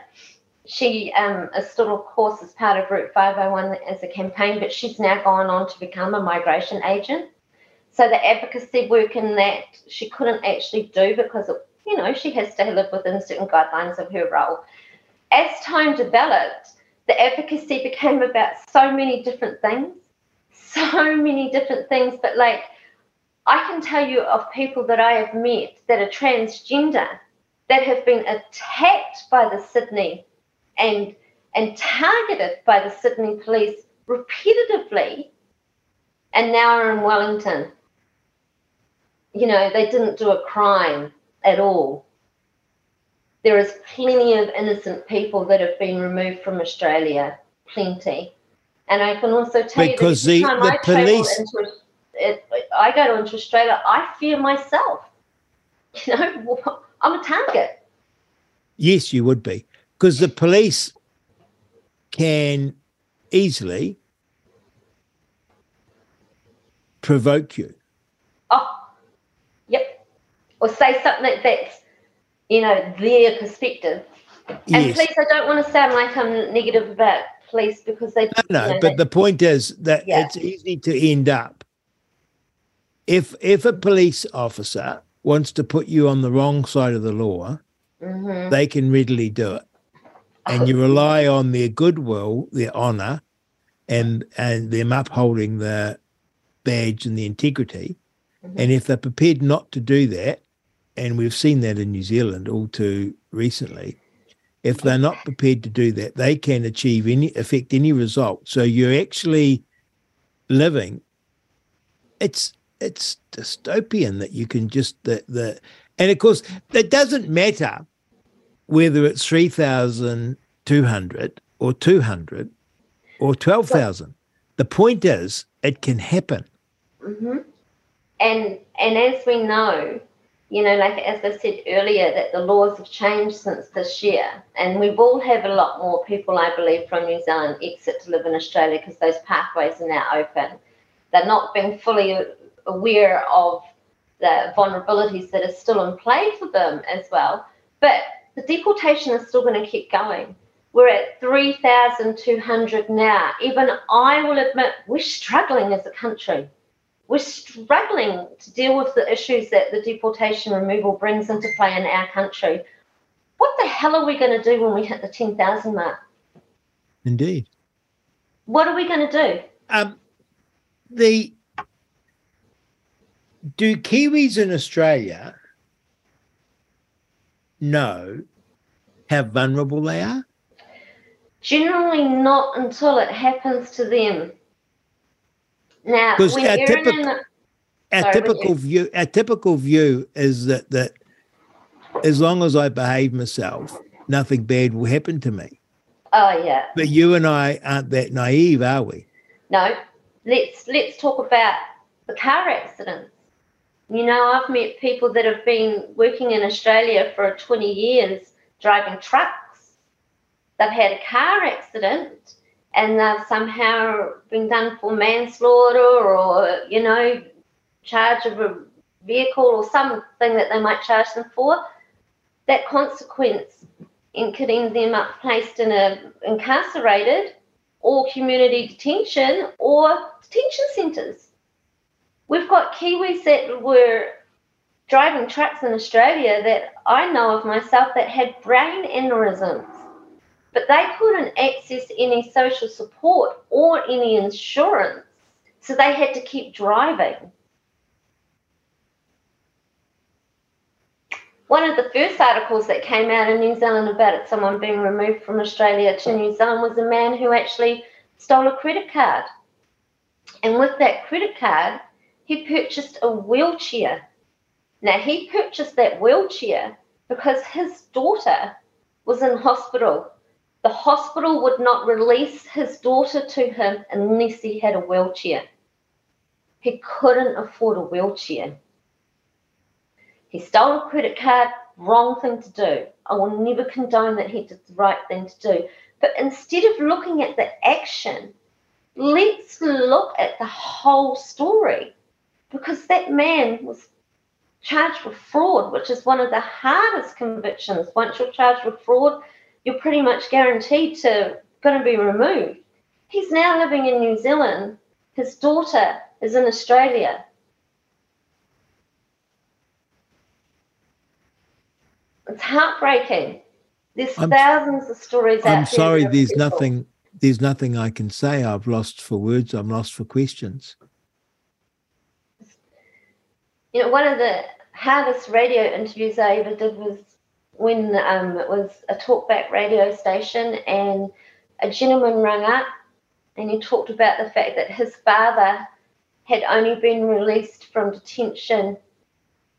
she um, is still, of course, as part of Route 501 as a campaign, but she's now gone on to become a migration agent. So the advocacy work in that she couldn't actually do because, of, you know, she has to live within certain guidelines of her role. As time developed, the advocacy became about so many different things, so many different things, but like I can tell you of people that I have met that are transgender that have been attacked by the Sydney and and targeted by the Sydney police repeatedly and now are in Wellington. You know, they didn't do a crime at all. There is plenty of innocent people that have been removed from Australia, plenty. And I can also tell because you that the, the police into, it, I go into Australia, I fear myself. You know, I'm a target. Yes, you would be. Because the police can easily provoke you. Oh. Or say something that's, you know, their perspective And yes. police, I don't want to sound like I'm negative about police because they. No, no, you know, but the point is that yeah. it's easy to end up. If if a police officer wants to put you on the wrong side of the law, mm-hmm. they can readily do it, and you rely on their goodwill, their honour, and and them upholding the badge and the integrity. Mm-hmm. And if they're prepared not to do that, and we've seen that in New Zealand all too recently, if they're not prepared to do that, they can achieve any affect any result. So you're actually living. It's it's dystopian that you can just the the and of course it doesn't matter whether it's three thousand two hundred or two hundred or twelve thousand. The point is, it can happen. Mm-hmm. And and as we know, you know, like as I said earlier, that the laws have changed since this year, and we will have a lot more people, I believe, from New Zealand exit to live in Australia because those pathways are now open. They're not being fully aware of the vulnerabilities that are still in play for them as well, but the deportation is still going to keep going. We're at 3,200 now. Even I will admit we're struggling as a country we're struggling to deal with the issues that the deportation removal brings into play in our country. What the hell are we going to do when we hit the 10,000 mark? Indeed. What are we going to do? Um, the do Kiwis in Australia know how vulnerable they are? Generally, not until it happens to them. Now, because our, typical, the, our sorry, typical view, our typical view is that that as long as I behave myself, nothing bad will happen to me. Oh yeah. But you and I aren't that naive, are we? No. Let's let's talk about the car accidents. You know, I've met people that have been working in Australia for 20 years driving trucks. They've had a car accident and they've somehow been done for manslaughter or, you know, charge of a vehicle or something that they might charge them for, that consequence in end them up placed in a incarcerated or community detention or detention centres. We've got Kiwis that were driving trucks in Australia that I know of myself that had brain aneurysms but they couldn't access any social support or any insurance. So they had to keep driving. One of the first articles that came out in New Zealand about someone being removed from Australia to New Zealand, was a man who actually stole a credit card. And with that credit card, he purchased a wheelchair. Now, he purchased that wheelchair because his daughter was in hospital the hospital would not release his daughter to him unless he had a wheelchair. He couldn't afford a wheelchair. He stole a credit card, wrong thing to do. I will never condone that he did the right thing to do. But instead of looking at the action, let's look at the whole story. Because that man was charged with fraud, which is one of the hardest convictions. Once you're charged with fraud, you're pretty much guaranteed to going to be removed. He's now living in New Zealand. His daughter is in Australia. It's heartbreaking. There's I'm, thousands of stories I'm sorry, there's people. nothing there's nothing I can say. I've lost for words, I'm lost for questions. You know, one of the hardest radio interviews I ever did was when um, it was a talkback radio station, and a gentleman rang up and he talked about the fact that his father had only been released from detention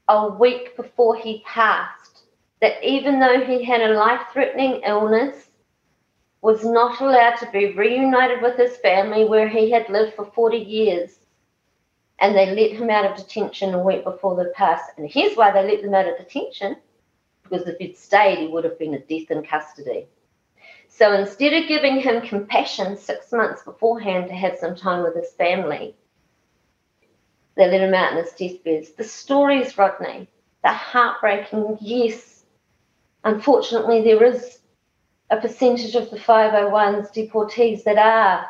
a week before he passed. That even though he had a life threatening illness, was not allowed to be reunited with his family where he had lived for 40 years. And they let him out of detention a week before the pass. And here's why they let them out of detention because if he'd stayed, he would have been a death in custody. So instead of giving him compassion six months beforehand to have some time with his family, they let him out in his deathbed. The stories, Rodney, they're heartbreaking. Yes, unfortunately, there is a percentage of the 501s deportees that are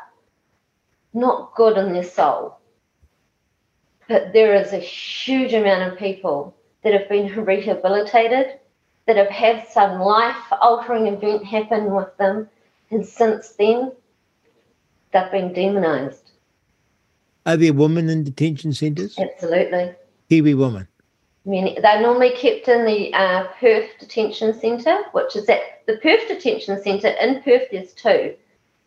not good in their soul. But there is a huge amount of people that have been rehabilitated, that have had some life altering event happen with them, and since then, they've been demonized. Are there women in detention centres? Absolutely. Kiwi women. Many, they're normally kept in the uh, Perth Detention Centre, which is at the Perth Detention Centre in Perth. There's two.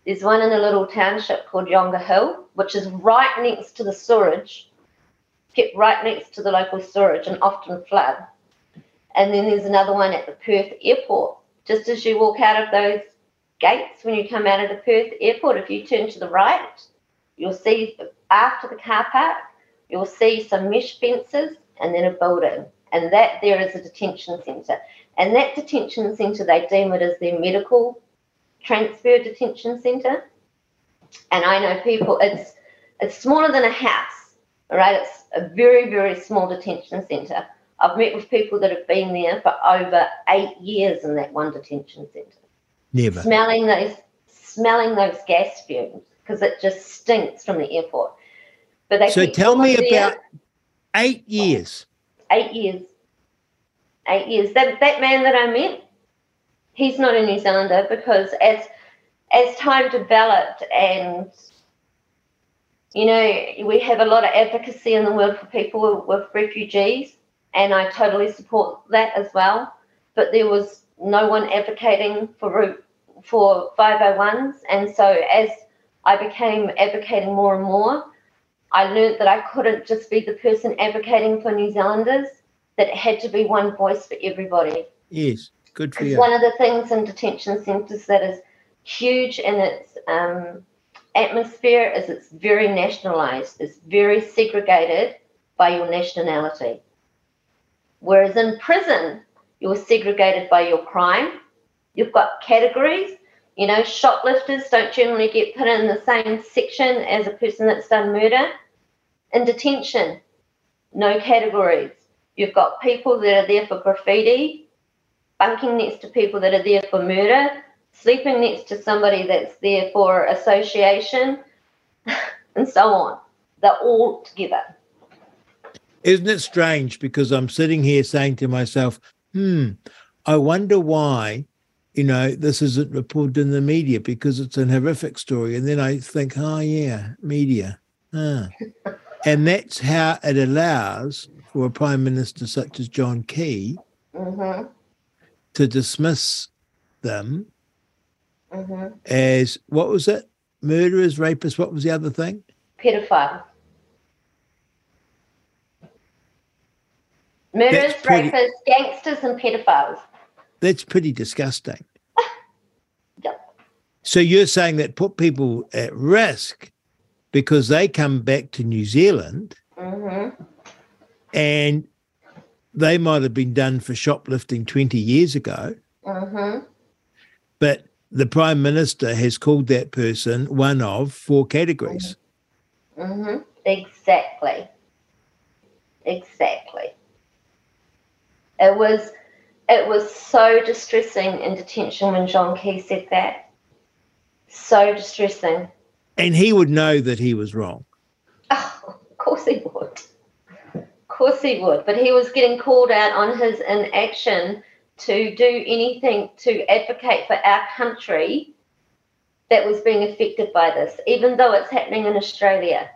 There's one in a little township called Yongah Hill, which is right next to the storage, kept right next to the local storage and often flood. And then there's another one at the Perth Airport. Just as you walk out of those gates when you come out of the Perth Airport, if you turn to the right, you'll see after the car park, you'll see some mesh fences and then a building. And that there is a detention centre. And that detention centre, they deem it as their medical transfer detention centre. And I know people, it's it's smaller than a house, right? It's a very, very small detention centre. I've met with people that have been there for over eight years in that one detention centre. Never. Smelling those smelling those gas fumes because it just stinks from the airport. But they so tell me about eight years. Eight years. Eight years. That that man that I met, he's not a New Zealander because as as time developed and you know we have a lot of advocacy in the world for people with, with refugees and I totally support that as well. But there was no one advocating for for 501s, and so as I became advocating more and more, I learned that I couldn't just be the person advocating for New Zealanders, that it had to be one voice for everybody. Yes, good for it's you. one of the things in detention centres that is huge in its um, atmosphere is it's very nationalised. It's very segregated by your nationality. Whereas in prison, you're segregated by your crime. You've got categories. You know, shoplifters don't generally get put in the same section as a person that's done murder in detention, no categories. You've got people that are there for graffiti, bunking next to people that are there for murder, sleeping next to somebody that's there for association, and so on. They're all together. Isn't it strange? Because I'm sitting here saying to myself, hmm, I wonder why, you know, this isn't reported in the media because it's an horrific story. And then I think, oh, yeah, media. Ah. And that's how it allows for a prime minister such as John Key mm-hmm. to dismiss them mm-hmm. as what was it? Murderers, rapists. What was the other thing? Pedophile. Murderers, pretty, rapists, gangsters, and pedophiles. That's pretty disgusting. yep. So you're saying that put people at risk because they come back to New Zealand mm-hmm. and they might have been done for shoplifting 20 years ago. Mm-hmm. But the Prime Minister has called that person one of four categories. Mm-hmm. Exactly. Exactly. It was it was so distressing in detention when John Key said that. So distressing. And he would know that he was wrong. Oh, of course he would. Of course he would. But he was getting called out on his inaction to do anything to advocate for our country that was being affected by this, even though it's happening in Australia.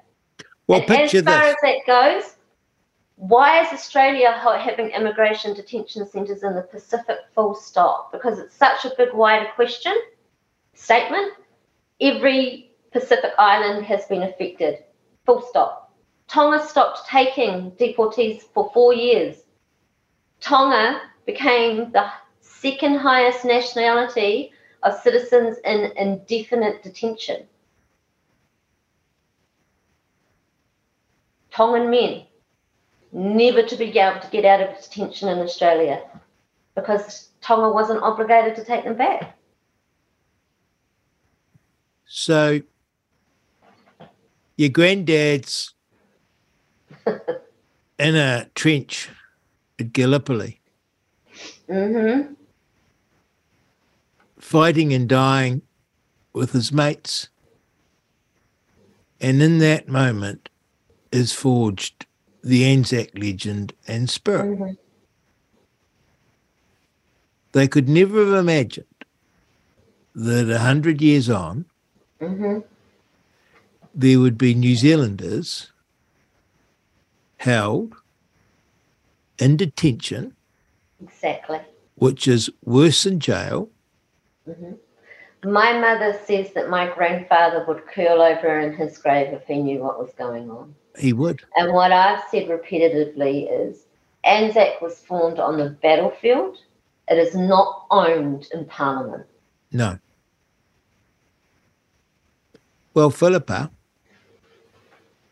Well, and picture as far this. as that goes, why is Australia having immigration detention centres in the Pacific full stop? Because it's such a big, wider question, statement. Every Pacific island has been affected, full stop. Tonga stopped taking deportees for four years. Tonga became the second highest nationality of citizens in indefinite detention. Tongan men never to be able to get out of detention in Australia because Tonga wasn't obligated to take them back. So your granddad's in a trench at Gallipoli. Mm-hmm. fighting and dying with his mates. And in that moment is forged the Anzac legend and spirit. Mm-hmm. They could never have imagined that a hundred years on, mm-hmm. there would be New Zealanders held in detention. Exactly. Which is worse than jail. Mm-hmm. My mother says that my grandfather would curl over in his grave if he knew what was going on. He would. And what I've said repetitively is Anzac was formed on the battlefield. It is not owned in Parliament. No. Well, Filipa,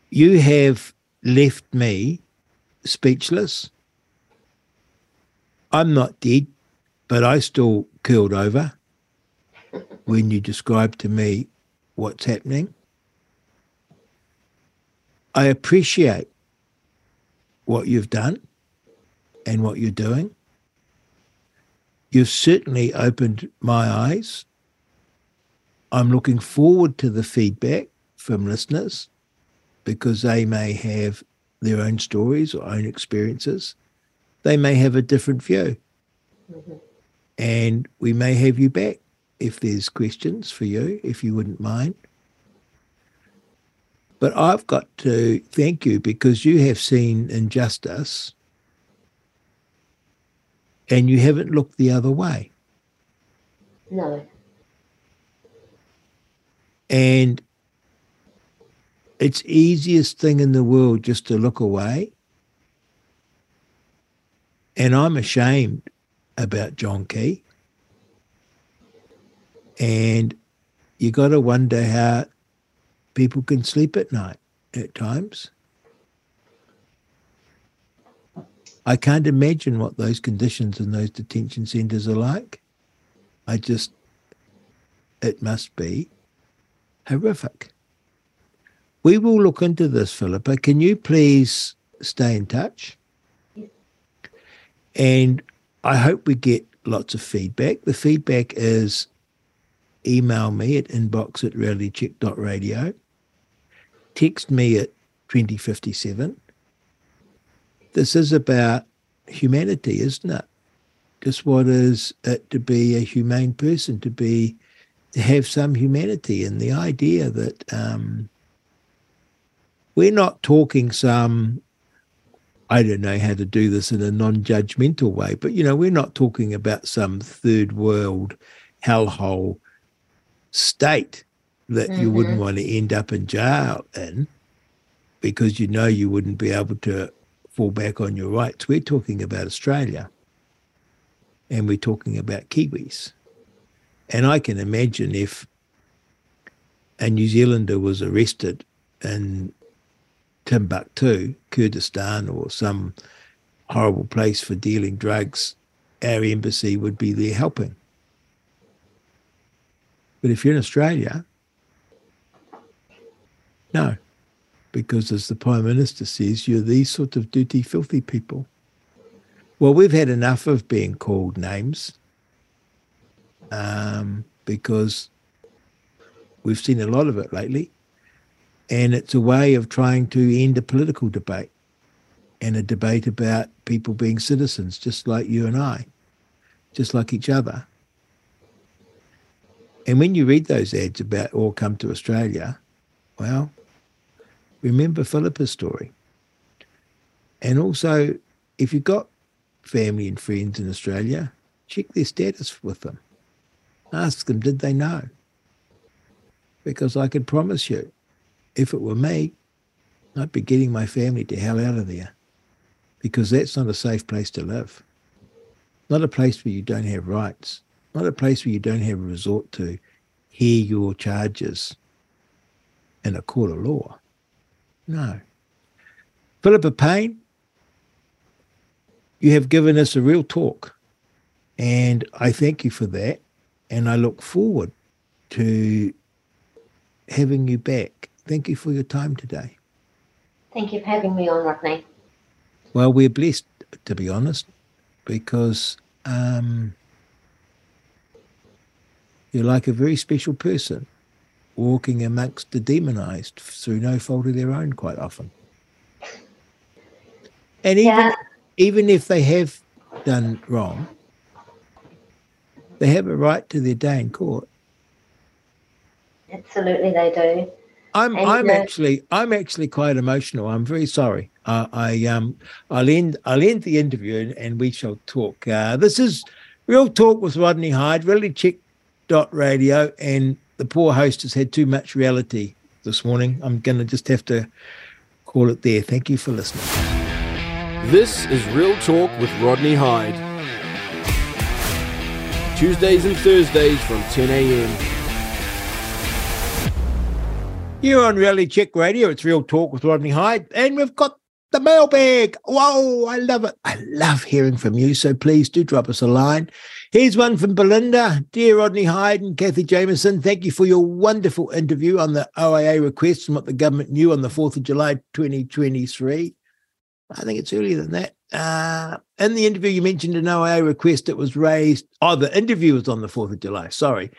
you have left me speechless. I'm not dead, but I still curled over when you described to me what's happening. I appreciate what you've done and what you're doing. You've certainly opened my eyes. I'm looking forward to the feedback from listeners because they may have their own stories or own experiences. They may have a different view. Mm-hmm. And we may have you back if there's questions for you, if you wouldn't mind. But I've got to thank you because you have seen injustice and you haven't looked the other way. No. And it's easiest thing in the world just to look away. And I'm ashamed about John Key. And you got to wonder how people can sleep at night at times. I can't imagine what those conditions in those detention centres are like. I just, it must be horrific. We will look into this, Filipa. Can you please stay in touch? And I hope we get lots of feedback. The feedback is email me at inbox at realitycheck.radio, text me at 2057. This is about humanity, isn't it? Just what is it to be a humane person, to be to have some humanity, and the idea that um, we're not talking some I don't know how to do this in a non-judgmental way, but you know, we're not talking about some third world hellhole state that mm-hmm. you wouldn't mm-hmm. want to end up in jail in because you know you wouldn't be able to fall back on your rights. We're talking about Australia and we're talking about Kiwis. And I can imagine if a New Zealander was arrested in Timbuktu, Kurdistan, or some horrible place for dealing drugs, our embassy would be there helping. But if you're in Australia, no, because as the Prime Minister says, you're these sort of duty filthy people. Well, we've had enough of being called names um, because we've seen a lot of it lately. And it's a way of trying to end a political debate and a debate about people being citizens, just like you and I, just like each other. And when you read those ads about all come to Australia, well, remember Filipa's story. And also, if you've got family and friends in Australia, check their status with them. Ask them, did they know? Because I can promise you, if it were me, I'd be getting my family to hell out of there because that's not a safe place to live. Not a place where you don't have rights not a place where you don't have a resort to hear your charges in a court of law. No. Filipa Payne, you have given us a real talk, and I thank you for that. And I look forward to having you back. Thank you for your time today. Thank you for having me on, Rodney. Well, we're blessed, to be honest, because um, You're like a very special person walking amongst the demonized through no fault of their own quite often. And even yeah. even if they have done wrong, they have a right to their day in court. Absolutely, they do. I'm and I'm actually I'm actually quite emotional. I'm very sorry. Uh, I um I'll end I'll end the interview and, and we shall talk. Uh, this is real talk with Rodney Hide, Really check dot radio and the poor host has had too much reality this morning. I'm going to just have to call it there. Thank you for listening. This is Real Talk with Rodney Hide. Tuesdays and Thursdays from 10 a.m. You're on Reality Check Radio. It's Real Talk with Rodney Hide, And we've got the mailbag. Whoa, I love it. I love hearing from you. So please do drop us a line. Here's one from Belinda. Dear Rodney Hide and Cathy Jameson, thank you for your wonderful interview on the OIA request and what the government knew on the 4th of July 2023. I think it's earlier than that. Uh, in the interview, you mentioned an OIA request that was raised. Oh, the interview was on the 4th of July. Sorry.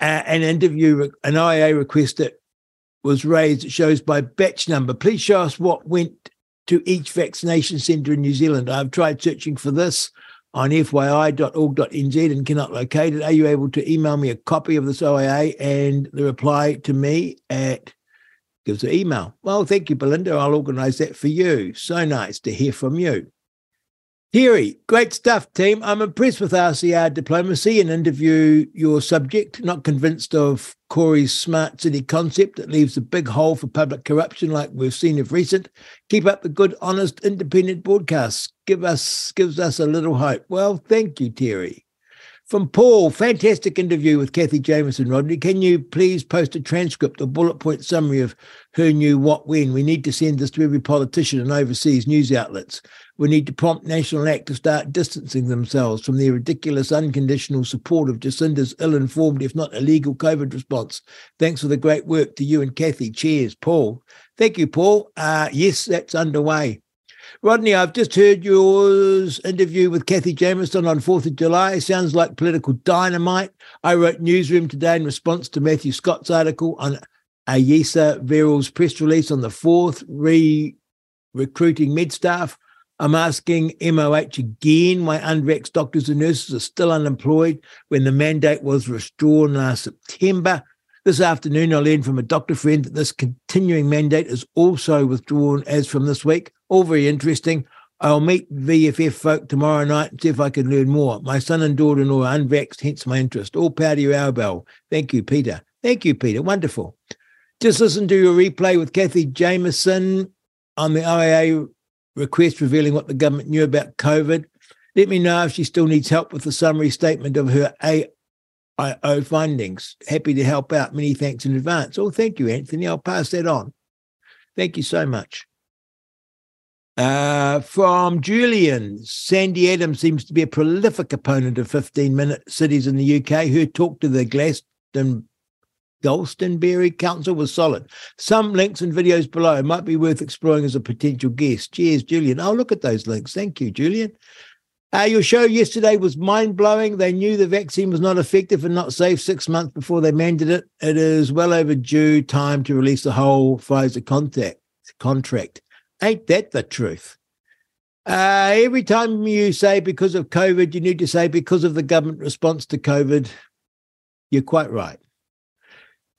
Uh, an interview, an OIA request that was raised that shows by batch number. Please show us what went to each vaccination centre in New Zealand. I've tried searching for this on fyi.org.nz and cannot locate it. Are you able to email me a copy of this OIA and the reply to me at gives an email? Well, thank you, Belinda. I'll organise that for you. So nice to hear from you. Terry, great stuff, team. I'm impressed with RCR diplomacy and interview your subject. Not convinced of Corey's smart city concept that leaves a big hole for public corruption like we've seen of recent. Keep up the good, honest, independent broadcasts. Give us gives us a little hope. Well, thank you, Terry. From Paul, fantastic interview with Cathy Jameson, Rodney. Can you please post a transcript or bullet point summary of who knew what when? We need to send this to every politician and overseas news outlets. We need to prompt National Act to start distancing themselves from their ridiculous unconditional support of Jacinda's ill informed, if not illegal, COVID response. Thanks for the great work to you and Cathy. Cheers, Paul. Thank you, Paul. Uh, yes, that's underway. Rodney, I've just heard your interview with Cathy Jameson on 4th of July. Sounds like political dynamite. I wrote Newsroom today in response to Matthew Scott's article on Ayesha Verrall's press release on the 4th, re recruiting med staff. I'm asking MOH again why unvaxxed doctors and nurses are still unemployed when the mandate was withdrawn last September. This afternoon, I learned from a doctor friend that this continuing mandate is also withdrawn as from this week. All very interesting. I'll meet VFF folk tomorrow night and see if I can learn more. My son and daughter in law are unvaxxed, hence my interest. All power to you, bell. Thank you, Peter. Thank you, Peter. Wonderful. Just listen to your replay with Cathy Jameson on the OIA request revealing what the government knew about COVID. Let me know if she still needs help with the summary statement of her AIO findings. Happy to help out. Many thanks in advance. Oh, thank you, Anthony. I'll pass that on. Thank you so much. Uh, from Julian, Sandy Adams seems to be a prolific opponent of 15 minute cities in the UK who talked to the Glaston Glastonbury Council was solid. Some links and videos below might be worth exploring as a potential guest. Cheers, Julian. I'll look at those links. Thank you, Julian. Uh, your show yesterday was mind blowing. They knew the vaccine was not effective and not safe six months before they mandated it. It is well overdue time to release the whole Pfizer contact, contract. Ain't that the truth? Uh, every time you say because of COVID, you need to say because of the government response to COVID. You're quite right.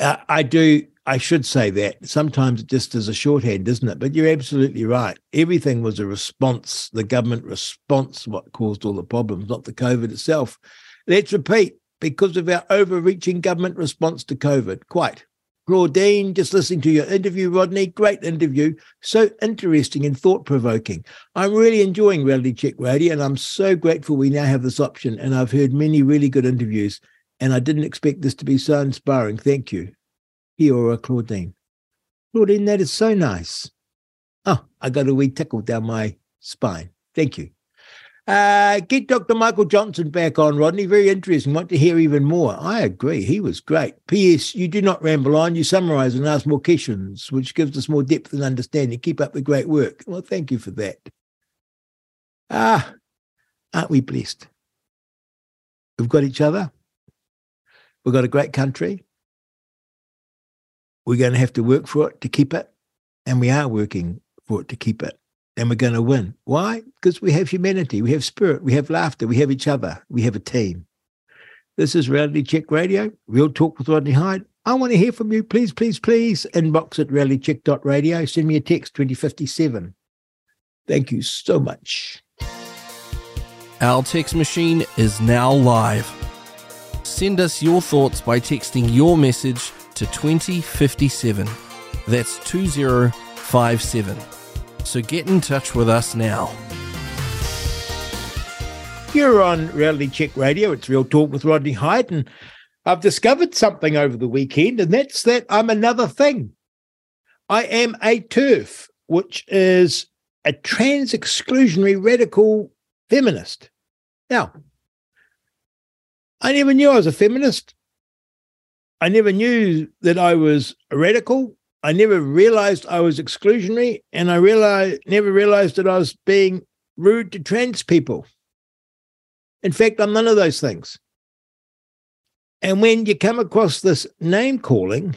Uh, I do I should say that sometimes it just is a shorthand, isn't it? But you're absolutely right. Everything was a response, the government response, what caused all the problems, not the COVID itself. Let's repeat because of our overreaching government response to COVID. Quite. Claudine, just listening to your interview, Rodney, great interview. So interesting and thought provoking. I'm really enjoying Reality Check Radio, and I'm so grateful we now have this option. And I've heard many really good interviews, and I didn't expect this to be so inspiring. Thank you. Here, Claudine. Claudine, that is so nice. Oh, I got a wee tickle down my spine. Thank you. Uh, get Dr. Michael Johnson back on, Rodney. Very interesting. Want to hear even more. I agree. He was great. P.S. You do not ramble on. You summarize and ask more questions, which gives us more depth and understanding. Keep up the great work. Well, thank you for that. Ah, aren't we blessed? We've got each other. We've got a great country. We're going to have to work for it to keep it. And we are working for it to keep it. And we're going to win. Why? Because we have humanity, we have spirit, we have laughter, we have each other, we have a team. This is Reality Check Radio, Real Talk with Rodney Hide. I want to hear from you. Please, please, please. Inbox at realitycheck.radio. Send me a text 2057. Thank you so much. Our text machine is now live. Send us your thoughts by texting your message to 2057. That's 2057. So get in touch with us now. You're on Reality Check Radio. It's Real Talk with Rodney Hide. And I've discovered something over the weekend, and that's that I'm another thing. I am a TERF, which is a trans exclusionary radical feminist. Now, I never knew I was a feminist. I never knew that I was radical. I never realized I was exclusionary, and I realized never realized that I was being rude to trans people. In fact, I'm none of those things. And when you come across this name calling,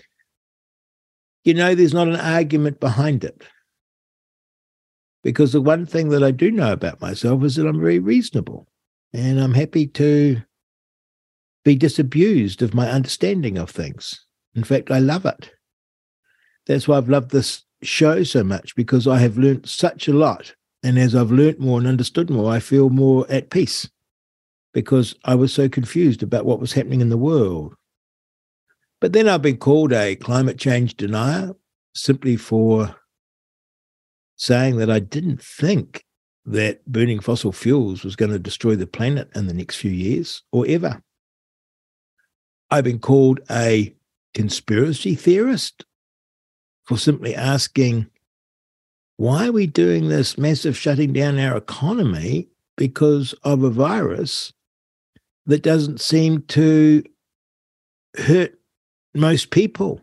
you know there's not an argument behind it. Because the one thing that I do know about myself is that I'm very reasonable and I'm happy to be disabused of my understanding of things. In fact, I love it. That's why I've loved this show so much because I have learnt such a lot. And as I've learnt more and understood more, I feel more at peace because I was so confused about what was happening in the world. But then I've been called a climate change denier simply for saying that I didn't think that burning fossil fuels was going to destroy the planet in the next few years or ever. I've been called a conspiracy theorist for simply asking, why are we doing this massive shutting down our economy because of a virus that doesn't seem to hurt most people.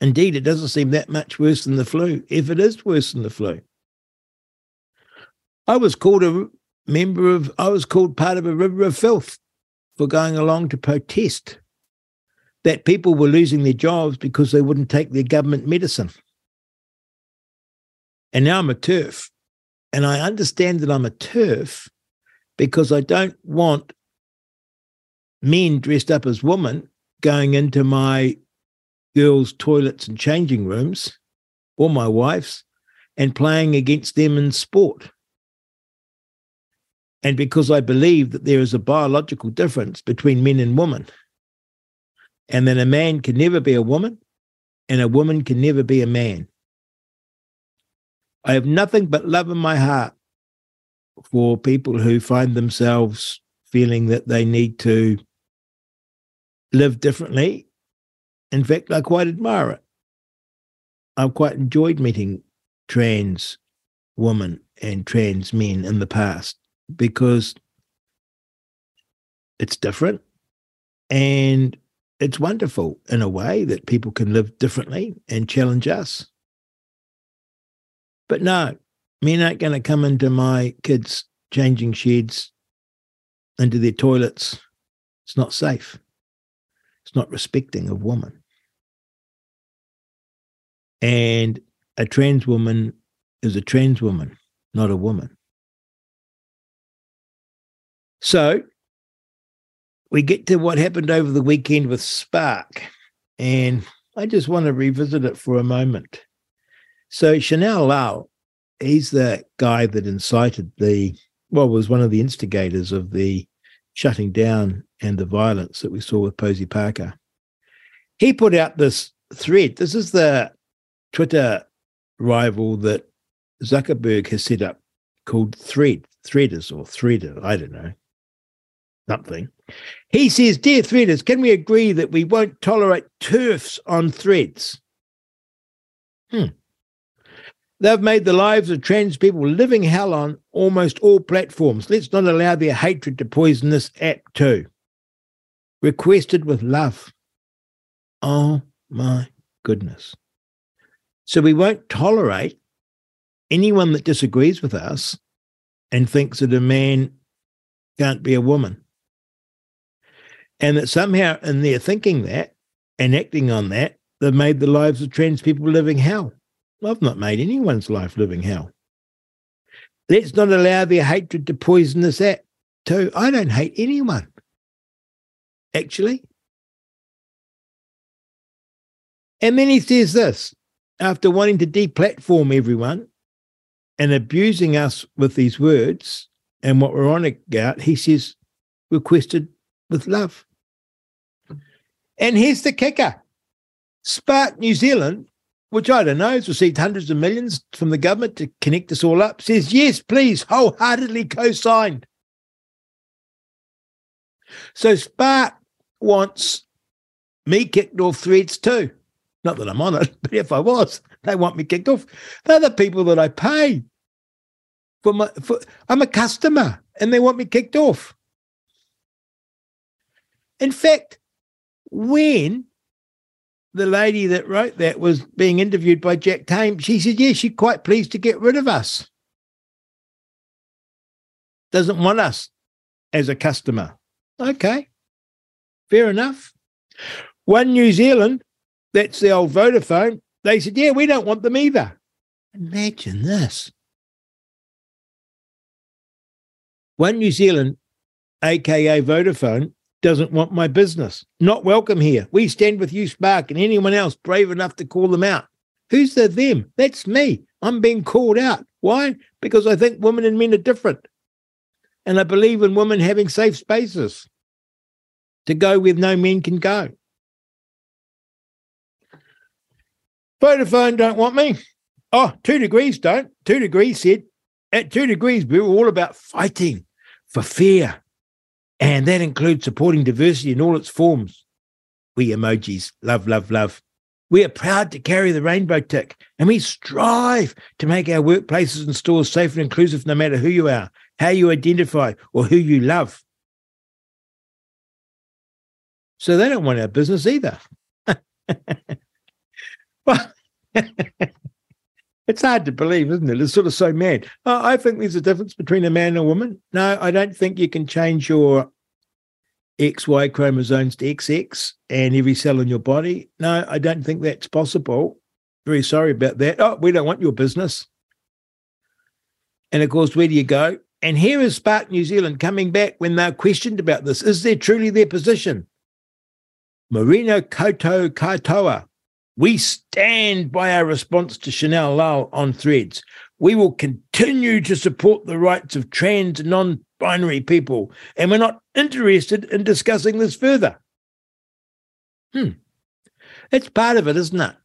Indeed, it doesn't seem that much worse than the flu, if it is worse than the flu. I was called a member of, I was called part of a river of filth for going along to protest that people were losing their jobs because they wouldn't take their government medicine. And now I'm a TERF. And I understand that I'm a TERF because I don't want men dressed up as women going into my girls' toilets and changing rooms or my wife's and playing against them in sport. And because I believe that there is a biological difference between men and women, and that a man can never be a woman and a woman can never be a man. I have nothing but love in my heart for people who find themselves feeling that they need to live differently. In fact, I quite admire it. I've quite enjoyed meeting trans women and trans men in the past because it's different and it's wonderful in a way that people can live differently and challenge us. But no, men aren't going to come into my kids' changing sheds, into their toilets. It's not safe. It's not respecting of woman. And a trans woman is a trans woman, not a woman. So we get to what happened over the weekend with Spark, and I just want to revisit it for a moment. So Shaneel Lal he's the guy that incited the well was one of the instigators of the shutting down and the violence that we saw with Posie Parker. He put out this thread. This is the Twitter rival that Zuckerberg has set up called Thread, Threaders or Threader, I don't know, something. He says, Dear Threaders, can we agree that we won't tolerate TERFs on threads? Hmm. They've made the lives of trans people living hell on almost all platforms. Let's not allow their hatred to poison this app too. Requested with love. Oh my goodness. So we won't tolerate anyone that disagrees with us and thinks that a man can't be a woman. And that somehow in their thinking that and acting on that, they've made the lives of trans people living hell. I've not made anyone's life living hell. Let's not allow their hatred to poison us at too. I don't hate anyone. Actually. And then he says this after wanting to deplatform everyone and abusing us with these words and what we're on about, he says, requested with love. And here's the kicker Spark New Zealand, which I don't know, has received hundreds of millions from the government to connect us all up, says, yes, please, wholeheartedly co signed. So Spark wants me kicked off threads too. Not that I'm on it, but if I was, they want me kicked off. They're the people that I pay for my. For, I'm a customer, and they want me kicked off. In fact, when the lady that wrote that was being interviewed by Jack Tame, she said, yeah, she's quite pleased to get rid of us. Doesn't want us as a customer." Okay, fair enough. One New Zealand that's the old Vodafone. They said, yeah, we don't want them either. Imagine this. One New Zealand, aka Vodafone, doesn't want my business. Not welcome here. We stand with you, Spark, and anyone else brave enough to call them out. Who's the them? That's me. I'm being called out. Why? Because I think women and men are different. And I believe in women having safe spaces to go where no men can go. Vodafone don't want me. Oh, two degrees don't. Two degrees said, at two degrees, we were all about fighting for fair. And that includes supporting diversity in all its forms. We emojis, love, love, love. We are proud to carry the rainbow tick and we strive to make our workplaces and stores safe and inclusive no matter who you are, how you identify, or who you love. So they don't want our business either. Well, it's hard to believe, isn't it? It's sort of so mad. I think there's a difference between a man and a woman. No, I don't think you can change your XY chromosomes to XX and every cell in your body. No, I don't think that's possible. Very sorry about that. Oh, we don't want your business. And of course, where do you go? And here is Spark New Zealand coming back when they're questioned about this. Is there truly their position? Mōrena koutou katoa we stand by our response to Shaneel Lal on threads. We will continue to support the rights of trans non binary people, and we're not interested in discussing this further. Hmm. That's part of it, isn't it?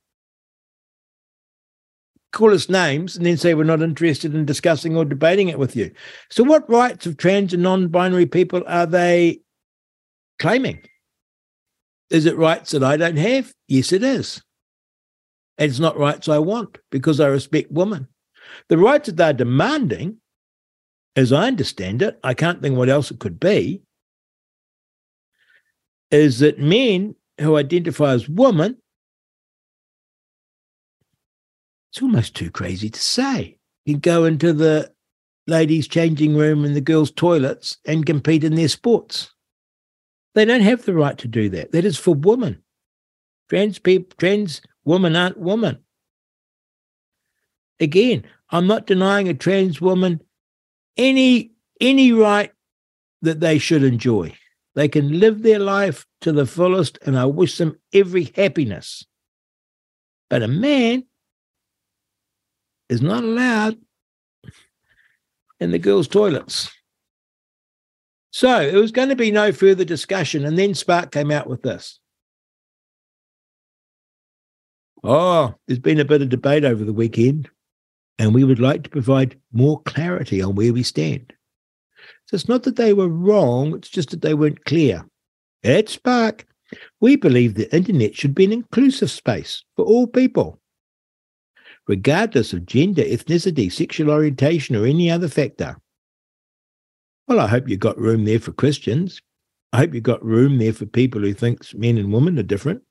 Call us names and then say we're not interested in discussing or debating it with you. So, what rights of trans and non binary people are they claiming? Is it rights that I don't have? Yes, it is. And it's not rights I want because I respect women. The rights that they're demanding, as I understand it, I can't think what else it could be, is that men who identify as women, it's almost too crazy to say, can go into the ladies' changing room and the girls' toilets and compete in their sports. They don't have the right to do that. That is for women. Trans people, trans women aren't women. Again, I'm not denying a trans woman any any right that they should enjoy. They can live their life to the fullest, and I wish them every happiness. But a man is not allowed in the girls' toilets. So it was going to be no further discussion. And then Spark came out with this. Oh, there's been a bit of debate over the weekend, and we would like to provide more clarity on where we stand. So it's not that they were wrong, it's just that they weren't clear. At Spark, we believe the internet should be an inclusive space for all people, regardless of gender, ethnicity, sexual orientation, or any other factor. Well, I hope you got room there for Christians. I hope you got room there for people who think men and women are different.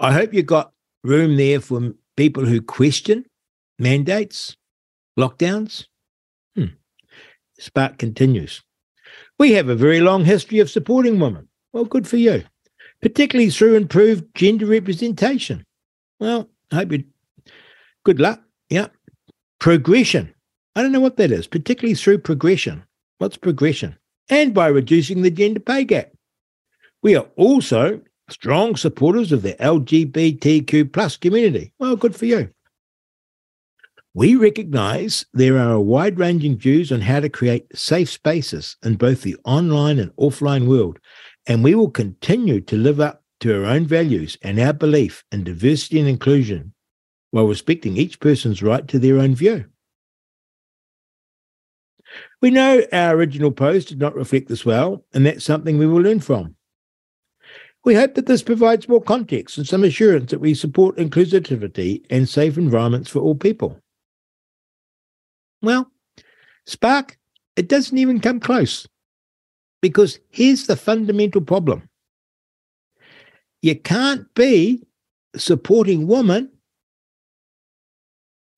I hope you got room there for people who question mandates, lockdowns? Hmm. Spark continues. We have a very long history of supporting women. Well, good for you, particularly through improved gender representation. Well, I hope you good luck. Yeah. Progression. I don't know what that is, particularly through progression. What's progression? And by reducing the gender pay gap. We are also strong supporters of the LGBTQ plus community. Well, good for you. We recognize there are wide ranging views on how to create safe spaces in both the online and offline world, and we will continue to live up to our own values and our belief in diversity and inclusion while respecting each person's right to their own view. We know our original post did not reflect this well, and that's something we will learn from. We hope that this provides more context and some assurance that we support inclusivity and safe environments for all people. Well, Spark, it doesn't even come close. Because here's the fundamental problem you can't be supporting women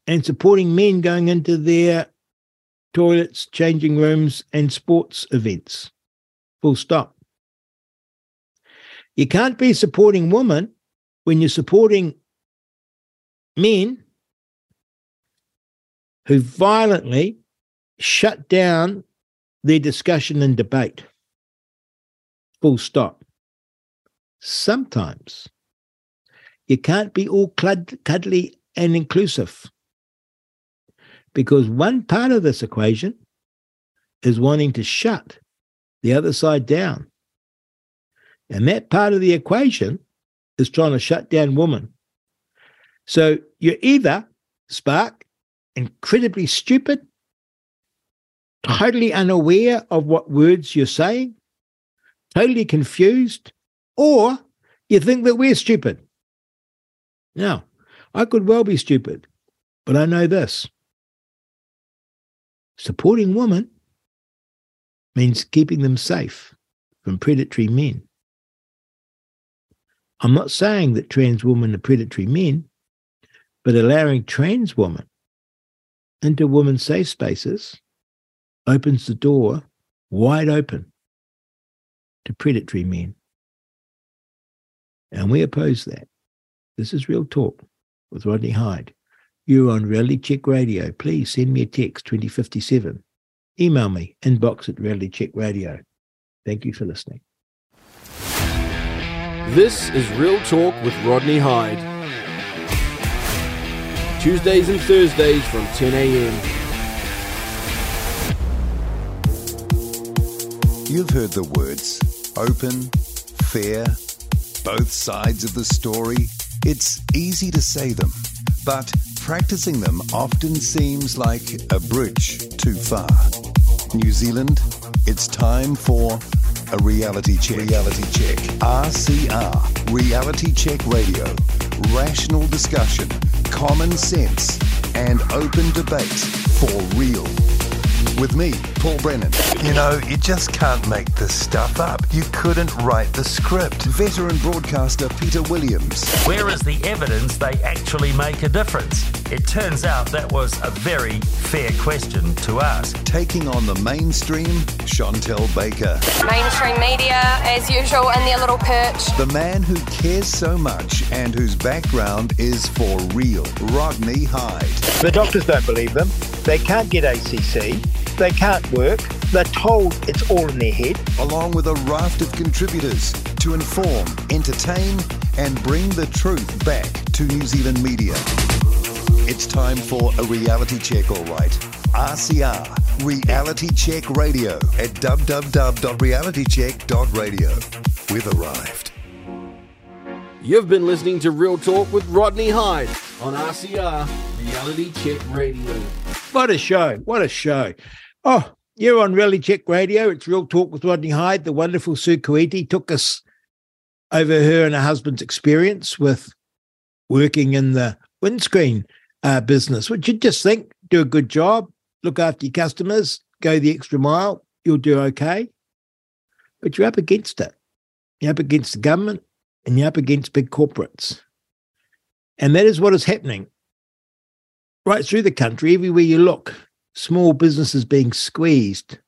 and supporting men going into their toilets, changing rooms, and sports events. Full stop. You can't be supporting women when you're supporting men who violently shut down their discussion and debate. Full stop. Sometimes you can't be all cuddly and inclusive because one part of this equation is wanting to shut the other side down. And that part of the equation is trying to shut down women. So you're either, Spark, incredibly stupid, totally unaware of what words you're saying, totally confused, or you think that we're stupid. Now, I could well be stupid, but I know this supporting women means keeping them safe from predatory men. I'm not saying that trans women are predatory men, but allowing trans women into women's safe spaces opens the door wide open to predatory men. And we oppose that. This is Real Talk with Rodney Hide. You're on Reality Check Radio. Please send me a text 2057. Email me inbox at Reality Check Radio. Thank you for listening. This is Real Talk with Rodney Hide. Tuesdays and Thursdays from 10 a.m. You've heard the words open, fair, both sides of the story. It's easy to say them, but practicing them often seems like a bridge too far. New Zealand, it's time for a reality check. Reality check. RCR. Reality Check Radio. Rational discussion, common sense, and open debate for real. With me, Paul Brennan. You know, you just can't make this stuff up. You couldn't write the script. Veteran broadcaster Peter Williams. Where is the evidence they actually make a difference? It turns out that was a very fair question to ask. Taking on the mainstream, Chantelle Baker. Mainstream media, as usual, in their little perch. The man who cares so much and whose background is for real, Rodney Hide. The doctors don't believe them. They can't get ACC. They can't work. They're told it's all in their head. Along with a raft of contributors to inform, entertain, and bring the truth back to New Zealand media. It's time for a reality check, all right. RCR, Reality Check Radio at www.realitycheck.radio. We've arrived. You've been listening to Real Talk with Rodney Hide on RCR Reality Check Radio. What a show. What a show. Oh, you're on Reality Check Radio. It's Real Talk with Rodney Hide. The wonderful Sue Kuiti took us over her and her husband's experience with working in the windscreen uh, business, which you just think do a good job, look after your customers, go the extra mile, you'll do okay. But you're up against it. You're up against the government and you're up against big corporates. And that is what is happening right through the country, everywhere you look small businesses being squeezed.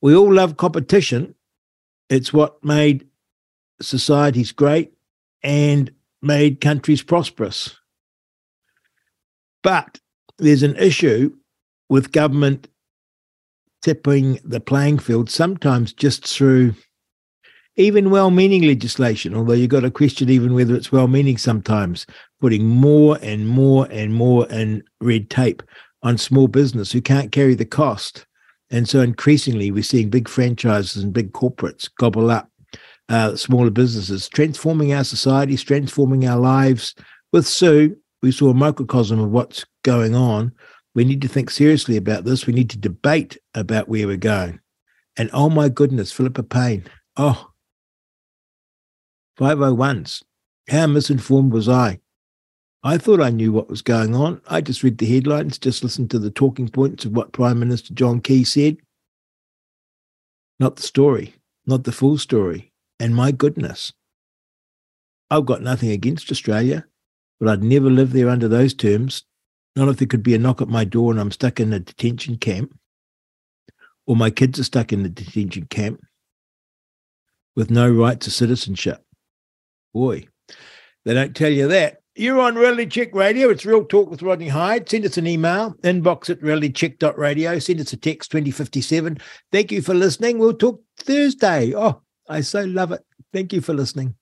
We all love competition, It's what made societies great and made countries prosperous. But there's an issue with government tipping the playing field, sometimes just through even well meaning legislation, although you've got to question even whether it's well meaning sometimes, putting more and more and more in red tape on small business who can't carry the cost. And so increasingly, we're seeing big franchises and big corporates gobble up uh, smaller businesses, transforming our societies, transforming our lives. With Sue, we saw a microcosm of what's going on. We need to think seriously about this. We need to debate about where we're going. And oh my goodness, Filipa Payne. Oh, 501s. How misinformed was I? I thought I knew what was going on. I just read the headlines, just listened to the talking points of what Prime Minister John Key said. Not the story, not the full story. And my goodness, I've got nothing against Australia, but I'd never live there under those terms. Not if there could be a knock at my door and I'm stuck in a detention camp, or my kids are stuck in the detention camp with no right to citizenship. Boy, they don't tell you that. You're on Reality Check Radio. It's Real Talk with Rodney Hide. Send us an email, inbox at realitycheck.radio. Send us a text 2057. Thank you for listening. We'll talk Thursday. Oh, I so love it. Thank you for listening.